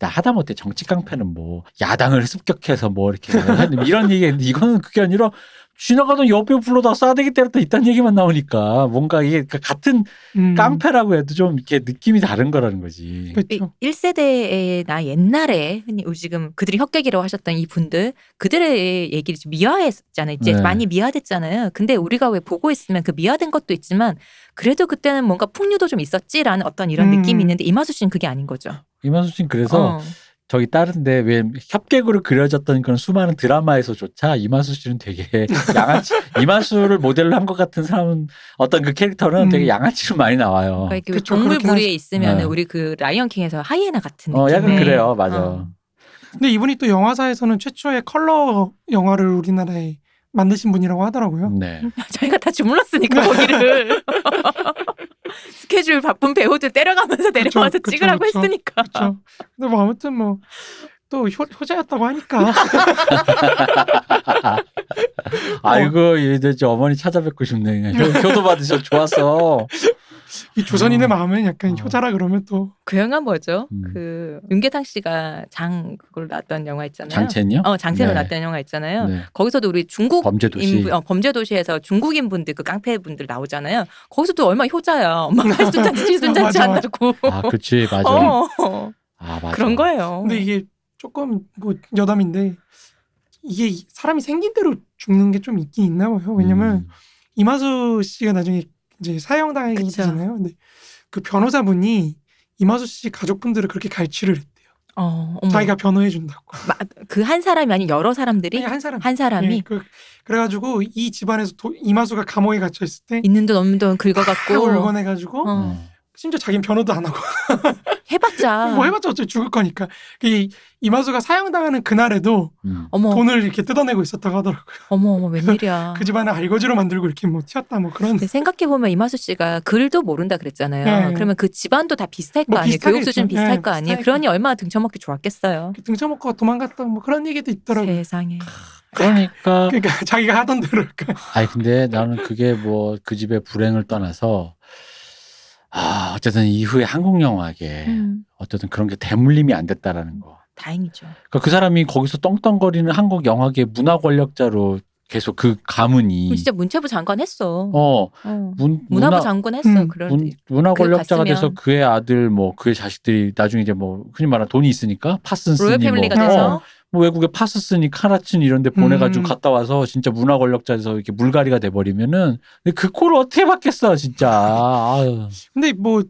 하다 못해 정치 깡패는 뭐 야당을 습격해서 뭐 이렇게 이런 얘기인데 이거는 그게 아니라 지나가던 여배 불러다 싸대기 때렸다 이딴 얘기만 나오니까 뭔가 이게 그 같은 음, 깡패라고 해도 좀 이렇게 느낌이 다른 거라는 거지. 그렇죠. 1세대의 나 옛날에 흔히 우리 지금 그들이 혁객이라고 하셨던 이 분들 그들의 얘기를 좀 미화했잖아요. 이제 네. 많이 미화됐잖아요. 근데 우리가 왜 보고 있으면 그 미화된 것도 있지만 그래도 그때는 뭔가 풍류도 좀 있었지라는 어떤 이런 음. 느낌이 있는데 이마수 씨는 그게 아닌 거죠. 이만수 씨는 그래서 어. 저기 다른데 왜 협객으로 그려졌던 그런 수많은 드라마에서조차 이만수 씨는 되게 양아치 이만수를 모델로 한 것 같은 사람은 어떤 그 캐릭터는 음. 되게 양아치로 많이 나와요. 그러니까 그쵸, 동물 무리에 있으면 네. 우리 그 라이언 킹에서 하이에나 같은 느낌. 어 약간 음. 그래요, 맞아. 어. 근데 이분이 또 영화사에서는 최초의 컬러 영화를 우리나라에 만드신 분이라고 하더라고요. 네. 저희가 다 주물렀으니까 거기를 스케줄 바쁜 배우들 때려가면서 내려와서 그쵸, 찍으라고 그쵸. 했으니까. 그렇죠. 근데 뭐 아무튼 뭐또 효자였다고 하니까 아이고 이제 저 어머니 찾아뵙고 싶네. 그냥 효, 효도 받으셔 좋았어. 이 조선인의 어. 마음은 약간 어. 효자라 그러면 또 그 영화 뭐죠? 음. 그 윤계상 씨가 장 그걸 났던 영화 있잖아요. 장첸이요? 어 장첸으로 네. 났던 영화 있잖아요. 네. 거기서도 우리 중국 범죄도시. 어, 범죄도시에서 중국인 분들 그 깡패 분들 나오잖아요. 거기서도 얼마나 효자야. 막 팔순잔치 칠순잔치 맞아, 맞아. 한다고. 아, 그렇지, 맞아. 어, 어. 아, 맞아. 그런 거예요. 근데 이게 조금 뭐 여담인데 이게 사람이 생긴 대로 죽는 게 좀 있긴 있나 봐요. 왜냐면 음. 이마수 씨가 나중에 이제 사형당하게 그쵸. 되잖아요. 근데 그 변호사분이 이마수 씨 가족분들을 그렇게 갈취를 했대요. 어, 어머. 자기가 변호해 준다고. 그 한 사람이 아닌 여러 사람들이 한 사람. 한 사람이 예, 그, 그래가지고 이 집안에서 도- 이마수가 감옥에 갇혀 있을 때 있는 돈 없는 돈 긁어갖고 울곤해가지고 어. 음. 심지어 자기는 변호도 안 하고 해봤자 뭐 해봤자 어차피 죽을 거니까 이 이마수가 사형당하는 그날에도 음. 어머 돈을 이렇게 뜯어내고 있었다고 하더라고요. 어머 어머 웬일이야. 그 집안을 알거지로 만들고 이렇게 뭐 튀었다 뭐 그런 생각해 보면 이마수 씨가 글도 모른다 그랬잖아요. 네. 그러면 그 집안도 다 비슷할 거뭐 아니에요. 비슷하겠죠. 교육 수준 비슷할 네, 거 아니에요. 비슷하니까. 그러니 얼마나 등쳐먹기 좋았겠어요. 등쳐먹고 도망갔다 뭐 그런 얘기도 있더라고요. 세상에. 그러니까 그러니까 자기가 하던 대로 아니 근데 나는 그게 뭐 그 집의 불행을 떠나서 아 어쨌든 이후에 한국 영화계 음, 어쨌든 그런 게 대물림이 안 됐다라는 거. 다행이죠. 그러니까 그 사람이 거기서 떵떵거리는 한국 영화계 문화 권력자로 계속 그 가문이 그럼 진짜 문체부 장관 했어. 어 어. 문, 문화부 문화 장관 했어. 음, 그럴 문, 문화 권력자가 갔으면. 돼서 그의 아들 뭐 그의 자식들이 나중에 이제 뭐 흔히 말하는 돈이 있으니까 파슨스니 로열 패밀리가 뭐, 돼서 어, 뭐 외국에 파스스니 카라친 이런 데 보내가지고 음. 갔다 와서 진짜 문화 권력자에서 이렇게 물갈이가 돼버리면은 근데 그 꼴을 어떻게 받겠어 진짜 아유. 근데 뭐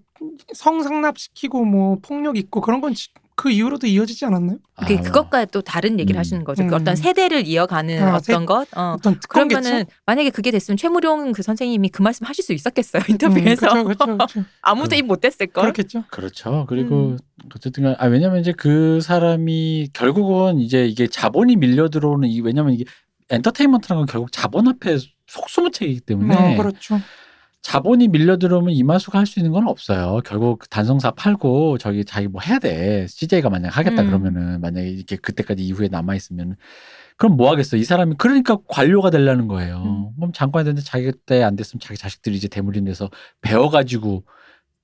성상납시키고 뭐 폭력 있고 그런 건 지- 그 이후로도 이어지지 않았나요? 그 아, 그것과 또 다른 얘기를 음. 하시는 거죠. 그 음. 어떤 세대를 이어가는 아, 어떤 세- 것. 어. 어떤 특권겠죠? 그러면은 만약에 그게 됐으면 최무룡 그 선생님이 그 말씀 하실 수 있었겠어요 인터뷰에서 음, 그렇죠, 그렇죠. 아무도 그- 입 못댔을 걸. 그렇겠죠. 그렇죠. 그리고 음. 어쨌든 간- 아 왜냐면 이제 그 사람이 결국은 이제 이게 자본이 밀려 들어오는 이 왜냐면 이게 엔터테인먼트라는 건 결국 자본 앞에 속수무책이기 때문에 어, 그렇죠. 자본이 밀려 들어오면 이마수가 할 수 있는 건 없어요. 결국 그 단성사 팔고 저기 자기 뭐 해야 돼. CJ가 만약 하겠다 음. 그러면은 만약에 이렇게 그때까지 이후에 남아 있으면 그럼 뭐 하겠어? 이 사람이 그러니까 관료가 되려는 거예요. 음. 그럼 장관이 됐는데 자기 때 안 됐으면 자기 자식들이 이제 대물림 돼서 배워 가지고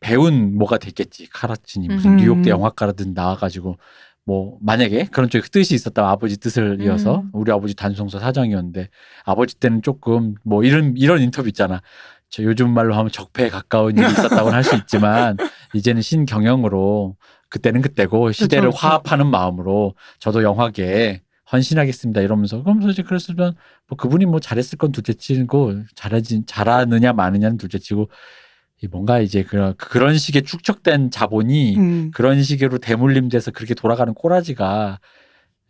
배운 뭐가 됐겠지. 카라친이 무슨 음. 뉴욕대 영화과라든 나와 가지고 뭐 만약에 그런 쪽에 뜻이 있었다면 아버지 뜻을 이어서 음. 우리 아버지 단성서 사장이었는데 아버지 때는 조금 뭐 이런 이런 인터뷰 있잖아. 저 요즘 말로 하면 적폐에 가까운 일이 있었다고는 할 수 있지만 이제는 신경영으로 그때는 그때고 시대를 그렇죠. 화합하는 마음으로 저도 영화계에 헌신하겠습니다 이러면서 그러면서 이제 그랬으면 뭐 그분이 뭐 잘했을 건 둘째치고 잘하진 잘하느냐 마느냐는 둘째치고 이 뭔가 이제 그런 그런 식의 축적된 자본이 음. 그런 식으로 대물림돼서 그렇게 돌아가는 꼬라지가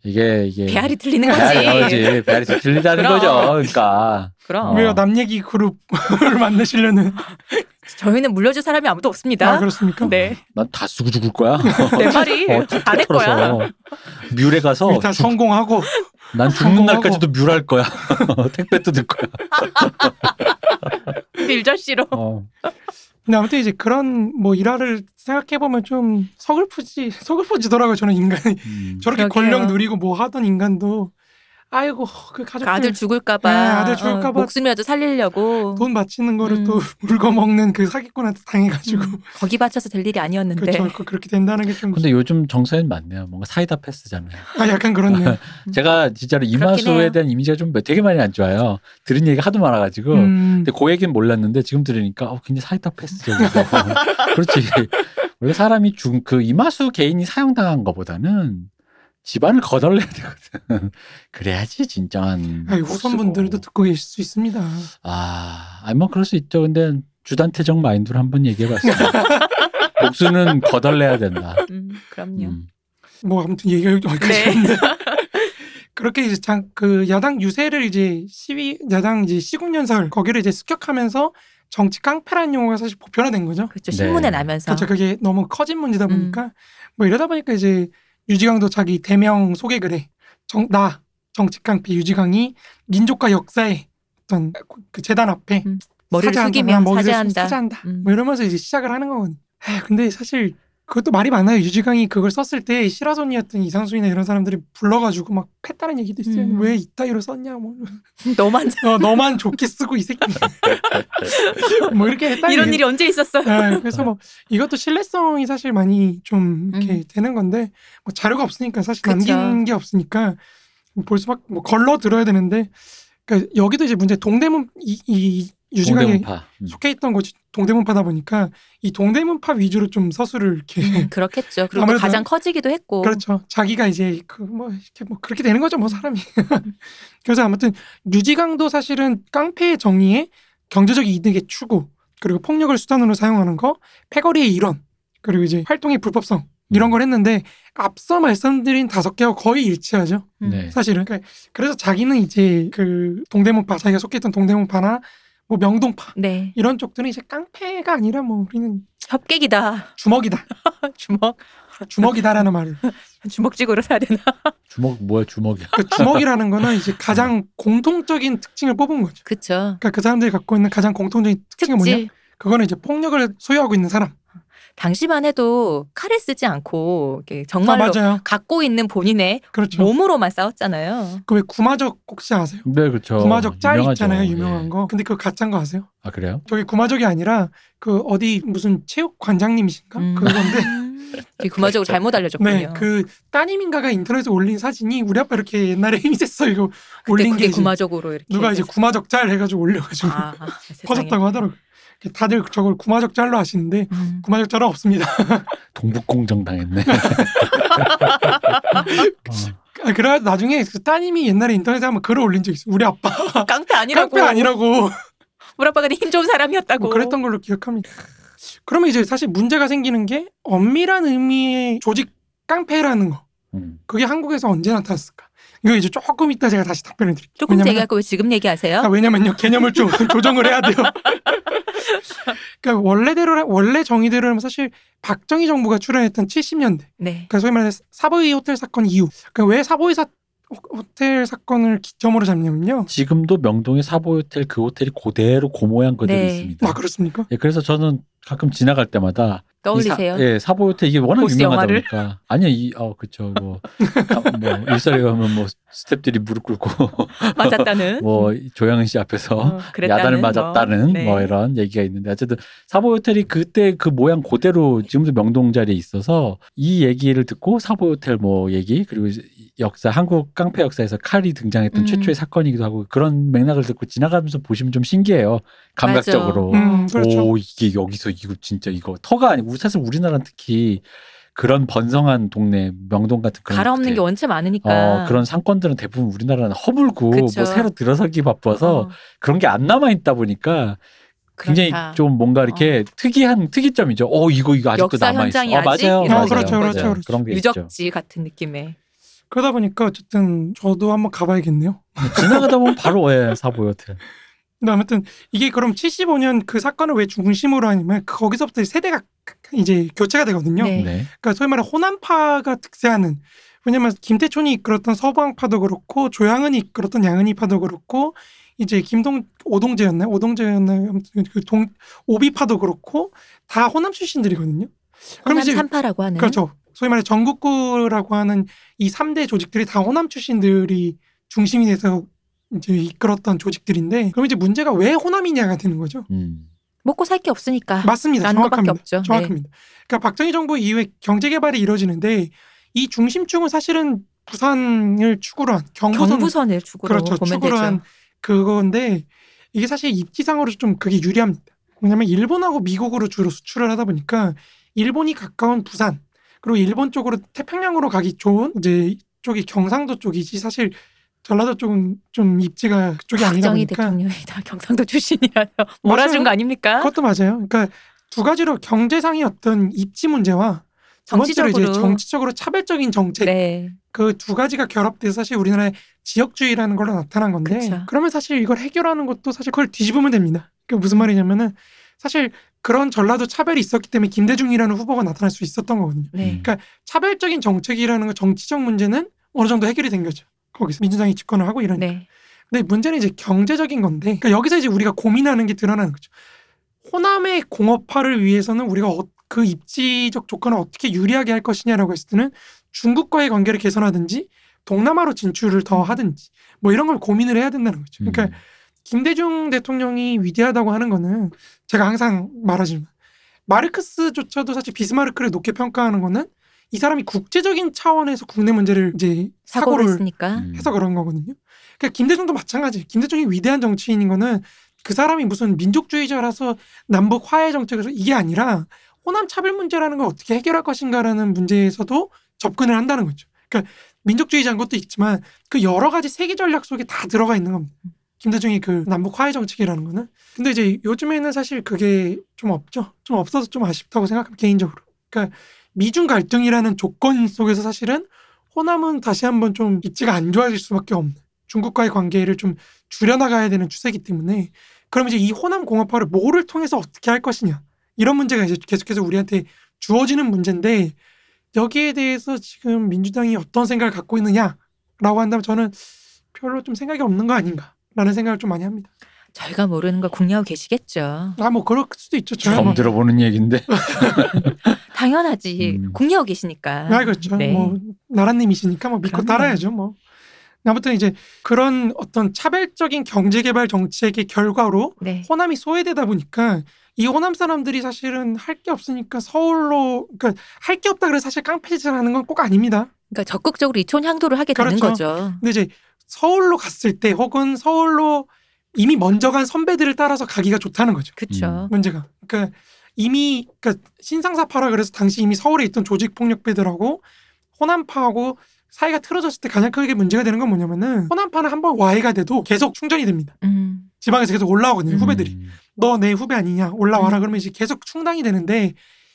이게 이게 배알이 들리는 배알이 거지. 나오지 배알이 들리다는. 거죠 그러니까 그럼 어. 왜요? 남 얘기 그룹을 만드시려는 저희는 물려줄 사람이 아무도 없습니다. 아 그렇습니까? 네, 난 다 쓰고 죽을 거야 내 말이 어, 다내 거야. 뮤에 가서 일단 죽- 성공하고 난 죽는 성공하고. 날까지도 뮤할 거야 택배 뜯을 거야 싫어. 어. 근데 아무튼 이제 그런 뭐 일화를 생각해 보면 좀 서글프지 서글퍼지더라고요. 저는 인간이 음. 저렇게 그러게요. 권력 누리고 뭐 하던 인간도 아이고 그 가족들. 그 아들 죽을까봐. 네, 아들 죽을까 봐. 목숨이라도 살리려고. 돈 바치는 거를 음. 또 울거먹는 그 사기꾼한테 당해가지고. 음, 거기 바쳐서 될 일이 아니었는데. 그렇죠. 그- 그렇게 된다는 게 좀 근데 요즘 정서엔 많네요. 뭔가 사이다 패스잖아요. 아 약간 그렇네요. 제가 진짜로 이마수에. 대한 이미지가 좀 되게 많이 안 좋아요. 들은 얘기가 하도 많아가지고. 음, 근데 그 얘기는 몰랐는데 지금 들으니까 어, 굉장히 사이다 패스적이고 그렇지. 원래 사람이 죽그 이마수 개인이 사형당한 것보다는 집안을 거덜내야 되거든 그래야지 진정한 아니, 후손분들도 듣고 계실 수 있습니다. 아, 아니 뭐 그럴 수 있죠 근데 주단태적 마인드로 한번 얘기해봤어요 복수는 거덜내야 된다 음, 그럼요. 음. 뭐 아무튼 얘기가 여기까지 네. 그렇게 이제 장, 그 야당 유세를 이제 시위 야당 이제 시국 연설 거기를 이제 습격하면서 정치 깡패라는 용어가 사실 보편화된 거죠. 그렇죠. 신문에 네. 나면서 그렇죠. 그게 너무 커진 문제다 음. 보니까 뭐 이러다 보니까 이제 유지강도 자기 대명 소개글에 정, 나 정치 깡패 유지강이 민족과 역사의 어떤 그 재단 앞에 음, 머리를 사죄한다. 숙이며 머리를 사죄한다. 사죄한다. 음. 뭐 이러면서 이제 시작을 하는 거거든요. 아, 근데 사실 그것도 말이 많아요. 유지강이 그걸 썼을 때 시라손이었던 이상순이나 이런 사람들이 불러가지고 막 패다는 얘기도 있어요. 음. 왜 이따위로 썼냐 뭐. 너만 어, 너만 좋게 쓰고 이 새끼. 뭐 이렇게 했다. 이런 일이 언제 있었어? 네, 그래서 뭐 이것도 신뢰성이 사실 많이 좀 이렇게 음. 되는 건데 뭐 자료가 없으니까 사실 그쵸. 남긴 게 없으니까 볼 수밖에 뭐 걸러 들어야 되는데 그러니까 여기도 이제 문제 동대문 이, 이 유지강에 동대문파 음. 속해 있던 곳이 동대문파다 보니까 이 동대문파 위주로 좀 서술을 이렇게 음, 그렇겠죠. 그리고 가장 커지기도 했고. 그렇죠. 자기가 이제 그 뭐 이렇게 뭐 그렇게 되는 거죠, 뭐 사람이. 그래서 아무튼 유지강도 사실은 깡패의 정의에 경제적 이득의 추구 그리고 폭력을 수단으로 사용하는 거, 패거리의 일원 그리고 이제 활동의 불법성 이런 걸 했는데 앞서 말씀드린 다섯 개와 거의 일치하죠. 음. 네. 사실은 그러니까 그래서 자기는 이제 그 동대문파 자기가 속해 있던 동대문파나 뭐 명동파 네. 이런 쪽들은 이제 깡패가 아니라 뭐 우리는 협객이다. 주먹이다. 주먹. 주먹이다라는 말을. 주먹직으로 사야 되나? 주먹 뭐야 주먹이야 그 주먹이라는 거는 이제 가장 공통적인 특징을 뽑은 거죠. 그쵸. 그러니까 그 사람들이 갖고 있는 가장 공통적인 특징이 뭐냐? 특질. 그거는 이제 폭력을 소유하고 있는 사람. 당시만 해도 칼을 쓰지 않고 이렇게 아, 정말로 맞아요. 갖고 있는 본인의 그렇죠. 몸으로만 싸웠잖아요. 그 왜 구마적 혹시 아세요? 네 그렇죠 구마적 짤 유명하죠. 있잖아요, 유명한 예. 거. 근데 그거 가짜인 거 아세요? 아 그래요 저기 구마적이 아니라 그 어디 무슨 체육 관장님이신가? 음. 그건데 구마적으로 잘못 알려줬군요. 네, 그 따님인가가 인터넷에 올린 사진이 우리 아빠 이렇게 옛날에 힘이 셌어 이거 올린 그게 게 구마적으로 이렇게 누가 이제. 구마적 짤 해가지고 올려가지고 아, 아, 세상에. 퍼졌다고 하더라고 요. 다들 저걸 구마적 짤로 하시는데 음. 구마적 짤은 없습니다. 동북공정 당했네 어. 아, 그래 나중에 그 따님이 옛날에 인터넷에 한번 글을 올린 적 있어. 우리 아빠 깡패 아니라고. 깡패 아니라고 우리 아빠가 힘 좋은 사람이었다고. 뭐 그랬던 걸로 기억합니다. 그러면 이제 사실 문제가 생기는 게 엄밀한 의미의 조직 깡패라는 거 음. 그게 한국에서 언제 나타났을까? 이거 이제 조금 이따 제가 다시 답변을 드릴게요. 조금 얘기하고 왜 지금 얘기하세요? 아, 왜냐면요 개념을 좀 조정을 해야 돼요. 그러니까 원래대로 원래 정의대로라면 사실 박정희 정부가 출연했던 70년대 네. 그러니까 소위 말해 사보이 호텔 사건 이후 그러니까 왜 사보이 사, 호- 호텔 사건을 기점으로 잡냐면요. 지금도 명동의 사보 호텔 그 호텔이 그대로 그 모양 그대로 네. 있습니다. 아 그렇습니까? 예, 그래서 저는 가끔 지나갈 때마다 떠올리세요? 예, 사보 호텔 이게 워낙 보스 유명하다 영화를? 보니까 아니요, 이, 어, 그쵸, 뭐, 가- 뭐 일설에 가면 뭐 스탭들이 무릎 꿇고 맞았다는. 뭐 조양은 씨 앞에서 어, 야단을 뭐. 맞았다는 네. 뭐 이런 얘기가 있는데 어쨌든 사보 호텔이 그때 그 모양 그대로 지금도 명동 자리에 있어서 이 얘기를 듣고 사보 호텔 뭐 얘기 그리고 역사 한국 깡패 역사에서 칼이 등장했던 음. 최초의 사건이기도 하고 그런 맥락을 듣고 지나가면서 보시면 좀 신기해요 감각적으로. 음 그렇죠. 오 이게 여기서 이거 진짜 이거 터가 아니고 사실 우리나라는 특히 그런 번성한 동네 명동 같은 그런 갈아엎는 데- 게 원체 많으니까. 어, 그런 상권들은 대부분 우리나라는 허물고 그쵸. 뭐 새로 들어서기 바빠서 어, 그런 게 안 남아 있다 보니까 굉장히 그렇다. 좀 뭔가 이렇게 특이한 특이점이죠. 어 이거 이거 아직도 남아 있어. 어, 아직 맞아요. 맞아요. 그렇죠, 그렇죠, 맞아요. 그렇죠. 그런 게 있죠. 유적지 같은 느낌의. 그러다 보니까 어쨌든 저도 한번 가봐야겠네요. 지나가다 보면 바로 예, 호텔. 근데 아무튼 이게 그럼 75년 그 사건을 왜 중심으로 하냐면 거기서부터 세대가 이제 교체가 되거든요. 네. 네. 그러니까 소위 말해 호남파가 득세하는 왜냐면 김태촌이 이끌었던 서부항파도 그렇고 조양은이 이끌었던 양은이파도 그렇고 이제 김동 오동재였나요? 오동재였나요? 아무튼 그동 오비파도 그렇고 다 호남 출신들이거든요. 그럼 호남 이제 산파라고 하는. 그렇죠. 소위 말해 전국구라고 하는 이 3대 조직들이 다 호남 출신들이 중심이 돼서 이제 이끌었던 조직들인데 그럼 이제 문제가 왜 호남이냐가 되는 거죠. 음. 먹고 살 게 없으니까. 맞습니다. 정확합니다. 없죠. 네. 정확합니다. 그러니까 박정희 정부 이후에 경제 개발이 이루어지는데 이 중심축은 사실은 부산을 축으로 한 경부선 경부선을 축으로 그렇죠. 보면 축으로 되죠. 한 그건데 이게 사실 입지상으로 좀 그게 유리합니다. 왜냐면 일본하고 미국으로 주로 수출을 하다 보니까 일본이 가까운 부산 그리고 일본 쪽으로 태평양으로 가기 좋은 이제 쪽이 경상도 쪽이지 사실 전라도 쪽은 좀 입지가 그쪽이 아니다 보니까 대통령이 다 경상도 출신이라서 몰아준. 거 아닙니까? 그것도 맞아요. 그러니까 두 가지로 경제상의 어떤 입지 문제와 두 번째로 이제 정치적으로. 정치적으로 차별적인 정책 네. 그두 가지가 결합돼서 사실 우리나라의 지역주의라는 걸로 나타난 건데 그쵸. 그러면 사실 이걸 해결하는 것도 사실 그걸 뒤집으면 됩니다. 그 무슨 말이냐면은 사실 그런 전라도 차별이 있었기 때문에 김대중이라는 후보가 나타날 수 있었던 거거든요. 네. 그러니까 차별적인 정책이라는 거 정치적 문제는 어느 정도 해결이 된 거죠. 거기서 민주당이 집권을 하고 이러니까. 네. 근데 문제는 이제 경제적인 건데 그러니까 여기서 이제 우리가 고민하는 게 드러나는 거죠. 호남의 공업화를 위해서는 우리가 어- 그 입지적 조건을 어떻게 유리하게 할 것이냐라고 했을 때는 중국과의 관계를 개선하든지 동남아로 진출을 더 하든지 뭐 이런 걸 고민을 해야 된다는 거죠. 그러니까 음. 김대중 대통령이 위대하다고 하는 거는 제가 항상 말하지만 마르크스조차도 사실 비스마르크를 높게 평가하는 거는 이 사람이 국제적인 차원에서 국내 문제를 이제 사고를 사고를 했으니까. 음. 해서 그런 거거든요. 그러니까 김대중도 마찬가지. 김대중이 위대한 정치인인 거는 그 사람이 무슨 민족주의자라서 남북 화해 정책에서 이게 아니라 호남 차별 문제라는 걸 어떻게 해결할 것인가라는 문제에서도 접근을 한다는 거죠. 그러니까 민족주의자인 것도 있지만 그 여러 가지 세계 전략 속에 다 들어가 있는 겁니다. 김대중이 그 남북 화해 정책이라는 거는. 근데 이제 요즘에는 사실 그게 좀 없죠. 좀 없어서 좀 아쉽다고 생각합니다. 개인적으로. 그러니까 미중 갈등이라는 조건 속에서 사실은 호남은 다시 한번 좀 입지가 안 좋아질 수밖에 없는 중국과의 관계를 좀 줄여나가야 되는 추세이기 때문에 그럼 이제 이 호남 공업화를 뭐를 통해서 어떻게 할 것이냐 이런 문제가 이제 계속해서 우리한테 주어지는 문제인데 여기에 대해서 지금 민주당이 어떤 생각을 갖고 있느냐라고 한다면 저는 별로 좀 생각이 없는 거 아닌가 라는 생각을 좀 많이 합니다. 저희가 모르는 걸 궁리하고 계시겠죠. 아 뭐 그럴 수도 있죠. 처음 뭐, 들어보는 얘기인데. 당연하지. 음. 궁리하고 계시니까. 아 그렇죠. 네. 뭐 나라님이시니까 뭐 믿고 그럼요. 따라야죠. 뭐 아무튼 이제 그런 어떤 차별적인 경제개발 정책의 결과로 네. 호남이 소외되다 보니까 이 호남 사람들이 사실은 할 게 없으니까 서울로 그러니까 할 게 없다 그래서 사실 깡패짓을 하는 건 꼭 아닙니다. 그러니까 적극적으로 이촌 향도를 하게 되는 그렇죠. 거죠. 근데 이제 서울로 갔을 때 혹은 서울로 이미 먼저 간 선배들을 따라서 가기가 좋다는 거죠. 그렇죠. 문제가. 그러니까 이미 그러니까 신상사파라 그래서 당시 이미 서울에 있던 조직 폭력배들하고 호남파하고 사이가 틀어졌을 때 가장 크게 문제가 되는 건 뭐냐면은 호남파는 한 번 와해가 돼도 계속 충전이 됩니다. 음. 지방에서 계속 올라오거든요. 음. 후배들이. 음. 너내 후배 아니냐 올라와라 음. 그러면 이제 계속 충당이 되는데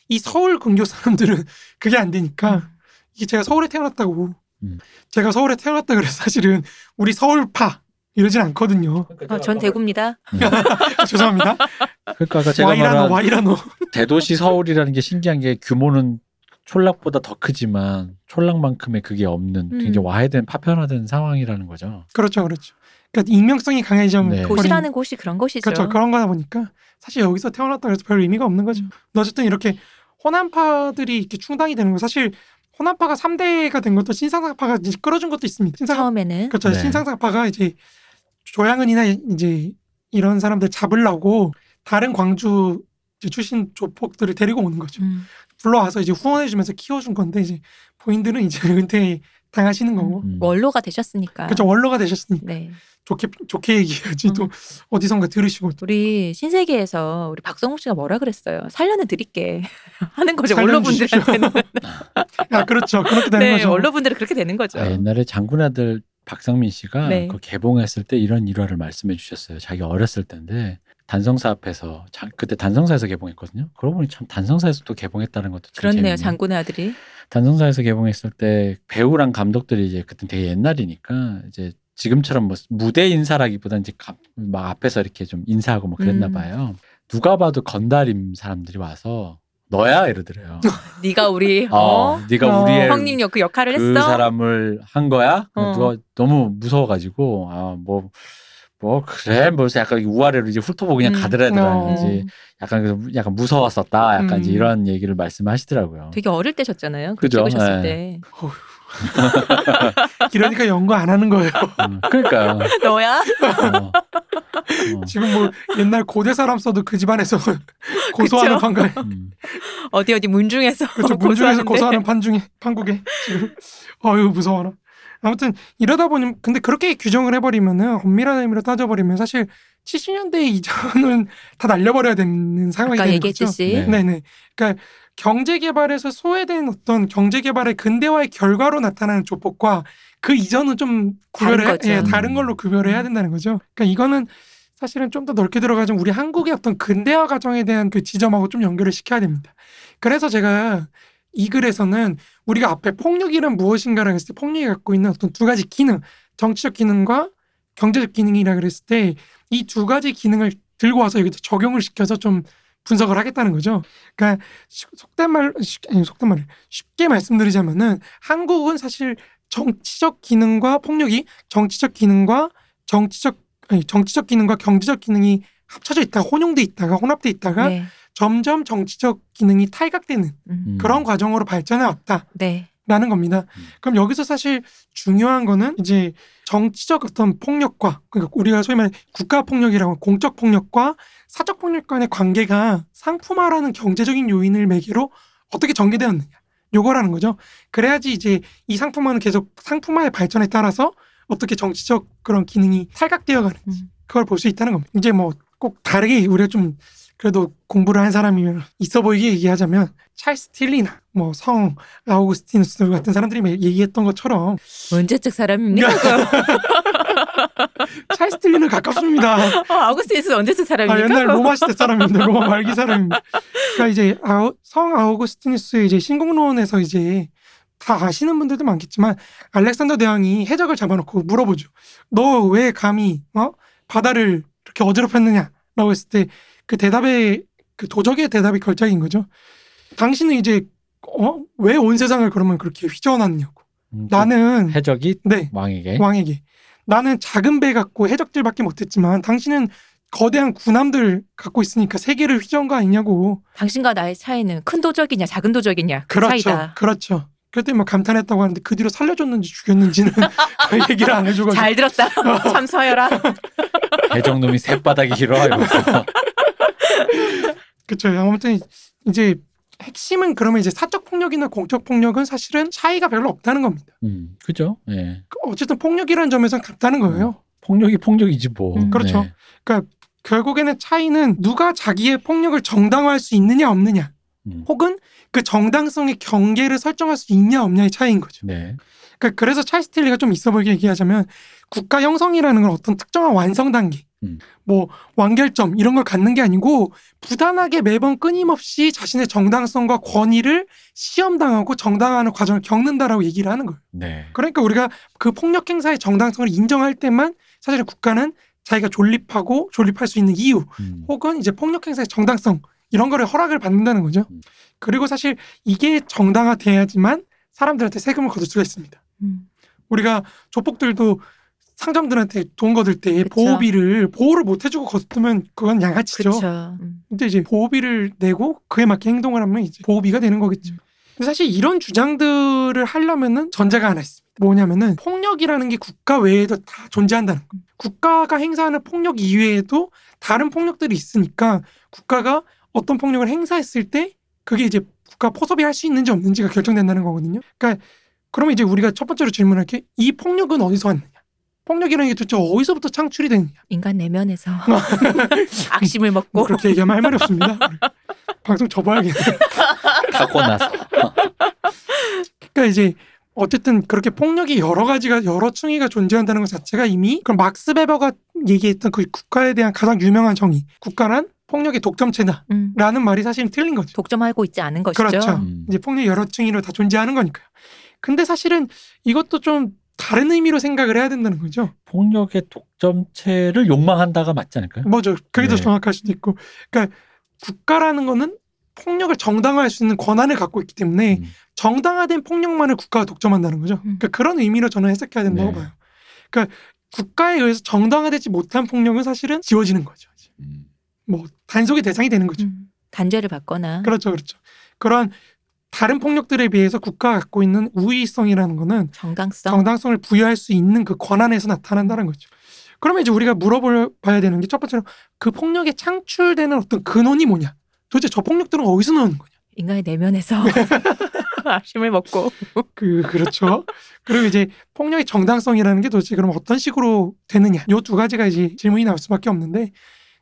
이 서울 근교 사람들은 그게 안 되니까 이게 제가 서울에 태어났다고 음. 제가 서울에 태어났다 그래서 사실은 우리 서울파 이러진 않거든요. 어, 전 대구입니다. 아, 죄송합니다. 그러니까 아까 제가 와이라노 말한 와이라노. 대도시 서울이라는 게 신기한 게 규모는 촌락보다 더 크지만 촌락만큼의 그게 없는 음. 굉장히 와해된 파편화된 상황이라는 거죠. 그렇죠, 그렇죠. 그러니까 익명성이 강해지면 네. 도시라는 곳이 그런 곳이죠. 그렇죠. 그런 거다 보니까 사실 여기서 태어났다 그래서 별 의미가 없는 거죠. 음. 어쨌든 이렇게 호남파들이 이렇게 충당이 되는 거 사실 호남파가 3대가 된 것도 신상사파가 이제 끌어준 것도 있습니다. 신상 처음에는 그렇죠. 네. 신상사파가 이제 조양은이나 이제 이런 사람들 잡으려고 다른 광주 출신 조폭들을 데리고 오는 거죠. 음. 불러와서 이제 후원해주면서 키워준 건데 이제 본인들은 이제 은퇴 당하시는 거고. 음. 원로가 되셨으니까. 그렇죠. 원로가 되셨으니까 네. 좋게 좋게 얘기해야지 음. 또 어디선가 들으시고 또 우리 신세계에서 우리 박성욱 씨가 뭐라 그랬어요? 살려는 드릴게 하는 거죠. 원로분들한테는. 아 그렇죠. 그렇게 되는 네, 거죠. 원로분들은 그렇게 되는 거죠. 아, 옛날에 장군 아들 박상민 씨가 네. 그 개봉했을 때 이런 일화를 말씀해 주셨어요. 자기 어렸을 때인데 단성사 앞에서 자- 그때 단성사에서 개봉했거든요. 그러고 보니 참 단성사에서 또 개봉했다는 것도 참 그렇네요. 재밌네요. 장군의 아들이. 단성사에서 개봉했을 때 배우랑 감독들이 이제 그때 되게 옛날이니까 이제 지금처럼 뭐 무대 인사라기보다는 이제 가- 막 앞에서 이렇게 좀 인사하고 뭐 그랬나 음. 봐요. 누가 봐도 건달임 사람들이 와서 너야 이러더래요. 네가 우리 어, 어? 네가 어, 우리의 형님 역 그 역할을 그 했어. 사람을 한 거야? 어. 누가 너무 무서워가지고 아뭐뭐 그래 뭐 약간 우아래로 이제 훑어보고 그냥 음. 가더라든지 어. 약간 그- 약간 무서웠었다 약간 이제 음. 이런 얘기를 말씀하시더라고요. 되게 어릴 때셨잖아요. 그 그죠? 찍으셨을 네. 때. 이러니까 연구 안 하는 거예요. 음, 그러니까 너야? 어. 어. 지금 뭐 옛날 고대 사람 써도 그 집안에서 고소하는 그쵸? 판가에 음. 어디 어디 문중에서 그렇죠. 문중에서. 고소하는 판중에 판국에 지금 어유 무서워라. 아무튼 이러다 보니 근데 그렇게 규정을 해버리면은 엄밀한 의미로 따져버리면 사실 70년대 이전은 다 날려버려야 되는 상황이 아까 되는 얘기했듯이. 네. 거죠. 네네. 그러니까 경제 개발에서 소외된 어떤 경제 개발의 근대화의 결과로 나타나는 조폭과 그 이전은 좀 구별을 다른 해. 예, 다른 걸로 구별을 해야 된다는 거죠. 그러니까 이거는 사실은 좀 더 넓게 들어가자면 우리 한국의 어떤 근대화 과정에 대한 그 지점하고 좀 연결을 시켜야 됩니다. 그래서 제가 이 글에서는 우리가 앞에 폭력이란 무엇인가라고 했을 때 폭력이 갖고 있는 어떤 두 가지 기능, 정치적 기능과 경제적 기능이라 그랬을 때 이 두 가지 기능을 들고 와서 여기다 적용을 시켜서 좀 분석을 하겠다는 거죠. 그러니까 시- 속된 말, 쉽- 아니, 속된 말을 쉽게 말씀드리자면은 한국은 사실 정치적 기능과 폭력이 정치적 기능과 정치적 아니, 정치적 기능과 경제적 기능이 합쳐져 있다가 혼용돼 있다가 혼합돼 있다가 네. 점점 정치적 기능이 탈각되는 음. 음. 그런 과정으로 발전해 왔다라는 네. 겁니다. 음. 그럼 여기서 사실 중요한 거는 이제 정치적 어떤 폭력과 그러니까 우리가 소위 말해 국가 폭력이라고 공적 폭력과 사적 폭력 간의 관계가 상품화라는 경제적인 요인을 매개로 어떻게 전개되었느냐. 요거라는 거죠. 그래야지 이제 이 상품화는 계속 상품화의 발전에 따라서 어떻게 정치적 그런 기능이 탈각되어 가는지 음. 그걸 볼 수 있다는 겁니다. 이제 뭐 꼭 다르게 우리가 좀 그래도 공부를 한 사람이면 있어 보이게 얘기하자면 찰스 틸리나 뭐 성 아우구스티누스 같은 사람들이 매- 얘기했던 것처럼 언제적 사람입니까? 찰스 틸리는 가깝습니다. 어, 아우구스티스 언제적 아, 사람입니까? 옛날 로마 시대 사람인데 로마 말기 사람입니다. 그러니까 이제 아우, 성 아우구스티누스의 이제 신공론에서 이제 다 아시는 분들도 많겠지만 알렉산더 대왕이 해적을 잡아놓고 물어보죠. 너 왜 감히 어 바다를 이렇게 어지럽혔느냐라고 했을 때 그 대답에 그 도적의 대답이 걸작인 거죠. 당신은 이제 어 왜 온 세상을 그러면 그렇게 휘저어놨냐고. 음, 나는 해적이 네 왕에게 왕에게 나는 작은 배 갖고 해적들밖에 못했지만 당신은 거대한 군함들 갖고 있으니까 세계를 휘저은 거 아니냐고. 당신과 나의 차이는 큰 도적이냐 작은 도적이냐 그 그렇죠. 차이다. 그렇죠. 그때 뭐 감탄했다고 하는데 그 뒤로 살려줬는지 죽였는지는 얘기를 안 해줘가지고. 잘 들었다. 참 서열아. 해적놈이 새바닥이 길어 이러면서 그렇죠. 아무튼 이제 핵심은 그러면 이제 사적 폭력이나 공적 폭력은 사실은 차이가 별로 없다는 겁니다. 음, 그죠? 예. 그 어쨌든 폭력이라는 점에서는 같다는 거예요. 폭력이 폭력이지 뭐. 음, 그렇죠. 네. 결국에는 차이는 누가 자기의 폭력을 정당화할 수 있느냐 없느냐, 음, 혹은 그 정당성의 경계를 설정할 수 있냐 없냐의 차이인 거죠. 네. 그러니까 그래서 찰스 틸리가 좀 있어 보이게 얘기하자면 국가 형성이라는 건 어떤 특정한 완성 단계 음. 뭐 완결점 이런 걸 갖는 게 아니고 부단하게 매번 끊임없이 자신의 정당성과 권위를 시험당하고 정당화하는 과정을 겪는다라고 얘기를 하는 거예요. 네. 그러니까 우리가 그 폭력 행사의 정당성을 인정할 때만 사실은 국가는 자기가 존립하고 존립할 수 있는 이유 음. 혹은 이제 폭력 행사의 정당성 이런 거를 허락을 받는다는 거죠. 음. 그리고 사실 이게 정당화돼야지만 사람들한테 세금을 거둘 수가 있습니다. 음. 우리가 조폭들도 상점들한테 돈 거둘 때 그쵸. 보호비를 보호를 못 해주고 거두면 그건 양아치죠. 음. 근데 이제 보호비를 내고 그에 맞게 행동을 하면 이제 보호비가 되는 거겠죠. 근데 사실 이런 주장들을 하려면은 전제가 하나 있습니다. 뭐냐면은 폭력이라는 게 국가 외에도 다 존재한다는 거. 국가가 행사하는 폭력 이외에도 다른 폭력들이 있으니까 국가가 어떤 폭력을 행사했을 때 그게 이제 국가 포섭이 할 수 있는지 없는지가 결정된다는 거거든요. 그러니까 그러면 이제 우리가 첫 번째로 질문할 게 이 폭력은 어디서 왔느냐? 폭력이라는 게 도대체 어디서부터 창출이 되느냐? 인간 내면에서 악심을 먹고 뭐 그렇게 얘기하면 할 말이 없습니다. 방송 접어야겠네. 타고나서. 그러니까 이제 어쨌든 그렇게 폭력이 여러 가지가 여러 층위가 존재한다는 것 자체가 이미 그럼 막스 베버가 얘기했던 그 국가에 대한 가장 유명한 정의 국가란 폭력의 독점체다라는 음. 말이 사실은 틀린 거죠. 독점하고 있지 않은 것이죠. 그렇죠. 음. 이제 폭력 여러 층위로 다 존재하는 거니까요. 근데 사실은 이것도 좀 다른 의미로 생각을 해야 된다는 거죠. 폭력의 독점체를 욕망한다가 맞지 않을까요? 뭐죠? 그게 더 네. 정확할 수도 있고. 그러니까 국가라는 거는 폭력을 정당화할 수 있는 권한을 갖고 있기 때문에 음. 정당화된 폭력만을 국가가 독점한다는 거죠. 음. 그러니까 그런 의미로 저는 해석해야 된다고 네. 봐요. 그러니까 국가에 의해서 정당화되지 못한 폭력은 사실은 지워지는 거죠. 음. 뭐 단속의 대상이 되는 거죠. 음. 단죄를 받거나 그렇죠, 그렇죠. 그런 다른 폭력들에 비해서 국가가 갖고 있는 우위성이라는 거는 정당성 정당성을 부여할 수 있는 그 권한에서 나타난다는 거죠. 그러면 이제 우리가 물어봐야 되는 게 첫 번째로 그 폭력에 창출되는 어떤 근원이 뭐냐? 도대체 저 폭력들은 어디서 나오는 거냐? 인간의 내면에서 악심을 먹고 그 그렇죠. 그리고 이제 폭력의 정당성이라는 게 도대체 그럼 어떤 식으로 되느냐? 요 두 가지가 이제 질문이 나올 수밖에 없는데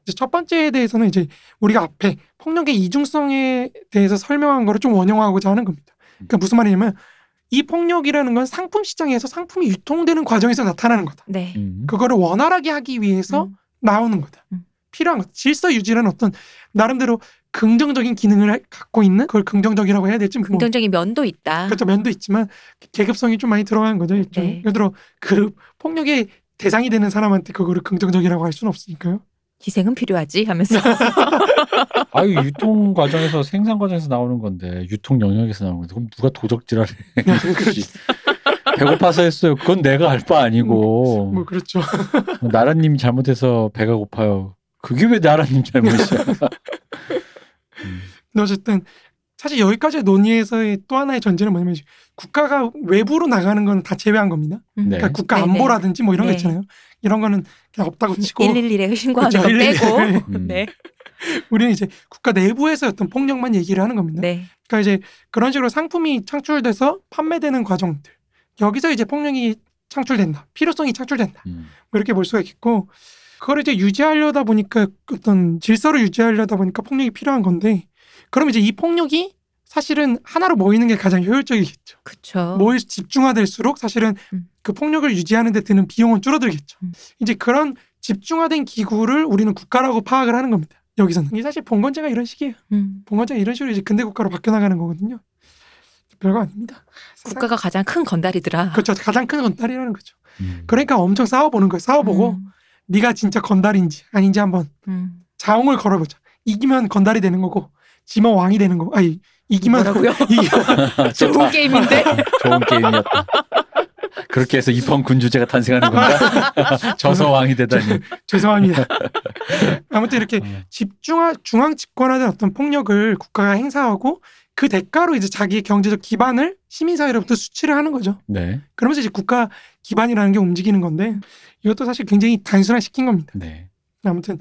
이제 첫 번째에 대해서는 이제 우리가 앞에 폭력의 이중성에 대해서 설명한 거를 좀 원용하고자 하는 겁니다. 그러니까 무슨 말이냐면 이 폭력이라는 건 상품 시장에서 상품이 유통되는 과정에서 나타나는 거다. 네. 음. 그거를 원활하게 하기 위해서 음. 나오는 거다. 음. 필요한 것. 질서 유지라는 어떤 나름대로 긍정적인 기능을 할- 갖고 있는 그걸 긍정적이라고 해야 될지 뭐 긍정적인 면도 있다. 그렇죠 면도 있지만 계급성이 좀 많이 들어간 거죠. 일종. 네. 예를 들어 그 폭력의 대상이 되는 사람한테 그거를 긍정적이라고 할 수는 없으니까요. 희생은 필요하지 하면서 아유 유통 과정에서 생산 과정에서 나오는 건데 유통 영역에서 나오는 건데 그럼 누가 도적질하래? 그렇지. 배고파서 했어요. 그건 내가 알 바 아니고 뭐 그렇죠. 나라님이 잘못해서 배가 고파요. 그게 왜 나라님 잘못이야? 음. 어쨌든 사실 여기까지의 논의에서의 또 하나의 전제는 뭐냐면 국가가 외부로 나가는 건 다 제외한 겁니다. 음. 네. 그러니까 국가 네네. 안보라든지 뭐 이런 거 네. 있잖아요. 이런 거는 그냥 없다고 치고 111에 신고하는 그렇죠. 거 111. 빼고 음. 네. 우리는 이제 국가 내부에서 어떤 폭력만 얘기를 하는 겁니다. 네. 그러니까 이제 그런 식으로 상품이 창출돼서 판매되는 과정들 여기서 이제 폭력이 창출된다 필요성이 창출된다 음. 뭐 이렇게 볼 수가 있겠고 그걸 이제 유지하려다 보니까 어떤 질서를 유지하려다 보니까 폭력이 필요한 건데 그럼 이제 이 폭력이 사실은 하나로 모이는 게 가장 효율적이겠죠. 그렇죠. 모일 집중화될수록 사실은 음. 그 폭력을 유지하는 데 드는 비용은 줄어들겠죠. 음. 이제 그런 집중화된 기구를 우리는 국가라고 파악을 하는 겁니다. 여기서는 이게 사실 봉건제가 이런 식이에요. 음. 봉건제가 이런 식으로 이제 근대 국가로 바뀌어 나가는 거거든요. 별거 아닙니다. 국가가 가장 큰 건달이더라. 그렇죠. 가장 큰 건달이라는 거죠. 음. 그러니까 엄청 싸워보는 거예요. 싸워보고 음. 네가 진짜 건달인지 아닌지 한번 음. 자웅을 걸어보자. 이기면 건달이 되는 거고 지면 왕이 되는 거고. 아니 뭐라고요? 이기면 좋은 게임인데 좋은 게임이었다. 그렇게 해서 입헌 군주제가 탄생하는 건가? 저서 왕이 되다니. 죄송합니다. 아무튼 이렇게 어. 집중화 중앙 집권화된 어떤 폭력을 국가가 행사하고 그 대가로 이제 자기의 경제적 기반을 시민사회로부터 수치를 하는 거죠. 네. 그러면서 이제 국가 기반이라는 게 움직이는 건데 이것도 사실 굉장히 단순화 시킨 겁니다. 네. 아무튼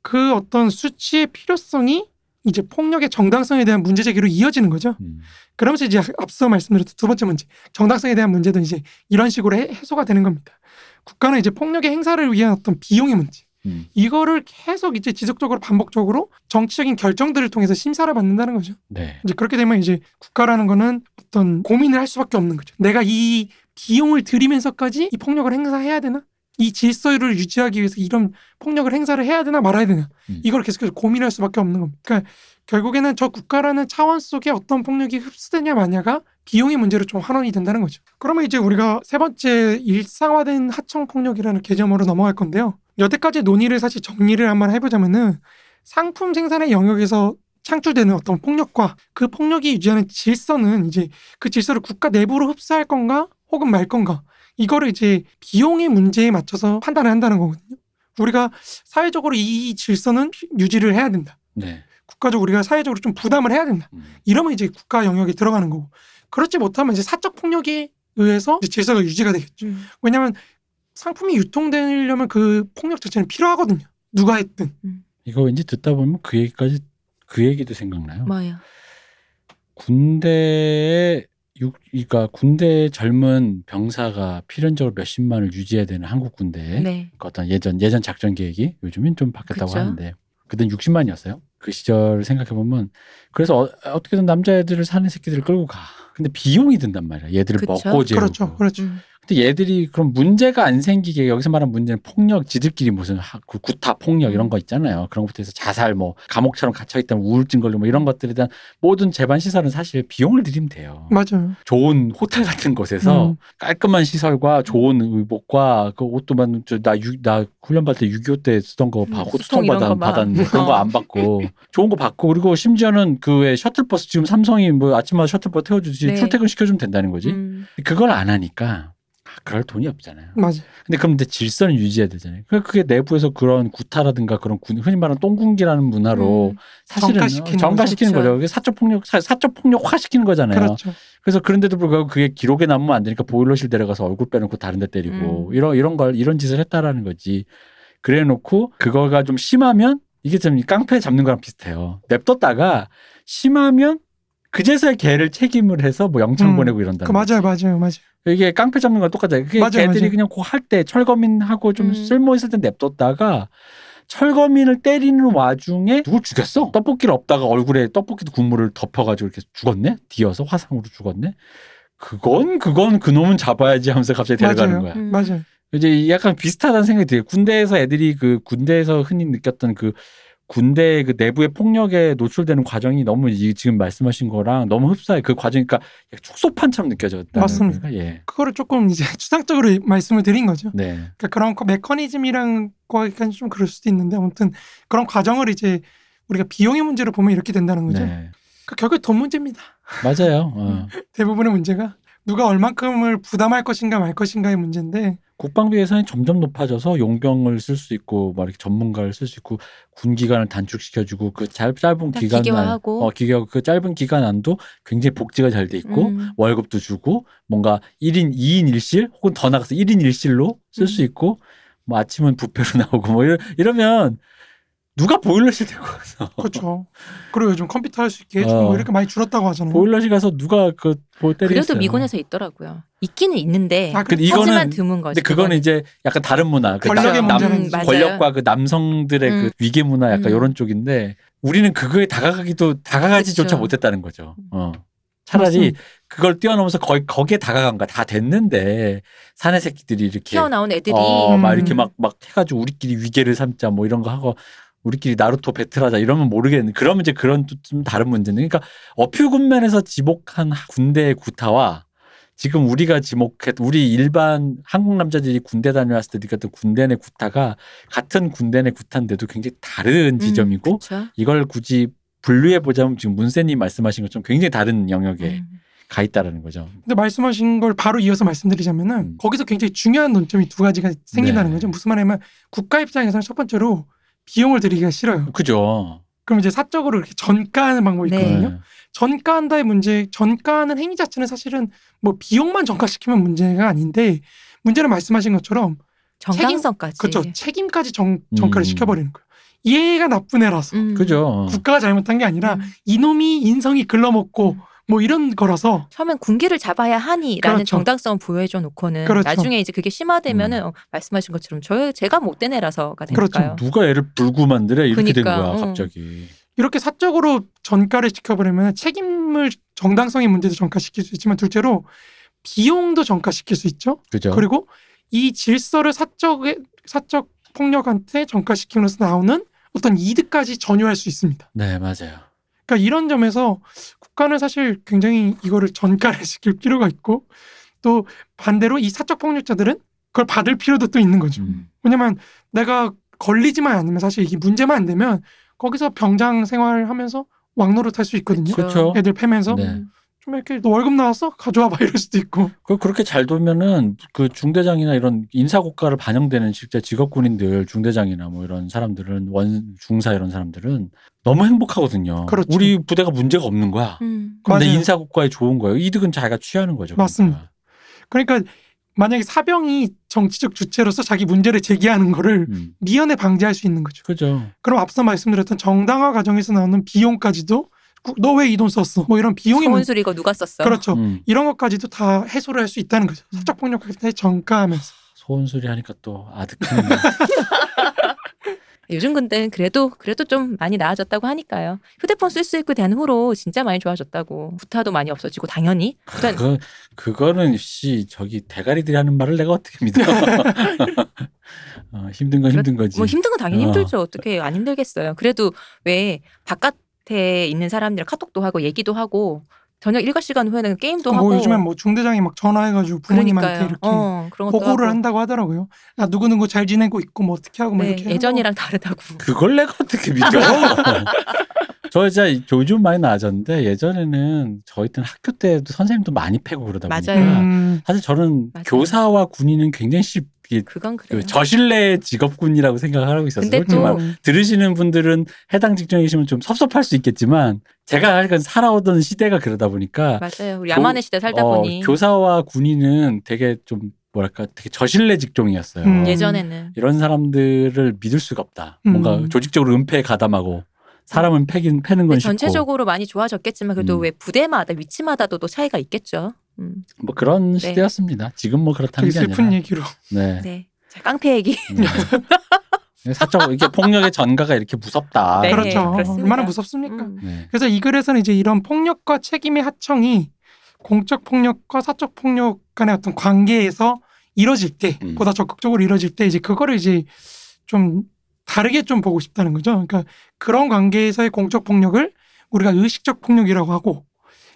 그 어떤 수치의 필요성이 이제 폭력의 정당성에 대한 문제 제기로 이어지는 거죠. 음. 그러면서 이제 앞서 말씀드렸던 두 번째 문제, 정당성에 대한 문제도 이제 이런 식으로 해, 해소가 되는 겁니다. 국가는 이제 폭력의 행사를 위한 어떤 비용의 문제, 음. 이거를 계속 이제 지속적으로 반복적으로 정치적인 결정들을 통해서 심사를 받는다는 거죠. 네. 이제 그렇게 되면 이제 국가라는 거는 어떤 고민을 할 수밖에 없는 거죠. 내가 이 비용을 들이면서까지 이 폭력을 행사해야 되나? 이 질서를 유지하기 위해서 이런 폭력을 행사를 해야 되나 말아야 되나 음. 이걸 계속해서 고민할 수밖에 없는 겁니다. 그러니까 결국에는 저 국가라는 차원 속에 어떤 폭력이 흡수되냐 마냐가 비용의 문제로 좀 환원이 된다는 거죠. 그러면 이제 우리가 세 번째 일상화된 하청 폭력이라는 개념으로 넘어갈 건데요. 여태까지 논의를 사실 정리를 한번 해보자면은 상품 생산의 영역에서 창출되는 어떤 폭력과 그 폭력이 유지하는 질서는 이제 그 질서를 국가 내부로 흡수할 건가 혹은 말 건가 이거를 이제 비용의 문제에 맞춰서 판단을 한다는 거거든요. 우리가 사회적으로 이 질서는 유지를 해야 된다. 네. 국가적으로 우리가 사회적으로 좀 부담을 해야 된다. 음. 이러면 이제 국가 영역에 들어가는 거고 그렇지 못하면 이제 사적 폭력에 의해서 이제 질서가 유지가 되겠죠. 음. 왜냐하면 상품이 유통되려면 그 폭력 자체는 필요하거든요. 누가 했든. 이거 왠지 듣다 보면 그 얘기까지 그 얘기도 생각나요. 뭐야? 군대에 육, 그러니까 군대 젊은 병사가 필연적으로 몇십만을 유지해야 되는 한국 군대에 네. 그 어떤 예전 예전 작전 계획이 요즘엔 좀 바뀌었다고 그쵸. 하는데 그땐 60만이었어요. 그 시절 생각해 보면 그래서 어, 어떻게든 남자애들을 사는 새끼들을 끌고 가. 근데 비용이 든단 말이야. 얘들을 그쵸. 먹고 재우고. 그렇죠. 그렇죠. 음. 근데 얘들이 그럼 문제가 안 생기게 여기서 말하는 문제는 폭력 지들끼리 무슨 하- 그 구타 폭력 이런 음. 거 있잖아요. 그런 것부터 해서 자살 뭐 감옥처럼 갇혀 있다면 우울증 걸리고 뭐 이런 것들에 대한 모든 재반 시설은 사실 비용을 들이면 돼요. 맞아요. 좋은 호텔 같은 곳에서 음. 깔끔한 시설과 좋은 의복과 그 옷도 만 나나 훈련 받을 때 6.25 때 쓰던 거 봐, 음, 호수통 받아. 받았는데 그런 거 어. 안 받고 좋은 거 받고 그리고 심지어는 그왜 셔틀버스 지금 삼성이 뭐 아침마다 셔틀버스 태워주듯이 네. 출퇴근 시켜주면 된다는 거지. 음. 그걸 안 하니까 아, 그럴 돈이 없잖아요. 맞아요. 근데 그럼 근데 질서는 유지해야 되잖아요. 그 그게 내부에서 그런 구타라든가 그런 군, 흔히 말하는 똥군기라는 문화로 음. 사실은 정가시키는 정가시키는 거죠. 거죠. 그게 사적 폭력 사- 사적 폭력화 시키는 거잖아요. 그렇죠. 그래서 그런데도 불구하고 그게 기록에 남으면 안 되니까 보일러실 데려가서 얼굴 빼놓고 다른 데 때리고 음. 이런 이런 걸 이런 짓을 했다라는 거지. 그래 놓고 그거가 좀 심하면 이게 좀 깡패 잡는 거랑 비슷해요. 냅뒀다가 심하면 그제서야 걔를 책임을 해서 뭐 영창 음. 보내고 이런다. 그 맞아요. 맞아요. 맞아요. 이게 깡패 잡는 거랑 똑같아요. 그게 맞아요, 걔들이 맞아요. 그냥 할때 철거민하고 좀 음. 쓸모 있을 때 냅뒀다가 철거민을 때리는 와중에 누굴 죽였어? 떡볶이를 없다가 얼굴에 떡볶이 국물을 덮어가지고 이렇게 죽었네? 뒤어서 화상으로 죽었네? 그건 그건 그놈은 잡아야지 하면서 갑자기 데려가는 맞아요. 거야. 음. 맞아요. 이제 약간 비슷하다는 생각이 들어요. 군대에서 애들이 그 군대에서 흔히 느꼈던 그 군대 그 내부의 폭력에 노출되는 과정이 너무 이 지금 말씀하신 거랑 너무 흡사해. 그 과정이 그러니까 축소판처럼 느껴졌다. 맞습니다. 예. 그거를 조금 이제 추상적으로 말씀을 드린 거죠. 네. 그러니까 그런 거- 메커니즘이랑 거기까지 좀 그럴 수도 있는데 아무튼 그런 과정을 이제 우리가 비용의 문제로 보면 이렇게 된다는 거죠. 네. 그 결국 돈 문제입니다. 맞아요. 어. 대부분의 문제가 누가 얼만큼을 부담할 것인가 말 것인가의 문제인데 국방비 예산이 점점 높아져서 용병을 쓸 수 있고 막 이렇게 전문가를 쓸 수 있고 군 기간을 단축시켜주고 그 짧, 짧은 다 기간 기계화하고. 어, 기계화 그 짧은 기간 안도 굉장히 복지가 잘 돼 있고 음. 월급도 주고 뭔가 1인 2인 1실 혹은 더 나가서 1인 1실로 쓸수 음. 있고 뭐 아침은 부페로 나오고 뭐 이러, 이러면 누가 보일러실 데고 가서 그렇죠. 그리고 요즘 컴퓨터 할 수 있게 해주고 어. 뭐 이렇게 많이 줄었다고 하잖아요. 보일러실 가서 누가 그볼 때리겠어요. 그래도 미군에서 있더라고요. 있기는 있는데 아, 근데 하지만 이거는 드문 거죠. 근데 그거는 이제 약간 다른 문화. 그 권력의 남- 음, 맞아요. 권력과 그 남성들의 음. 그 위계 문화 약간 음. 이런 쪽인데 우리는 그거에 다가가기도 다가가지조차 그쵸. 못했다는 거죠. 어. 차라리 맞습니다. 그걸 뛰어넘어서 거의 거기에 다가간 거야. 다 됐는데 사내 새끼들이 이렇게 튀어나온 애들이 어, 막 음. 이렇게 막 막 해가지고 우리끼리 위계를 삼자 뭐 이런 거 하고 우리끼리 나루토 배틀하자 이러면 모르겠는데 그러면 이제 그런 또좀 다른 문제는 그러니까 어필 군면에서 지목한 군대의 구타와 지금 우리가 지목했 우리 일반 한국 남자들이 군대 다녀왔을 때 느꼈던 군대 내 구타가 같은 군대 내 구타인데도 굉장히 다른 지점이고 음? 이걸 굳이 분류해 보자면 지금 문세님 말씀하신 것처럼 굉장히 다른 영역에 음. 가 있다라는 거죠. 근데 말씀하신 걸 바로 이어서 말씀드리자면은 음. 거기서 굉장히 중요한 논점이 두 가지가 생긴다는 네. 거죠. 무슨 말이냐면 국가 입장에서는 첫 번째로 비용을 들이기가 싫어요. 그죠. 그럼 이제 사적으로 이렇게 전가하는 방법이 네. 있거든요. 네. 전가한다의 문제, 전가하는 행위 자체는 사실은 뭐 비용만 전가시키면 문제가 아닌데 문제는 말씀하신 것처럼 정당성까지. 그렇죠 책임까지 정, 전가를 음. 시켜버리는 거예요. 얘가 나쁜 애라서 음. 그죠. 국가가 잘못한 게 아니라 음. 이놈이 인성이 글러먹고 음. 뭐 이런 거라서 처음엔 군기를 잡아야 하니라는 그렇죠. 정당성을 부여해줘 놓고는 그렇죠. 나중에 이제 그게 심화되면은 어, 말씀하신 것처럼 저 제가 못된 애라서가 그렇죠. 되니까요. 누가 애를 불구 만들어 이렇게 된 그러니까, 거야 어. 갑자기. 이렇게 사적으로 전가를 시켜버리면 책임을 정당성의 문제도 전가시킬 수 있지만 둘째로 비용도 전가시킬 수 있죠. 그죠. 그리고 이 질서를 사적에 사적 폭력한테 전가시키면서 나오는 어떤 이득까지 전유할 수 있습니다. 네, 맞아요. 그러니까 이런 점에서 국가는 사실 굉장히 이거를 전가를 시킬 필요가 있고 또 반대로 이 사적 폭력자들은 그걸 받을 필요도 또 있는 거죠. 음. 왜냐면 내가 걸리지만 않으면 사실 이게 문제만 안 되면 거기서 병장 생활하면서 왕노릇 할수 있거든요. 그렇죠. 애들 패면서 네. 좀 이렇게 너 월급 나왔어? 가져와 봐 이럴 수도 있고. 그 그렇게 잘 돌면은 그 중대장이나 이런 인사 국가를 반영되는 실제 직업 군인들, 중대장이나 뭐 이런 사람들은 원 중사 이런 사람들은 너무 행복하거든요. 그렇죠. 우리 부대가 문제가 없는 거야. 음. 그럼 내 맞아요. 인사 국가에 좋은 거예요. 이득은 자기가 취하는 거죠. 맞습니다. 그러니까 만약에 사병이 정치적 주체로서 자기 문제를 제기하는 거를 음. 미연에 방지할 수 있는 거죠. 그죠. 그럼 앞서 말씀드렸던 정당화 과정에서 나오는 비용까지도 너 왜 이 돈 썼어? 뭐 이런 비용이 문- 소원술 이거 누가 썼어? 그렇죠. 음. 이런 것까지도 다 해소를 할 수 있다는 거죠. 음. 사적 폭력한테 전가하면서. 소원 소리 하니까 또 아득하네. 요 즘 근데 그래도 그래도 좀 많이 나아졌다고 하니까요. 휴대폰 쓸 수 있게 된 후로 진짜 많이 좋아졌다고. 구타도 많이 없어지고 당연히. 일단 그거 그거는 씨 저기 대가리들이 하는 말을 내가 어떻게 믿어? 어, 힘든 건 힘든 거지. 뭐 힘든 건 당연히 어. 힘들죠. 어떻게 안 힘들겠어요. 그래도 왜 바깥 에 있는 사람들이랑 카톡도 하고 얘기도 하고 저녁 일과 시간 후에는 게임도 하고 뭐 요즘엔 뭐 중대장이 막 전화해가지고 부모님한테 그러니까요. 이렇게 어, 보고를 하고. 한다고 하더라고요. 나 누구 누구 잘 지내고 있고 뭐 어떻게 하고 뭐 네, 이렇게 예전이랑 다르다고. 그걸 내가 어떻게 믿어? 저 진짜 요즘 많이 나아졌는데 예전에는 저희 때는 학교 때도 선생님도 많이 패고 그러다 보니까 맞아요. 거. 음, 사실 저는 맞아요. 교사와 군인은 굉장히 쉽게 그건 그래요. 그 저신뢰 직업군이라고 생각을 하고 있었어요. 근데 솔직히 또- 말 음, 들으시는 분들은 해당 직종에 계시면 좀 섭섭할 수 있겠지만 제가 하여간 살아오던 시대가 그러다 보니까 맞아요. 우리 야만의 시대 살다 어, 보니 교사와 군인은 되게 좀 뭐랄까 되게 저신뢰 직종이었어요. 음. 예전에는 이런 사람들을 믿을 수가 없다. 음. 뭔가 조직적으로 은폐에 가담하고 사람은 패긴 패는 건 근데 쉽고 전체적으로 많이 좋아졌겠지만 그래도 음. 왜 부대마다 위치마다도 또 차이가 있겠죠. 음, 뭐 그런 네. 시대였습니다. 지금 뭐 그렇다는 게 슬픈 아니라. 얘기로. 네. 네. 자, 깡패 얘기. 네. 사적 이게 폭력의 전가가 이렇게 무섭다. 네, 그렇죠. 그렇습니다. 얼마나 무섭습니까? 음. 네. 그래서 이 글에서는 이제 이런 폭력과 책임의 하청이 공적 폭력과 사적 폭력 간의 어떤 관계에서 이뤄질 때 음. 보다 적극적으로 이뤄질 때 이제 그거를 이제 좀 다르게 좀 보고 싶다는 거죠. 그러니까 그런 관계에서의 공적 폭력을 우리가 의식적 폭력이라고 하고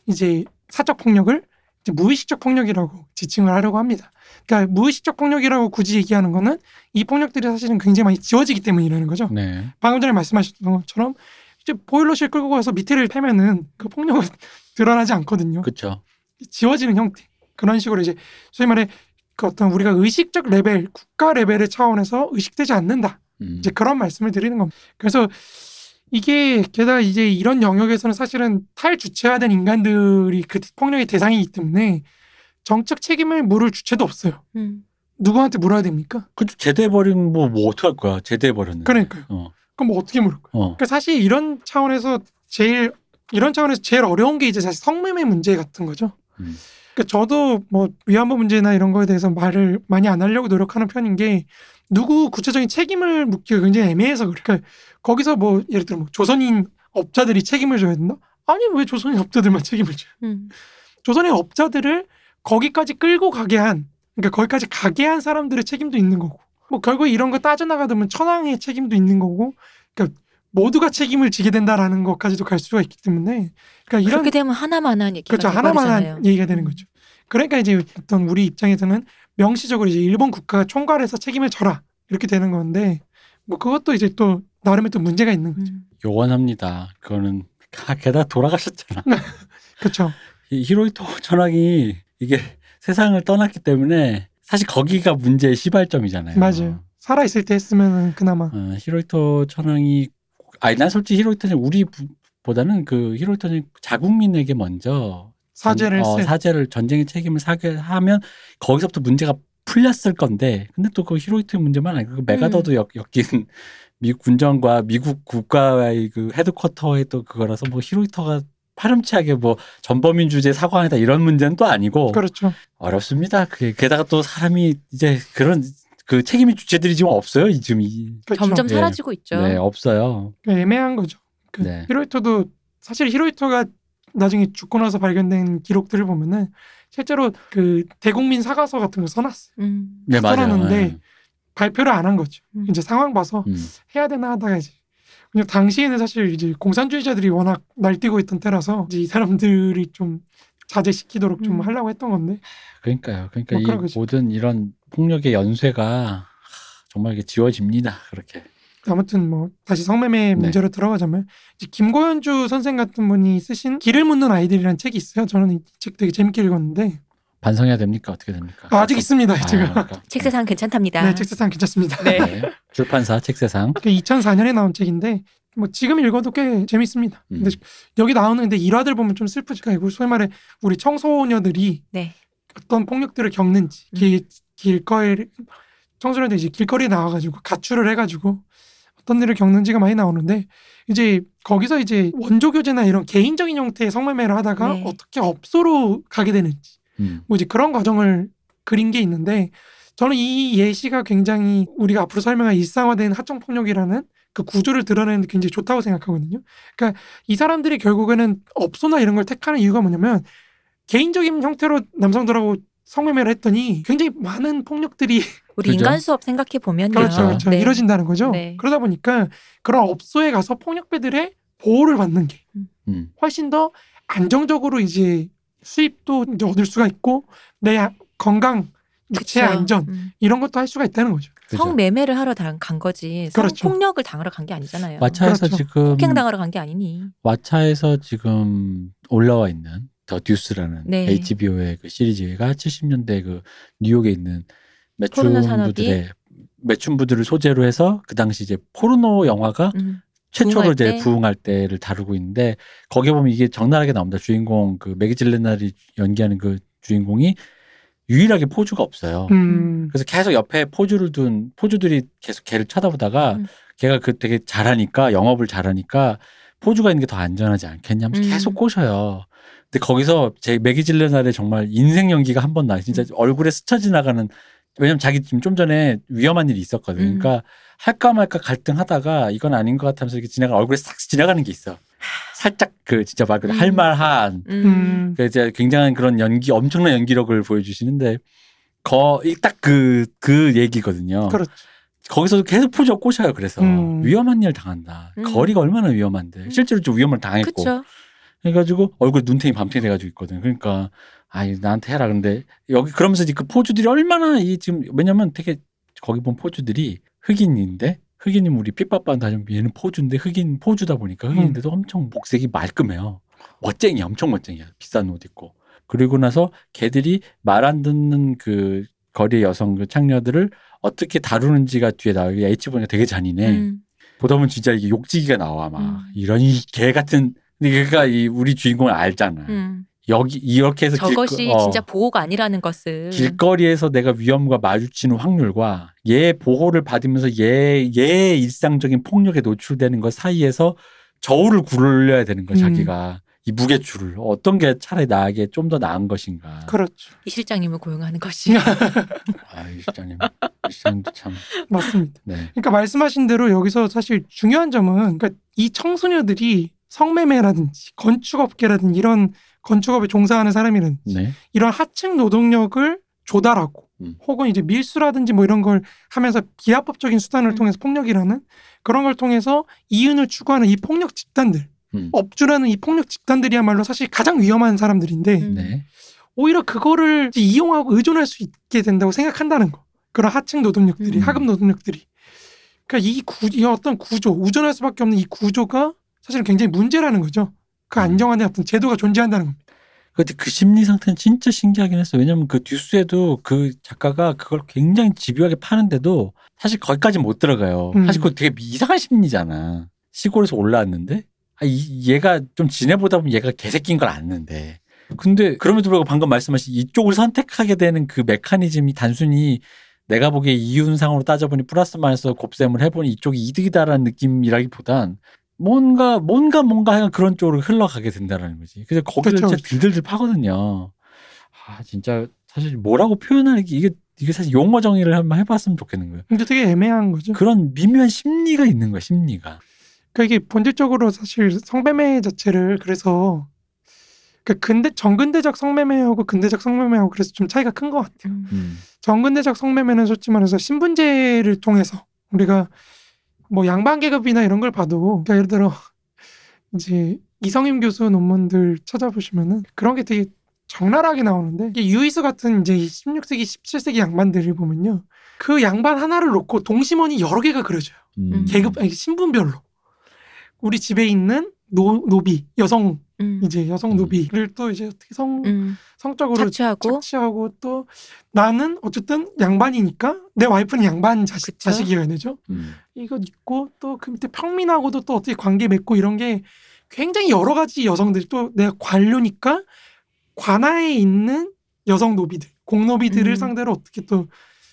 이제 사적 폭력을 무의식적 폭력이라고 지칭을 하려고 합니다. 그러니까 무의식적 폭력이라고 굳이 얘기하는 거는 이 폭력들이 사실은 굉장히 많이 지워지기 때문이라는 거죠. 네. 방금 전에 말씀하셨던 것처럼 이제 보일러실 끌고 가서 밑에를 패면은 그 폭력은 드러나지 않거든요. 그렇죠. 지워지는 형태 그런 식으로 이제 소위 말해 그 어떤 우리가 의식적 레벨 국가 레벨의 차원에서 의식되지 않는다 음. 이제 그런 말씀을 드리는 겁니다. 그래서 이게 게다가 이제 이런 영역에서는 사실은 탈주체화된 인간들이 그 폭력의 대상이기 때문에 정책 책임을 물을 주체도 없어요. 음. 누구한테 물어야 됩니까? 그죠 제대해 버리면 뭐, 뭐 어떡할 거야. 제대해 버렸는데. 그러니까요. 어. 그럼 뭐 어떻게 물을 거예요? 어. 그러니까 사실 이런 차원에서 제일 이런 차원에서 제일 어려운 게 이제 사실 성매매 문제 같은 거죠. 음. 그러니까 저도 뭐 위안부 문제나 이런 거에 대해서 말을 많이 안 하려고 노력하는 편인 게 누구 구체적인 책임을 묻기가 굉장히 애매해서 그래. 그러니까 거기서 뭐 예를 들어 뭐 조선인 업자들이 책임을 져야 된다? 아니 왜 조선인 업자들만 책임을 져요? 음. 조선인 업자들을 거기까지 끌고 가게 한 그러니까 거기까지 가게 한 사람들의 책임도 있는 거고 뭐 결국 이런 거 따져나가다 보면 천황의 책임도 있는 거고 그러니까 모두가 책임을 지게 된다라는 것까지도 갈 수가 있기 때문에 그러니까 이런 그렇게 되면 하나만한 얘기가 그렇죠. 하나만한 얘기가 되는 거죠. 그러니까 이제 어떤 우리 입장에서는 명시적으로 이제 일본 국가가 총괄해서 책임을 져라 이렇게 되는 건데 뭐 그것도 이제 또 나름의 또 문제가 있는 거죠. 음. 요원합니다. 그거는 아, 게다가 돌아가셨잖아. 그렇죠. 이 히로이토 전학이 이게 세상을 떠났기 때문에 사실 거기가 문제의 시발점이잖아요. 맞아요. 살아 있을 때 했으면은 그나마 어, 히로이토 천황이 아니 난 솔직히 히로이토는 우리 부- 보다는 그 히로이토는 자국민에게 먼저 사죄를 전- 어. 사죄를 전쟁의 책임을 사게 하면 거기서부터 문제가 풀렸을 건데 근데 또 그 히로이토의 문제만 아니고 그 메가더도 엮, 엮인 미국 군정과 미국 국가의 그 헤드쿼터의 또 그거라서 뭐 히로이토가 파렴치하게 뭐 전범인 주제 사과하다 이런 문제는 또 아니고 그렇죠. 어렵습니다. 그 게다가 또 사람이 이제 그런 그 책임의 주체들이 지금 없어요. 지금 이 그렇죠. 점점 네. 사라지고 있죠. 네 없어요. 그러니까 애매한 거죠. 그 네. 히로이토도 사실 히로이토가 나중에 죽고 나서 발견된 기록들을 보면은 실제로 그 대국민 사과서 같은 거 써놨어요. 음. 네 맞아요. 써놨는데 네. 발표를 안 한 거죠. 음. 이제 상황 봐서 음. 해야 되나 하다가 이제 그냥 당시에는 사실 이제 공산주의자들이 워낙 날뛰고 있던 때라서 이제 이 사람들이 좀 자제시키도록 좀 음. 하려고 했던 건데 그러니까요. 그러니까 뭐 이. 모든 이런 폭력의 연쇄가 하, 정말 이게 지워집니다. 그렇게. 아무튼 뭐 다시 성매매 네. 문제로 들어가자면 이제 김고현주 선생 같은 분이 쓰신 길을 묻는 아이들이라는 책이 있어요. 저는 이 책 되게 재밌게 읽었는데 반성해야 됩니까? 어떻게 됩니까? 아, 아직 있습니다. 아, 제가 그러니까. 책세상 괜찮답니다. 네 책세상 괜찮습니다. 네. 네. 출판사 책세상. 2004년에 나온 책인데 뭐 지금 읽어도 꽤 재밌습니다. 음. 근데 여기 나오는 근데 일화들 보면 좀 슬프지. 그러니까 소위 말해 우리 청소녀들이 네. 어떤 폭력들을 겪는지 음. 길 길거리 청소년들이 이제 길거리에 나와가지고 가출을 해가지고 어떤 일을 겪는지가 많이 나오는데 이제 거기서 이제 원조 교제나 이런 개인적인 형태의 성매매를 하다가 네. 어떻게 업소로 가게 되는지 음. 뭐 이제 그런 과정을 그린 게 있는데 저는 이 예시가 굉장히 우리가 앞으로 설명할 일상화된 하청 폭력이라는 그 구조를 드러내는데 굉장히 좋다고 생각하거든요. 그러니까 이 사람들이 결국에는 업소나 이런 걸 택하는 이유가 뭐냐면 개인적인 형태로 남성들하고 성매매를 했더니 굉장히 많은 폭력들이 우리 그죠? 인간 수업 생각해 보면요. 그렇죠, 그렇죠. 네. 이루어진다는 거죠. 네. 그러다 보니까 그런 업소에 가서 폭력배들의 보호를 받는 게 음. 훨씬 더 안정적으로 이제 수입도 이제 얻을 수가 있고 내 아- 건강, 육체 그쵸. 안전 음. 이런 것도 할 수가 있다는 거죠. 그죠. 성매매를 하러 다- 간 거지. 그렇죠. 성폭력을 당하러 간 게 아니잖아요. 왓챠에서 그렇죠. 지금 폭행 당하러 간 게 아니니. 왓챠에서 지금 올라와 있는 더 듀스라는 네. HBO의 그 시리즈가 70년대 그 뉴욕에 있는 포르노 산업이? 매춘부들의 매춘부들을 소재로 해서 그 당시 이제 포르노 영화가 음. 최초로 이제 때? 부흥할 때를 다루고 있는데 거기에 보면 이게 적나라하게 나옵니다. 주인공 그 매기 질레날이 연기하는 그 주인공이 유일하게 포주가 없어요. 음. 그래서 계속 옆에 포주를 둔 포주들이 계속 걔를 쳐다보다가 음. 걔가 그 되게 잘하니까 영업을 잘하니까 포주가 있는 게 더 안전하지 않겠냐 하면서 음. 계속 꼬셔요. 근데 거기서 제 매기 질레날의 정말 인생 연기가 한 번 나. 진짜 음. 얼굴에 스쳐 지나가는 왜냐면 자기 지금 좀 전에 위험한 일이 있었거든. 음. 그러니까 할까 말까 갈등하다가 이건 아닌 것 같으면서 이렇게 지나가 얼굴에 싹 지나가는 게 있어. 살짝 그 진짜 말 그대로 음. 할말한 음. 음. 그 이제 굉장한 그런 연기 엄청난 연기력을 보여주시는데 거딱그 그 얘기거든요. 그렇죠. 거기서도 계속 포즈가 꼬셔요. 그래서 음. 위험한 일 당한다. 음. 거리가 얼마나 위험한데 음. 실제로 좀 위험을 당했고 그쵸. 해가지고 얼굴 눈탱이 밤탱이 돼가지고 있거든. 그러니까 아 나한테 해라. 근데 여기 그러면서 이제 그 포즈들이 얼마나 이 지금 왜냐면 되게 거기 본 포즈들이 흑인인데 흑인이면 우리 핏밥반다 좀 얘는 포즈인데 흑인 포즈다 보니까 흑인인데도 엄청 목색이 말끔해요. 멋쟁이야, 엄청 멋쟁이야. 비싼 옷 입고. 그리고 나서 걔들이 말 안 듣는 그 거리의 여성 그 창녀들을 어떻게 다루는지가 뒤에 나와. H 보니까 되게 잔인해. 음. 보다 보면 진짜 이게 욕지기가 나와 막 음. 이런 이 개 같은. 근데 걔가 이 우리 주인공을 알잖아. 음. 여기 이렇게 해서 저것이 길거- 어, 진짜 보호가 아니라는 것을. 길거리에서 내가 위험과 마주치는 확률과 얘 보호를 받으면서 얘, 얘 일상적인 폭력에 노출되는 것 사이에서 저울을 굴려야 되는 거야, 음. 자기가. 이 무게줄을. 어떤 게 차라리 나에게 좀 더 나은 것인가. 그렇죠. 이 실장님을 고용하는 것이. 아, 이 시장님. 이 시장님도 참. 맞습니다. 네. 그러니까 말씀하신 대로 여기서 사실 중요한 점은 그러니까 이 청소녀들이 성매매라든지 건축업계라든지 이런 건축업에 종사하는 사람이라든지 네. 이런 하층 노동력을 조달하고 음. 혹은 이제 밀수라든지 뭐 이런 걸 하면서 비합법적인 수단을 음. 통해서 폭력이라는 그런 걸 통해서 이윤을 추구하는 이 폭력 집단들 음. 업주라는 이 폭력 집단들이야말로 사실 가장 위험한 사람들인데 음. 네. 오히려 그거를 이용하고 의존할 수 있게 된다고 생각한다는 거. 그런 하층 노동력들이 음. 하급 노동력들이. 그러니까 이, 구, 이 어떤 구조, 의존할 수밖에 없는 이 구조가 사실은 굉장히 문제라는 거죠. 그 음. 안정화된 어떤 제도가 존재한다는 겁니다. 근데 그 심리 상태는 진짜 신기하긴 했어요. 왜냐면 그 듀스에도 그 작가가 그걸 굉장히 집요하게 파는데도 사실 거기까지 못 들어가요. 음. 사실 그거 되게 이상한 심리잖아. 시골에서 올라왔는데 아, 이, 얘가 좀 지내보다 보면 얘가 개새끼인 걸 아는데. 근데 그럼에도 불구하고 방금 말씀하신 이쪽을 선택하게 되는 그 메커니즘이 단순히 내가 보기에 이윤상으로 따져보니 플러스 마이너스 곱셈을 해보니 이쪽이 이득이다라는 느낌이라기보단 뭔가 뭔가 뭔가 하여간 그런 쪽으로 흘러가게 된다라는 거지. 그래서 거기를 그쵸, 진짜 들들들 파거든요. 아 진짜 사실 뭐라고 표현하는 게 이게 이게 사실 용어 정의를 한번 해봤으면 좋겠는 거예요. 근데 되게 애매한 거죠. 그런 미묘한 심리가 있는 거야 심리가. 그러니까 이게 본질적으로 사실 성매매 자체를 그래서 그러니까 근대 정근대적 성매매하고 근대적 성매매하고 그래서 좀 차이가 큰 것 같아요. 음. 음. 정근대적 성매매는 솔직히 말해서 신분제를 통해서 우리가 뭐 양반 계급이나 이런 걸 봐도 그러니까 예를 들어 이제 이성임 교수 논문들 찾아보시면은 그런 게 되게 적나라하게 나오는데 유희춘 같은 이제 16세기 17세기 양반들을 보면요. 그 양반 하나를 놓고 동심원이 여러 개가 그려져요. 음. 계급 아니 신분별로. 우리 집에 있는 노, 노비 여성 음. 이제 여성 음. 노비를 또 이제 어떻게 성 음. 성적으로 착취하고 착취하고 또 나는 어쨌든 양반이니까 내 와이프는 양반 자식, 그쵸. 자식이어야 되죠. 음. 이거 있고 또 그 밑에 평민하고도 또 어떻게 관계 맺고 이런 게 굉장히 여러 가지 여성들 또 내가 관료니까 관하에 있는 여성 노비들 공노비들을 음. 상대로 어떻게 또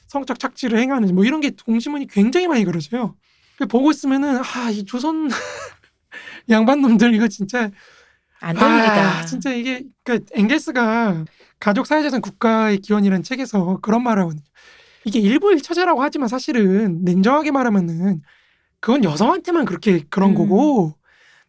성적 착취를 행하는지 뭐 이런 게 동심원이 굉장히 많이 그려져요. 그 보고 있으면은 아 이 조선 양반 놈들 이거 진짜 안될 일이다. 아, 진짜 이게 그러니까 엥겔스가 가족 사회재산 국가의 기원이라는 책에서 그런 말을 하거든요. 이게 일부 일 처제라고 하지만 사실은 냉정하게 말하면은 그건 여성한테만 그렇게 그런 음. 거고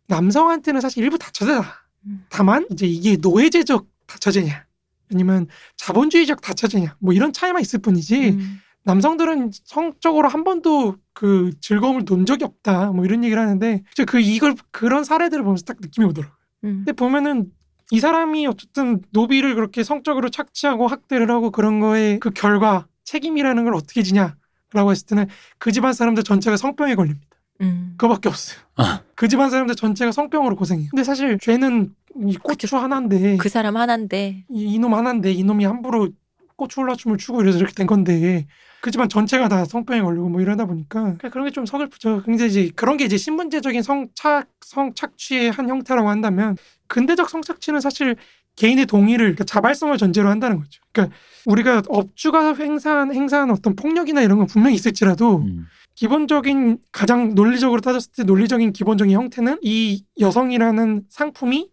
남성한테는 사실 일부 다처제다. 음. 다만 이제 이게 노예제적 다처제냐 아니면 자본주의적 다처제냐 뭐 이런 차이만 있을 뿐이지 음. 남성들은 성적으로 한 번도 그 즐거움을 논 적이 없다 뭐 이런 얘기를 하는데 저그 이걸 그런 사례들을 보면서 딱 느낌이 오더라고요. 음. 근데 보면은 이 사람이 어쨌든 노비를 그렇게 성적으로 착취하고 학대를 하고 그런 거에 그 결과 책임이라는 걸 어떻게 지냐라고 했을 때는 그 집안 사람들 전체가 성병에 걸립니다. 음. 그거밖에 없어요. 아. 그 집안 사람들 전체가 성병으로 고생해요. 근데 사실 죄는 이 고추 하나인데 그 사람 하나인데 이, 이놈 하나인데 이놈이 함부로 고추 올라춤을 추고 이래서 이렇게 된 건데 그 집안 전체가 다 성병에 걸리고 뭐 이러다 보니까 그러니까 그런 게 좀 서글프죠. 근데 이제 그런 게 이제 신분제적인 성착 성착취의 한 형태라고 한다면 근대적 성착취는 사실 개인의 동의를 그러니까 자발성을 전제로 한다는 거죠. 그러니까 우리가 업주가 행사한 행사한 어떤 폭력이나 이런 건 분명히 있을지라도 음. 기본적인 가장 논리적으로 따졌을 때 논리적인 기본적인 형태는 이 여성이라는 상품이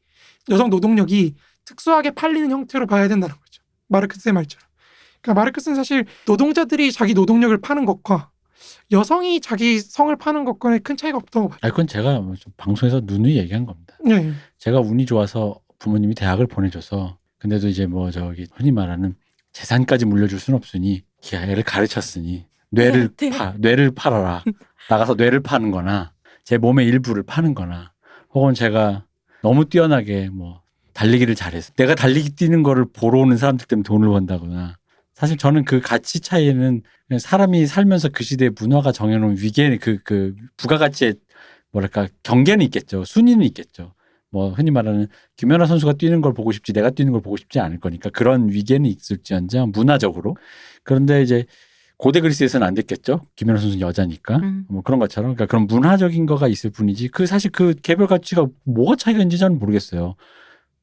여성 노동력이 특수하게 팔리는 형태로 봐야 된다는 거죠. 마르크스의 말처럼. 그러니까 마르크스는 사실 노동자들이 자기 노동력을 파는 것과 여성이 자기 성을 파는 것과는 큰 차이가 없다고 봐요. 아, 그건 제가 뭐좀 방송에서 누누이 얘기한 겁니다. 네. 제가 운이 좋아서 부모님이 대학을 보내줘서 근데도 이제 뭐 저기 흔히 말하는 재산까지 물려줄 순 없으니 기아 애를 가르쳤으니 뇌를 네. 파 뇌를 팔아라 나가서 뇌를 파는 거나 제 몸의 일부를 파는 거나 혹은 제가 너무 뛰어나게 뭐 달리기를 잘해서 내가 달리기 뛰는 거를 보러 오는 사람들 때문에 돈을 번다거나 사실 저는 그 가치 차이는 사람이 살면서 그 시대의 문화가 정해놓은 위계 그, 그 부가가치의 뭐랄까 경계는 있겠죠. 순위는 있겠죠. 뭐 흔히 말하는 김연아 선수가 뛰는 걸 보고 싶지 내가 뛰는 걸 보고 싶지 않을 거니까 그런 위계는 있을지언정 문화적으로. 그런데 이제 고대 그리스에서는 안 됐겠죠. 김연아 선수는 여자니까. 음. 뭐 그런 것처럼. 그러니까 그런 문화적인 거가 있을 뿐이지 그 사실 그 개별 가치가 뭐가 차이가 있는지 저는 모르겠어요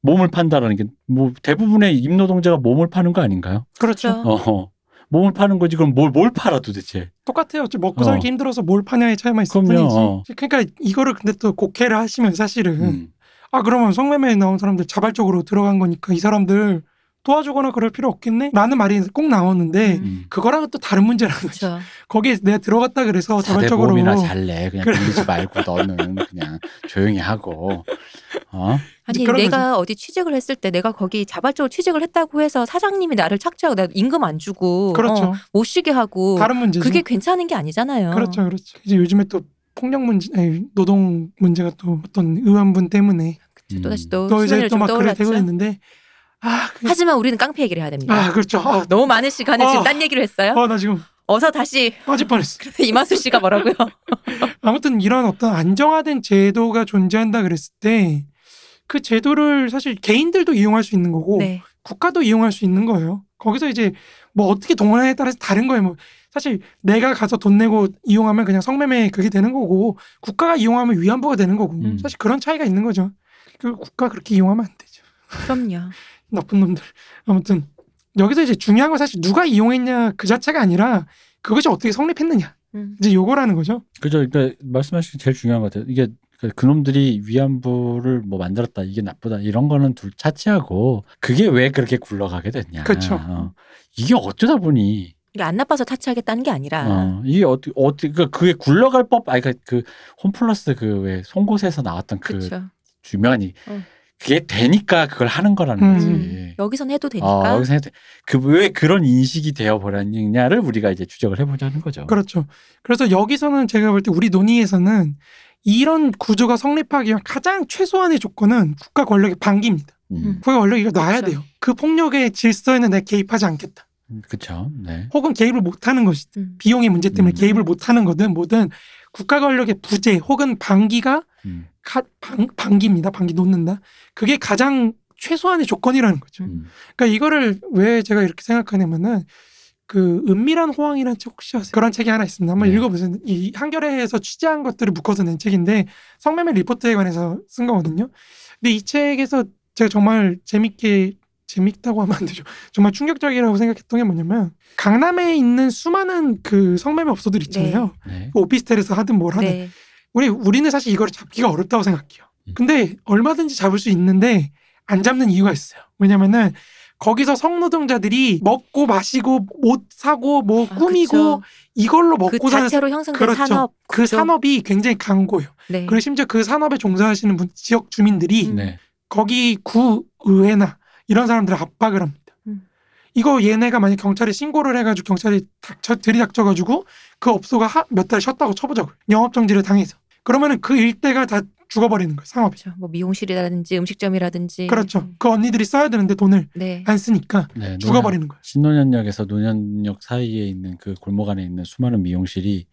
몸을 판다라는 게 뭐 대부분의 임노동자가 몸을 파는 거 아닌가요? 그렇죠. 어 몸을 파는 거지 그럼 뭘 뭘 팔아 도대체 똑같아요. 먹고 살기 어. 힘들어서 뭘 파냐의 차이만 있을 그럼요. 뿐이지. 어. 그러니까 이거를 근데 또 곡해를 하시면 사실은 음. 아 그러면 성매매에 나온 사람들 자발적으로 들어간 거니까 이 사람들 도와주거나 그럴 필요 없겠네? 라는 말이 꼭 나오는데 음. 그거랑은 또 다른 문제라는 거죠. 그렇죠. 거기에 내가 들어갔다 그래서 자발적으로 사대보험이나 잘내 그냥 그래. 빌리지 말고 너는 그냥 조용히 하고 어 아니 내가 어디 취직을 했을 때 내가 거기 자발적으로 취직을 했다고 해서 사장님이 나를 착취하고 나 임금 안 주고 그렇죠. 어, 못 쉬게 하고 다른 문제죠. 그게 괜찮은 게 아니잖아요. 그렇죠, 그렇죠. 이제 요즘에 또 폭력 문제, 아니, 노동 문제가 또 어떤 의원분 때문에 음. 또 다시 또 또 이제 또좀막 그래. 되고 있는데 아, 그, 하지만 우리는 깡패 얘기를 해야 됩니다. 아 그렇죠. 아, 너무 많은 시간을 어. 지금 딴 얘기를 했어요. 아, 나 지금 어서 다시 빠질 뻔했어. 그래서 이만수 씨가 뭐라고요? 아무튼 이런 어떤 안정화된 제도가 존재한다 그랬을 때 그 제도를 사실 개인들도 이용할 수 있는 거고 네. 국가도 이용할 수 있는 거예요. 거기서 이제 뭐 어떻게 동원하냐에 따라서 다른 거예요. 뭐 사실 내가 가서 돈 내고 이용하면 그냥 성매매 그게 되는 거고 국가가 이용하면 위안부가 되는 거고 음. 사실 그런 차이가 있는 거죠. 그 국가 그렇게 이용하면 안 되죠. 그럼요. 나쁜 놈들. 아무튼 여기서 이제 중요한 건 사실 누가 이용했냐 그 자체가 아니라 그것이 어떻게 성립했느냐 음. 이제 요거라는 거죠. 그죠 그러니까 말씀하신 게 제일 중요한 것 같아요 이게 그 그놈들이 위안부를 뭐 만들었다 이게 나쁘다 이런 거는 둘 차치하고 그게 왜 그렇게 굴러가게 됐냐 그쵸. 어. 이게 어쩌다 보니 이게 안 나빠서 타치하겠다는 게 아니라 어, 이게 어떻게 어떻게 그러니까 그게 굴러갈 법 아니 그러니까 그 홈플러스 그 왜 송곳에서 나왔던 그 그렇죠. 유명한 이 어. 그게 되니까 그걸 하는 거라는 음. 거지. 여기선 해도 되니까. 어, 여기서 해도 그왜 그런 인식이 되어 버렸느냐를 우리가 이제 추적을 해보자는 거죠. 그렇죠. 그래서 여기서는 제가 볼 때 우리 논의에서는 이런 구조가 성립하기 위한 가장 최소한의 조건은 국가 권력의 반기입니다. 음. 국가 권력이 이거 놔야 그렇죠. 돼요. 그 폭력의 질서에는 내가 개입하지 않겠다. 그렇죠. 네. 혹은 개입을 못하는 것이 음. 비용의 문제 때문에 음. 개입을 못하는 거든 뭐든 국가 권력의 부재 혹은 반기가 음. 가, 반, 반기입니다. 반기 놓는다. 그게 가장 최소한의 조건이라는 거죠. 음. 그러니까 이거를 왜 제가 이렇게 생각하냐면은 그 은밀한 호황이라는 책 혹시 아세요? 그런 책이 하나 있습니다. 한번 네. 읽어보세요. 이 한겨레에서 취재한 것들을 묶어서 낸 책인데 성매매 리포트에 관해서 쓴 거거든요. 근데 이 책에서 제가 정말 재밌게 재밌다고 하면 안 되죠. 정말 충격적이라고 생각했던 게 뭐냐면 강남에 있는 수많은 그 성매매 업소들 있잖아요. 네. 오피스텔에서 하든 뭘 하든 네. 우리 우리는 사실 이거를 잡기가 어렵다고 생각해요. 음. 근데 얼마든지 잡을 수 있는데 안 잡는 이유가 있어요. 왜냐면은 거기서 성노동자들이 먹고 마시고 옷 사고 뭐 아, 꾸미고 그쵸. 이걸로 그 먹고 사는 자체로 형성된 그렇죠. 산업. 그 구조. 산업이 굉장히 강고요. 네. 그리고 심지어 그 산업에 종사하시는 분, 지역 주민들이 음. 네. 거기 구의회나 이런 사람들을 압박을 합니다. 음. 이거 얘네가 만약 경찰에 신고를 해가지고 경찰이 닥쳐, 들이닥쳐가지고 그 업소가 몇 달 쉬었다고 쳐보자고요. 영업 정지를 당해서. 그러면은 그 일대가 다 죽어버리는 거예요. 상업이. 그렇죠. 뭐 미용실이라든지 음식점이라든지. 그렇죠. 음. 그 언니들이 써야 되는데 돈을 네. 안 쓰니까 네. 죽어버리는 거예요. 신논현역에서 논현역 사이에 있는 그 골목 안에 있는 수많은 미용실이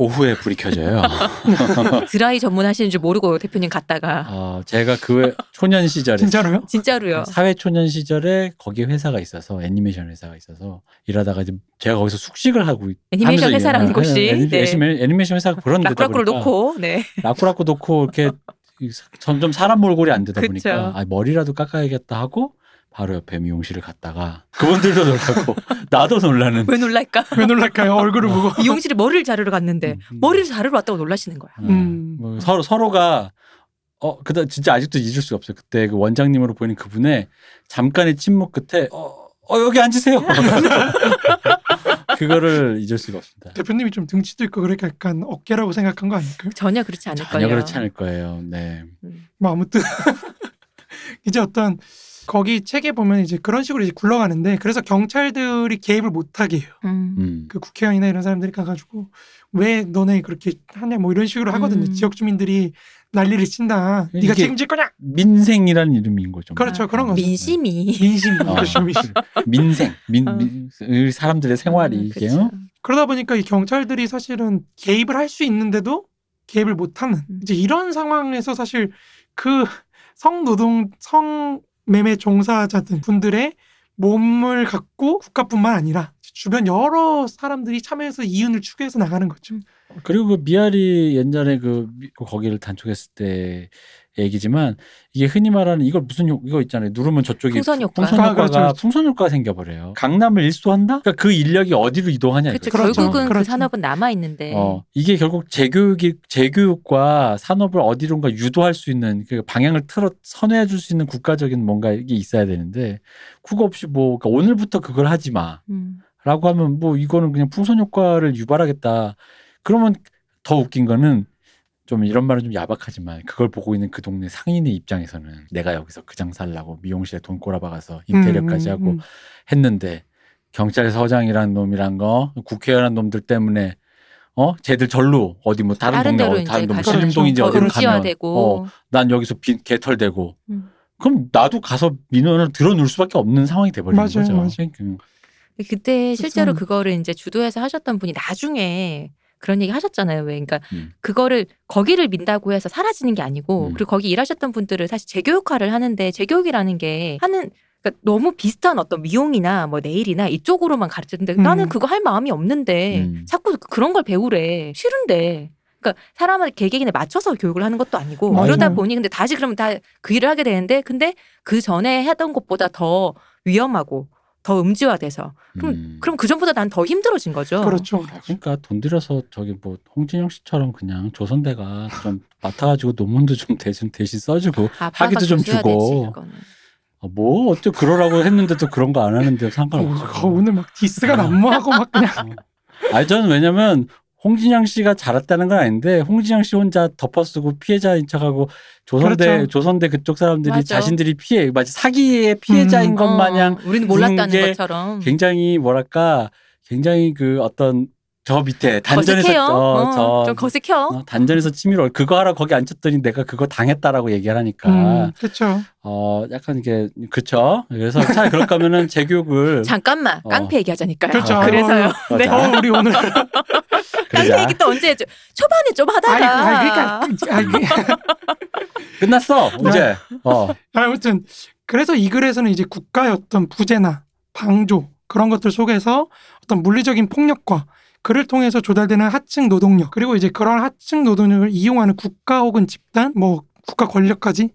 오후에 불이 켜져요. 드라이 전문하시는 줄 모르고 대표님 갔다가 어, 제가 그 초년 시절에 진짜로요? 진짜로요. 사회 초년 시절에 거기 회사가 있어서 애니메이션 회사가 있어서 일하다가 이제 제가 거기서 숙식을 하고 있- 애니메이션 회사라는 일- 곳이 애니- 네. 애니메- 애니메이션 회사가 그런 데다 보니까 놓고 네. 라꾸라꾸 놓고 이렇게 점점 사람 몰골이 안 되다. 보니까 아, 머리라도 깎아야겠다 하고 바로 옆에 미용실을 갔다가 그분들도 놀라고 나도 놀라는 왜 놀랄까? 왜 놀랄까요? 얼굴을 보고. 미용실에 머리를 자르러 갔는데 음. 머리를 자르러 왔다고 놀라시는 거야. 어, 음. 뭐 서로 서로가 어 그다 진짜 아직도 잊을 수가 없어요. 그때 그 원장님으로 보이는 그분의 잠깐의 침묵 끝에 어, 어 여기 앉으세요. 그거를 잊을 수가 없습니다. 대표님이 좀 등치도 있고 그러니까 약간 어깨라고 생각한 거 아닐까요? 전혀 그렇지 않을 전혀 거예요. 그렇지 않을 거예요. 네. 음. 뭐 아무튼 이제 어떤 거기 책에 보면 이제 그런 식으로 이제 굴러가는데 그래서 경찰들이 개입을 못하게 해요. 음. 음. 그 국회의원이나 이런 사람들이 가가지고 왜 너네 그렇게 하냐 뭐 이런 식으로 하거든요. 음. 지역 주민들이 난리를 친다. 네가 이게- 책임질 거냐? 민생이라는 이름인 거죠. 그렇죠. 그런 거죠. 민심이 민심, 어, 그렇죠. 민심. 민생, 민, 어. 민- 우리 사람들의 생활이 음, 이게 그쵸. 요 그러다 보니까 이 경찰들이 사실은 개입을 할 수 있는데도 개입을 못하는 음. 이제 이런 상황에서 사실 그 성노동 성 매매 종사자들 분들의 몸을 갖고 국가뿐만 아니라 주변 여러 사람들이 참여해서 이윤을 추구해서 나가는 거죠. 음. 그리고 그 미아리 옛날에 그 미- 거기를 단촉했을 때 얘기지만 이게 흔히 말하는 이걸 무슨 효- 이거 있잖아요. 누르면 저쪽이 풍선 효과. 풍선 아, 효과가 그렇죠, 그렇죠. 풍선 효과가 생겨버려요. 강남을 일소한다? 그러니까 그 인력이 어디로 이동하냐 그렇죠. 이거죠. 그렇죠. 결국은 그 그렇죠. 산업은 남아 있는데. 어, 이게 결국 재교육이 재교육과 산업을 어디론가 유도할 수 있는 그 방향을 틀어 선회해 줄 수 있는 국가적인 뭔가 이게 있어야 되는데 그거 없이 뭐 그러니까 오늘부터 그걸 하지 마. 음. 라고 하면 뭐 이거는 그냥 풍선 효과를 유발하겠다. 그러면 더 웃긴 거는 좀 이런 말은 좀 야박하지만 그걸 보고 있는 그 동네 상인의 입장에서는 내가 여기서 그 장사하려고 미용실에 돈 꼬라박아서 인테리어까지 음, 하고 음. 했는데 경찰서장이란 놈이란 거 국회의원 놈들 때문에 어 쟤들 절로 어디 뭐 다른, 다른 동네 다른 동네. 신림동인지 더 어디로 가면 음지화되고. 어, 난 여기서 빈 개털되고 음. 그럼 나도 가서 민원을 들어놓을 수밖에 없는 상황이 돼버리는 맞아요, 거죠. 맞아요. 그러니까 그때 실제로 음. 그거를 이제 주도해서 하셨던 분이 나중에 그런 얘기 하셨잖아요. 왜 그러니까 음. 그거를 거기를 민다고 해서 사라지는 게 아니고 음. 그리고 거기 일하셨던 분들을 사실 재교육화를 하는데 재교육이라는 게 하는 그러니까 너무 비슷한 어떤 미용이나 뭐 네일이나 이쪽으로만 가르쳤는데 음. 나는 그거 할 마음이 없는데 음. 자꾸 그런 걸 배우래 싫은데 그러니까 사람을 개개인에 맞춰서 교육을 하는 것도 아니고 맞아요. 그러다 보니 근데 다시 그러면 다 그 일을 하게 되는데 근데 그 전에 하던 것보다 더 위험하고 더 음지화돼서 그럼 음. 그럼 그 전보다 난 더 힘들어진 거죠. 그렇죠. 아, 그러니까 돈 들여서 저기 뭐 홍진영 씨처럼 그냥 조선대가 좀 맡아가지고 논문도 좀 대신 대신 써주고 아, 학위도 좀 주고. 되지. 아, 뭐 어째 그러라고 했는데도 그런 거 안 하는데 어, 상관없어. 오늘 막 디스가 난무하고 막 그냥 아니 저는 왜냐면 홍진영 씨가 잘했다는 건 아닌데 홍진영 씨 혼자 덮어쓰고 피해자인 척하고 조선대 그렇죠. 조선대 그쪽 사람들이 맞아. 자신들이 피해 마치 사기의 피해자인 음. 것 마냥 어, 우리는 몰랐다는 게 것처럼 굉장히 뭐랄까 굉장히 그 어떤 저 밑에 단전에서 거색해요. 어, 어, 저좀 거색혀. 어, 단전에서 치밀어 그거 하러 거기 앉혔더니 내가 그거 당했다라고 얘기를 하니까 음, 그렇죠. 어 약간 이게 그쵸 그래서 차라리 그럴 거면은 재교육을 잠깐만 어. 깡패 얘기하자니까요. 그렇죠. 아, 그래서요. 어, 네. 자, 어, 우리 오늘 그러자. 얘기 또 언제 해줘? 초반에 좀 하다가. 아이, 아이, 그러니까 아이, 끝났어 이제. 어. 아무튼 그래서 이 글에서는 이제 국가의 어떤 부재나 방조 그런 것들 속에서 어떤 물리적인 폭력과 그를 통해서 조달되는 하층 노동력 그리고 이제 그런 하층 노동력을 이용하는 국가 혹은 집단 뭐 국가 권력까지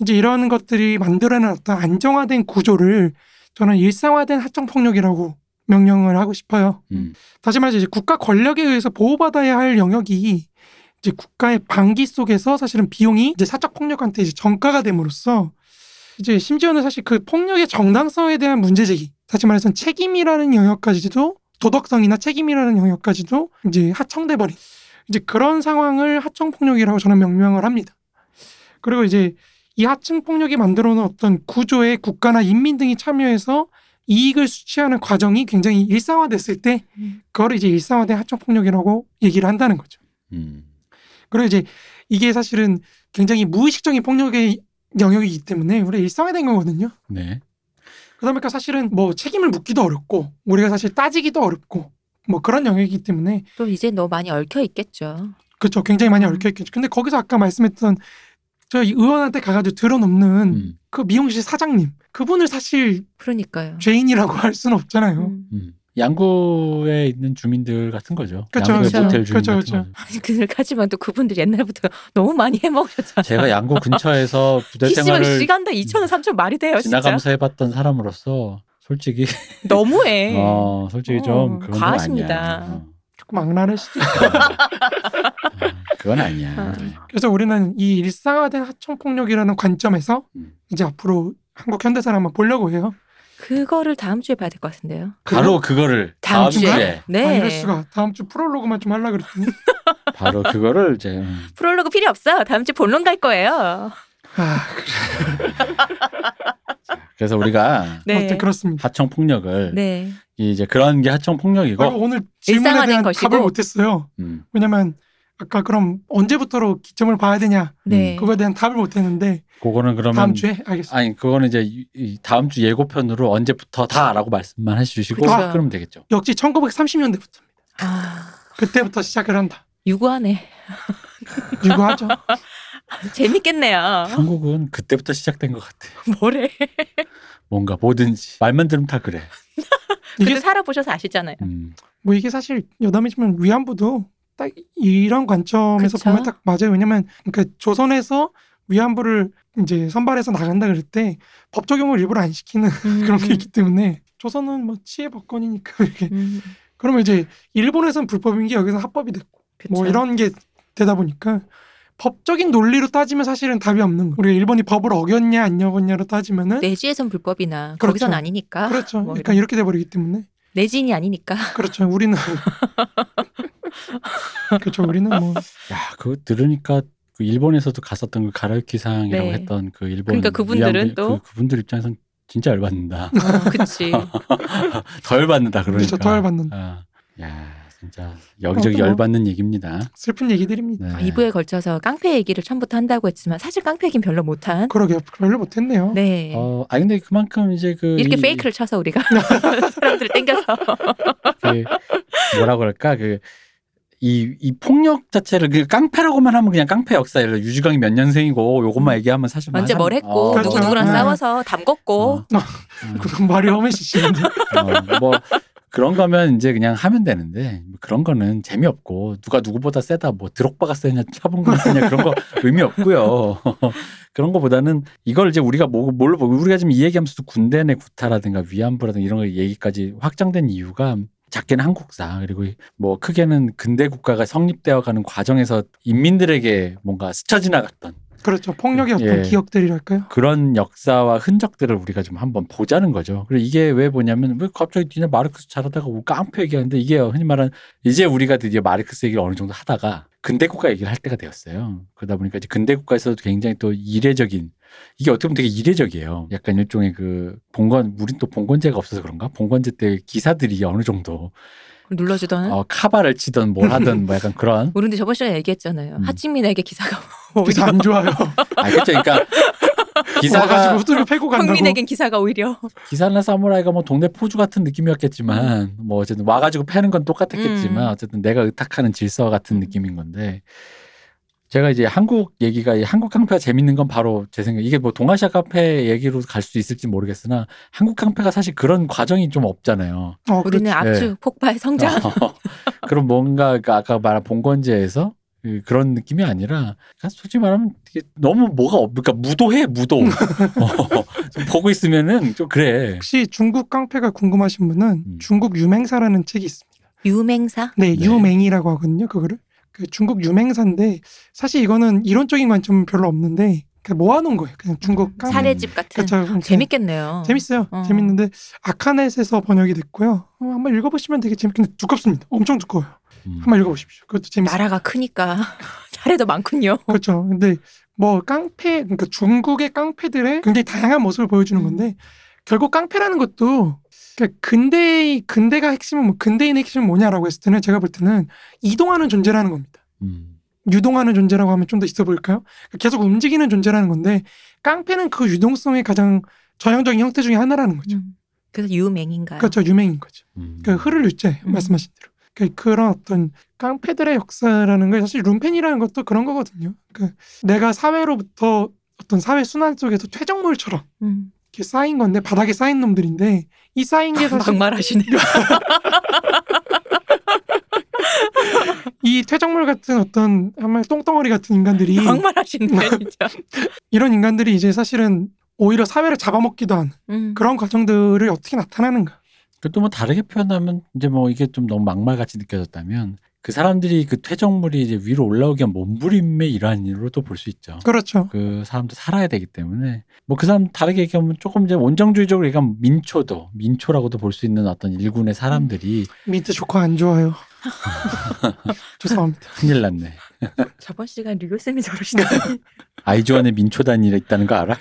이제 이런 것들이 만들어낸 어떤 안정화된 구조를 저는 일상화된 하청 폭력이라고 명령을 하고 싶어요. 음. 다시 말해서 이제 국가 권력에 의해서 보호받아야 할 영역이 이제 국가의 방기 속에서 사실은 비용이 이제 사적 폭력한테 이제 전가가 됨으로써 이제 심지어는 사실 그 폭력의 정당성에 대한 문제 제기, 다시 말해서 책임이라는 영역까지도 도덕성이나 책임이라는 영역까지도 이제 하청돼 버린 이제 그런 상황을 하청 폭력이라고 저는 명명을 합니다. 그리고 이제 이 하청 폭력이 만들어 놓은 어떤 구조에 국가나 인민 등이 참여해서 이익을 수취하는 과정이 굉장히 일상화됐을 때 음. 그걸 이제 일상화된 하청 폭력이라고 얘기를 한다는 거죠. 음. 그리고 이제 이게 사실은 굉장히 무의식적인 폭력의 영역이기 때문에 우리가 일상화된 거거든요. 네. 그러다 보니까 사실은 뭐 책임을 묻기도 어렵고 우리가 사실 따지기도 어렵고 뭐 그런 영역이기 때문에 또 이제 너 많이 얽혀 있겠죠. 그렇죠. 굉장히 많이 음. 얽혀 있겠죠. 근데 거기서 아까 말씀했던 저희 의원한테 가가지고 들어놓는 음. 그 미용실 사장님 그분을 사실 그러니까요. 죄인이라고 할 수는 없잖아요. 음. 음. 양구에 있는 주민들 같은 거죠. 그쵸, 양구의 그쵸. 모텔 주민 그쵸, 같은 그쵸. 거죠. 아니 그 하지만 또 그분들 옛날부터 너무 많이 해먹으셨잖아요. 제가 양구 근처에서 부대 PC방 생활을 시간당 2천 원, 3천 말이 돼요, 진짜. 지나가면서 해봤던 사람으로서 솔직히 너무해. 어 솔직히 어, 좀좀 과하십니다. 아니야. 어. 조금 악랄하시죠. 어, 그건 아니야. 아. 그래서 우리는 이 일상화된 하청 폭력이라는 관점에서 음. 이제 앞으로 한국 현대사를 한번 보려고 해요. 그거를 다음 주에 봐야 될 것 같은데요. 바로 그거를 다음 다음 주에? 주에 아, 네. 이럴 수가 다음 주 프롤로그만 좀 하려 그랬더니 바로 그거를 이제 음, 프롤로그 필요 없어. 다음 주 본론 갈 거예요. 아, 그래서 우리가 네. 그렇습니다. 하청 폭력을 네. 이제 그런 게 하청 폭력이고 그리고 오늘 질문에 대한 것이고. 답을 못했어요. 음, 왜냐면 아까 그럼 언제부터로 기점을 봐야 되냐 네. 그거에 대한 답을 못했는데 그거는 그러면 다음 주에 알겠습니다. 아니 그거는 이제 이- 이 다음 주 예고편으로 언제부터다라고 말씀만 해주시고 그쵸. 그러면 되겠죠. 역시 1930년대부터입니다. 아, 그때부터 시작을 한다. 유구하네. 유구하죠. 재밌겠네요. 한국은 그때부터 시작된 것 같아. 뭐래? 뭔가 뭐든지 말만 들으면 다 그래. 이게 그때 살아보셔서 아시잖아요. 음, 뭐 이게 사실 여담이지만 위안부도 딱 이런 관점에서 그쵸. 보면 딱 맞아요. 왜냐면 그러니까 조선에서 위안부를 이제 선발해서 나간다 그럴 때 법 적용을 일부러 안 시키는 그런 게 있기 때문에 조선은 뭐 치해 법권이니까 이렇게 음, 그러면 이제 일본에서는 불법인 게 여기서 합법이 됐고 그쵸. 뭐 이런 게 되다 보니까 법적인 논리로 따지면 사실은 답이 없는 거. 우리가 일본이 법을 어겼냐 안 어겼냐로 따지면은 내지에선 불법이나 그렇죠. 거기선 아니니까. 그렇죠. 뭐 그러니까 이런- 이렇게 돼 버리기 때문에 내진이 아니니까. 그렇죠. 우리는 그렇죠. 우리는 뭐 야 그거 들으니까 그 일본에서도 갔었던 그 가라유키상이라고 네. 했던 그 일본 그러니까 그분들은 또- 그, 그분들 입장에선 진짜 열받는다. 어, 그치. 더 열받는다 그러니까. 그렇죠. 더 열받는. 아, 야 진짜 여기저기 어, 또- 열받는 얘기입니다. 슬픈 얘기들입니다. 네. 2부에 걸쳐서 깡패 얘기를 처음부터 한다고 했지만 사실 깡패 얘기는 별로 못한. 그러게요. 별로 못했네요. 네. 어, 아 근데 그만큼 이제 그 이렇게 이- 페이크를 쳐서 우리가 사람들을 땡겨서 그 뭐라고 그럴까 그 이, 이 폭력 자체를 그 깡패라고만 하면 그냥 깡패 역사 예를 들어 유주강이 몇 년생이고 요것만 얘기하면 사실 뭐 언제 한뭘 했고 어, 그렇죠. 누구 누구랑 네. 싸워서 담궜고 어, 그건 말이 험해지시는데. 어, 뭐 그런 거면 이제 그냥 하면 되는데 뭐 그런 거는 재미없고 누가 누구보다 세다 뭐 드록바가 세냐 차범근이 세냐 그런 거 의미 없고요. 그런 거보다는 이걸 이제 우리가 뭐, 뭘로 우리가 지금 이 얘기하면서도 군대 내 구타라든가 위안부라든가 이런 거 얘기까지 확장된 이유가 작게는 한국사 그리고 뭐 크게는 근대 국가가 성립되어 가는 과정에서 인민들에게 뭔가 스쳐 지나갔던 그렇죠. 폭력의 어떤 예. 기억들이랄까요? 그런 역사와 흔적들을 우리가 좀 한번 보자는 거죠. 그리고 이게 왜 보냐면 왜 갑자기 니네 마르크스 잘하다가 뭐 깡패 얘기하는데 이게 흔히 말하는 이제 우리가 드디어 마르크스 얘기를 어느 정도 하다가 근대 국가 얘기를 할 때가 되었어요. 그러다 보니까 이제 근대 국가에서도 굉장히 또 이례적인 이게 어떻게 보면 되게 이례적이에요. 약간 일종의 그 봉건 우린 또 봉건제가 없어서 그런가? 봉건제 때 기사들이 어느 정도 눌러주던. 어, 카바를 치던 뭘 하든 뭐 약간 그런 우리 근데 저번 시간에 얘기했잖아요. 음. 하찌민에게 기사가 오히려 안 좋아요. 아 그렇죠. 그러니까 기사가 기사가 후드를 패고 간다고. 평민에겐 기사가 오히려 기사나 사무라이가 뭐 동네 포주 같은 느낌이었겠지만 뭐 어쨌든 와가지고 패는 건 똑같았겠지만 음. 어쨌든 내가 의탁하는 질서 같은 느낌인 건데 제가 이제 한국 얘기가 이 한국 깡패가 재밌는 건 바로 제 생각 이게 뭐 동아시아 카페 얘기로 갈 수 있을지 모르겠으나 한국 깡패가 사실 그런 과정이 좀 없잖아요. 어, 우리는 그렇죠. 압축, 폭발, 성장. 어, 그럼 뭔가 그 아까 말한 봉건제에서 그 그런 느낌이 아니라 그러니까 솔직히 말하면 너무 뭐가 없, 그러니까 무도해 무도. 어, 좀 보고 있으면은 좀 그래. 혹시 중국 깡패가 궁금하신 분은 음. 중국 유맹사라는 책이 있습니다. 유맹사. 네, 네. 유맹이라고 하거든요. 그거를 그 중국 유맹사인데 사실 이거는 이론적인 관점은 별로 없는데 그냥 모아놓은 거예요. 그냥 중국 깡패. 사례집 같은. 그렇죠. 재밌겠네요. 재밌어요. 어. 재밌는데 아카넷에서 번역이 됐고요. 어, 한번 읽어보시면 되게 재밌겠는데 두껍습니다. 엄청 두꺼워요. 음. 한번 읽어보십시오. 그것도 재밌어요. 나라가 크니까 사례도 많군요. 그렇죠. 근데 뭐 깡패, 그러니까 중국의 깡패들의 굉장히 다양한 모습을 보여주는 음. 건데 결국 깡패라는 것도 그러니까 근대 근대가 핵심은 뭐 근대인의 핵심은 뭐냐라고 했을 때는 제가 볼 때는 이동하는 존재라는 겁니다. 음. 유동하는 존재라고 하면 좀 더 있어 보일까요? 그러니까 계속 움직이는 존재라는 건데 깡패는 그 유동성의 가장 전형적인 형태 중에 하나라는 거죠. 음. 그래서 유맹인가요? 그렇죠. 유맹인 거죠. 음. 그 흐를 유죄 음. 말씀하신 대로. 그 그런 어떤 깡패들의 역사라는 게 사실 룸펜이라는 것도 그런 거거든요. 그 내가 사회로부터 어떤 사회 순환 속에서 퇴적물처럼 음. 이렇게 쌓인 건데 바닥에 쌓인 놈들인데 이 쌓인 게 사실 막말하시네요. 이 퇴적물 같은 어떤 한말 똥덩어리 같은 인간들이 막말하시네 진짜. 이런 인간들이 이제 사실은 오히려 사회를 잡아먹기도 하는 음. 그런 과정들을 어떻게 나타나는가. 그것도 뭐 다르게 표현하면 이제 뭐 이게 좀 너무 막말같이 느껴졌다면 그 사람들이 그 퇴적물이 이제 위로 올라오기 위한 몸부림의 일환으로도 볼수 있죠. 그렇죠. 그 사람도 살아야 되기 때문에 뭐 그 사람 다르게 얘기하면 조금 이제 원정주의적으로 얘기하면 민초도 민초라고도 볼 수 있는 어떤 일군의 사람들이 민트 초코 안 좋아요. 죄송합니다. 큰일 났네. 저번 시간 류교 쌤이 저러시더니 아이즈원의 민초단이 있다는 거 알아?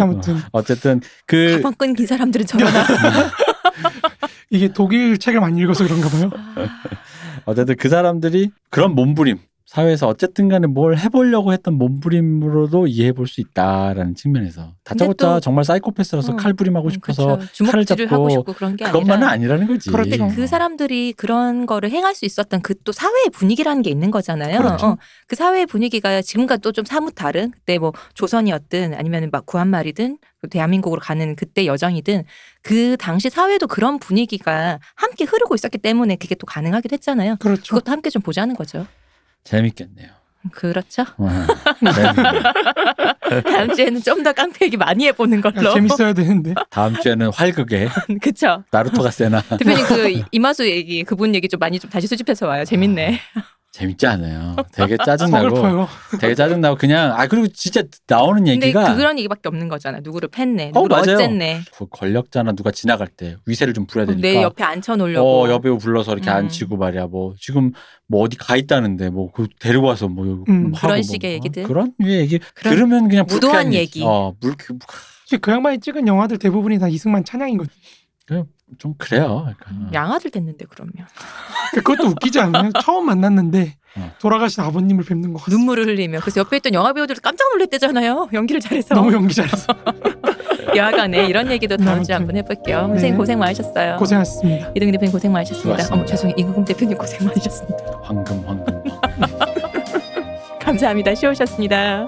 아무튼 어쨌든 그 가방 끈긴 사람들은 저러나. 이게 독일 책을 많이 읽어서 그런가 봐요. 아, 어쨌든 그 사람들이 그런 몸부림 사회에서 어쨌든 간에 뭘 해보려고 했던 몸부림으로도 이해해 볼 수 있다라는 측면에서 다짜고짜 또- 정말 사이코패스라서 어. 칼부림하고 음, 싶어서 그쵸. 칼을 잡고 하고 싶고 그런 게 그것만은 아니라. 아니라는 거지. 그렇죠. 근데 그 사람들이 그런 거를 행할 수 있었던 그 또 사회의 분위기라는 게 있는 거잖아요. 그렇죠. 어, 그 사회의 분위기가 지금과 또 좀 사뭇 다른 그때 뭐 조선이었든 아니면 막 구한말이든 대한민국으로 가는 그때 여정이든 그 당시 사회도 그런 분위기가 함께 흐르고 있었기 때문에 그게 또 가능하긴 했잖아요. 그렇죠. 그것도 함께 좀 보자는 거죠. 재밌겠네요. 그렇죠. 와, 재밌네요. 다음 주에는 좀 더 깡패 얘기 많이 해보는 걸로. 아, 재밌어야 되는데. 다음 주에는 활극에 그쵸. 나루토가 세나 대표님 그 이- 이마수 얘기 그분 얘기 좀 많이 좀 다시 수집해서 와요. 재밌네. 재밌지 않아요. 되게 짜증나고. 되게 짜증나고 그냥 아 그리고 진짜 나오는 근데 얘기가 그런 얘기밖에 없는 거잖아. 누구를 팼네. 어, 누구를 맞아요. 어쨌네. 그 권력자나 누가 지나갈 때 위세를 좀 부려야 되니까 내 옆에 앉혀 놓으려고. 어, 여배우 불러서 이렇게 음. 앉히고 말이야. 뭐 지금 뭐 어디 가 있다는데 뭐 그 데리고 와서 뭐 음. 하고 그런 뭐, 식의 어, 얘기들. 그런 류의 얘기 그런 들으면 그냥 무도한 불쾌한 얘기. 어, 물 그, 사실 그 양반이 찍은 영화들 대부분이 다 이승만 찬양이거든요. 좀 그래요. 약간. 양아들 됐는데 그러면 그것도 웃기지 않아요? 처음 만났는데 어. 돌아가신 아버님을 뵙는 것 같아요. 눈물을 흘리며 그래서 옆에 있던 영화 배우들도 깜짝 놀랐대잖아요. 연기를 잘해서. 너무 연기 잘했어. 여하간에 이런 얘기도 다음 주에 아무튼. 한번 해볼게요. 선생님 네. 고생 많으셨어요. 고생하셨습니다. 이등 대표님 고생 많으셨습니다. 어머 죄송해요. 임금 대표님 고생 많으셨습니다. 황금 황금. 황금. 감사합니다. 쉬우셨습니다.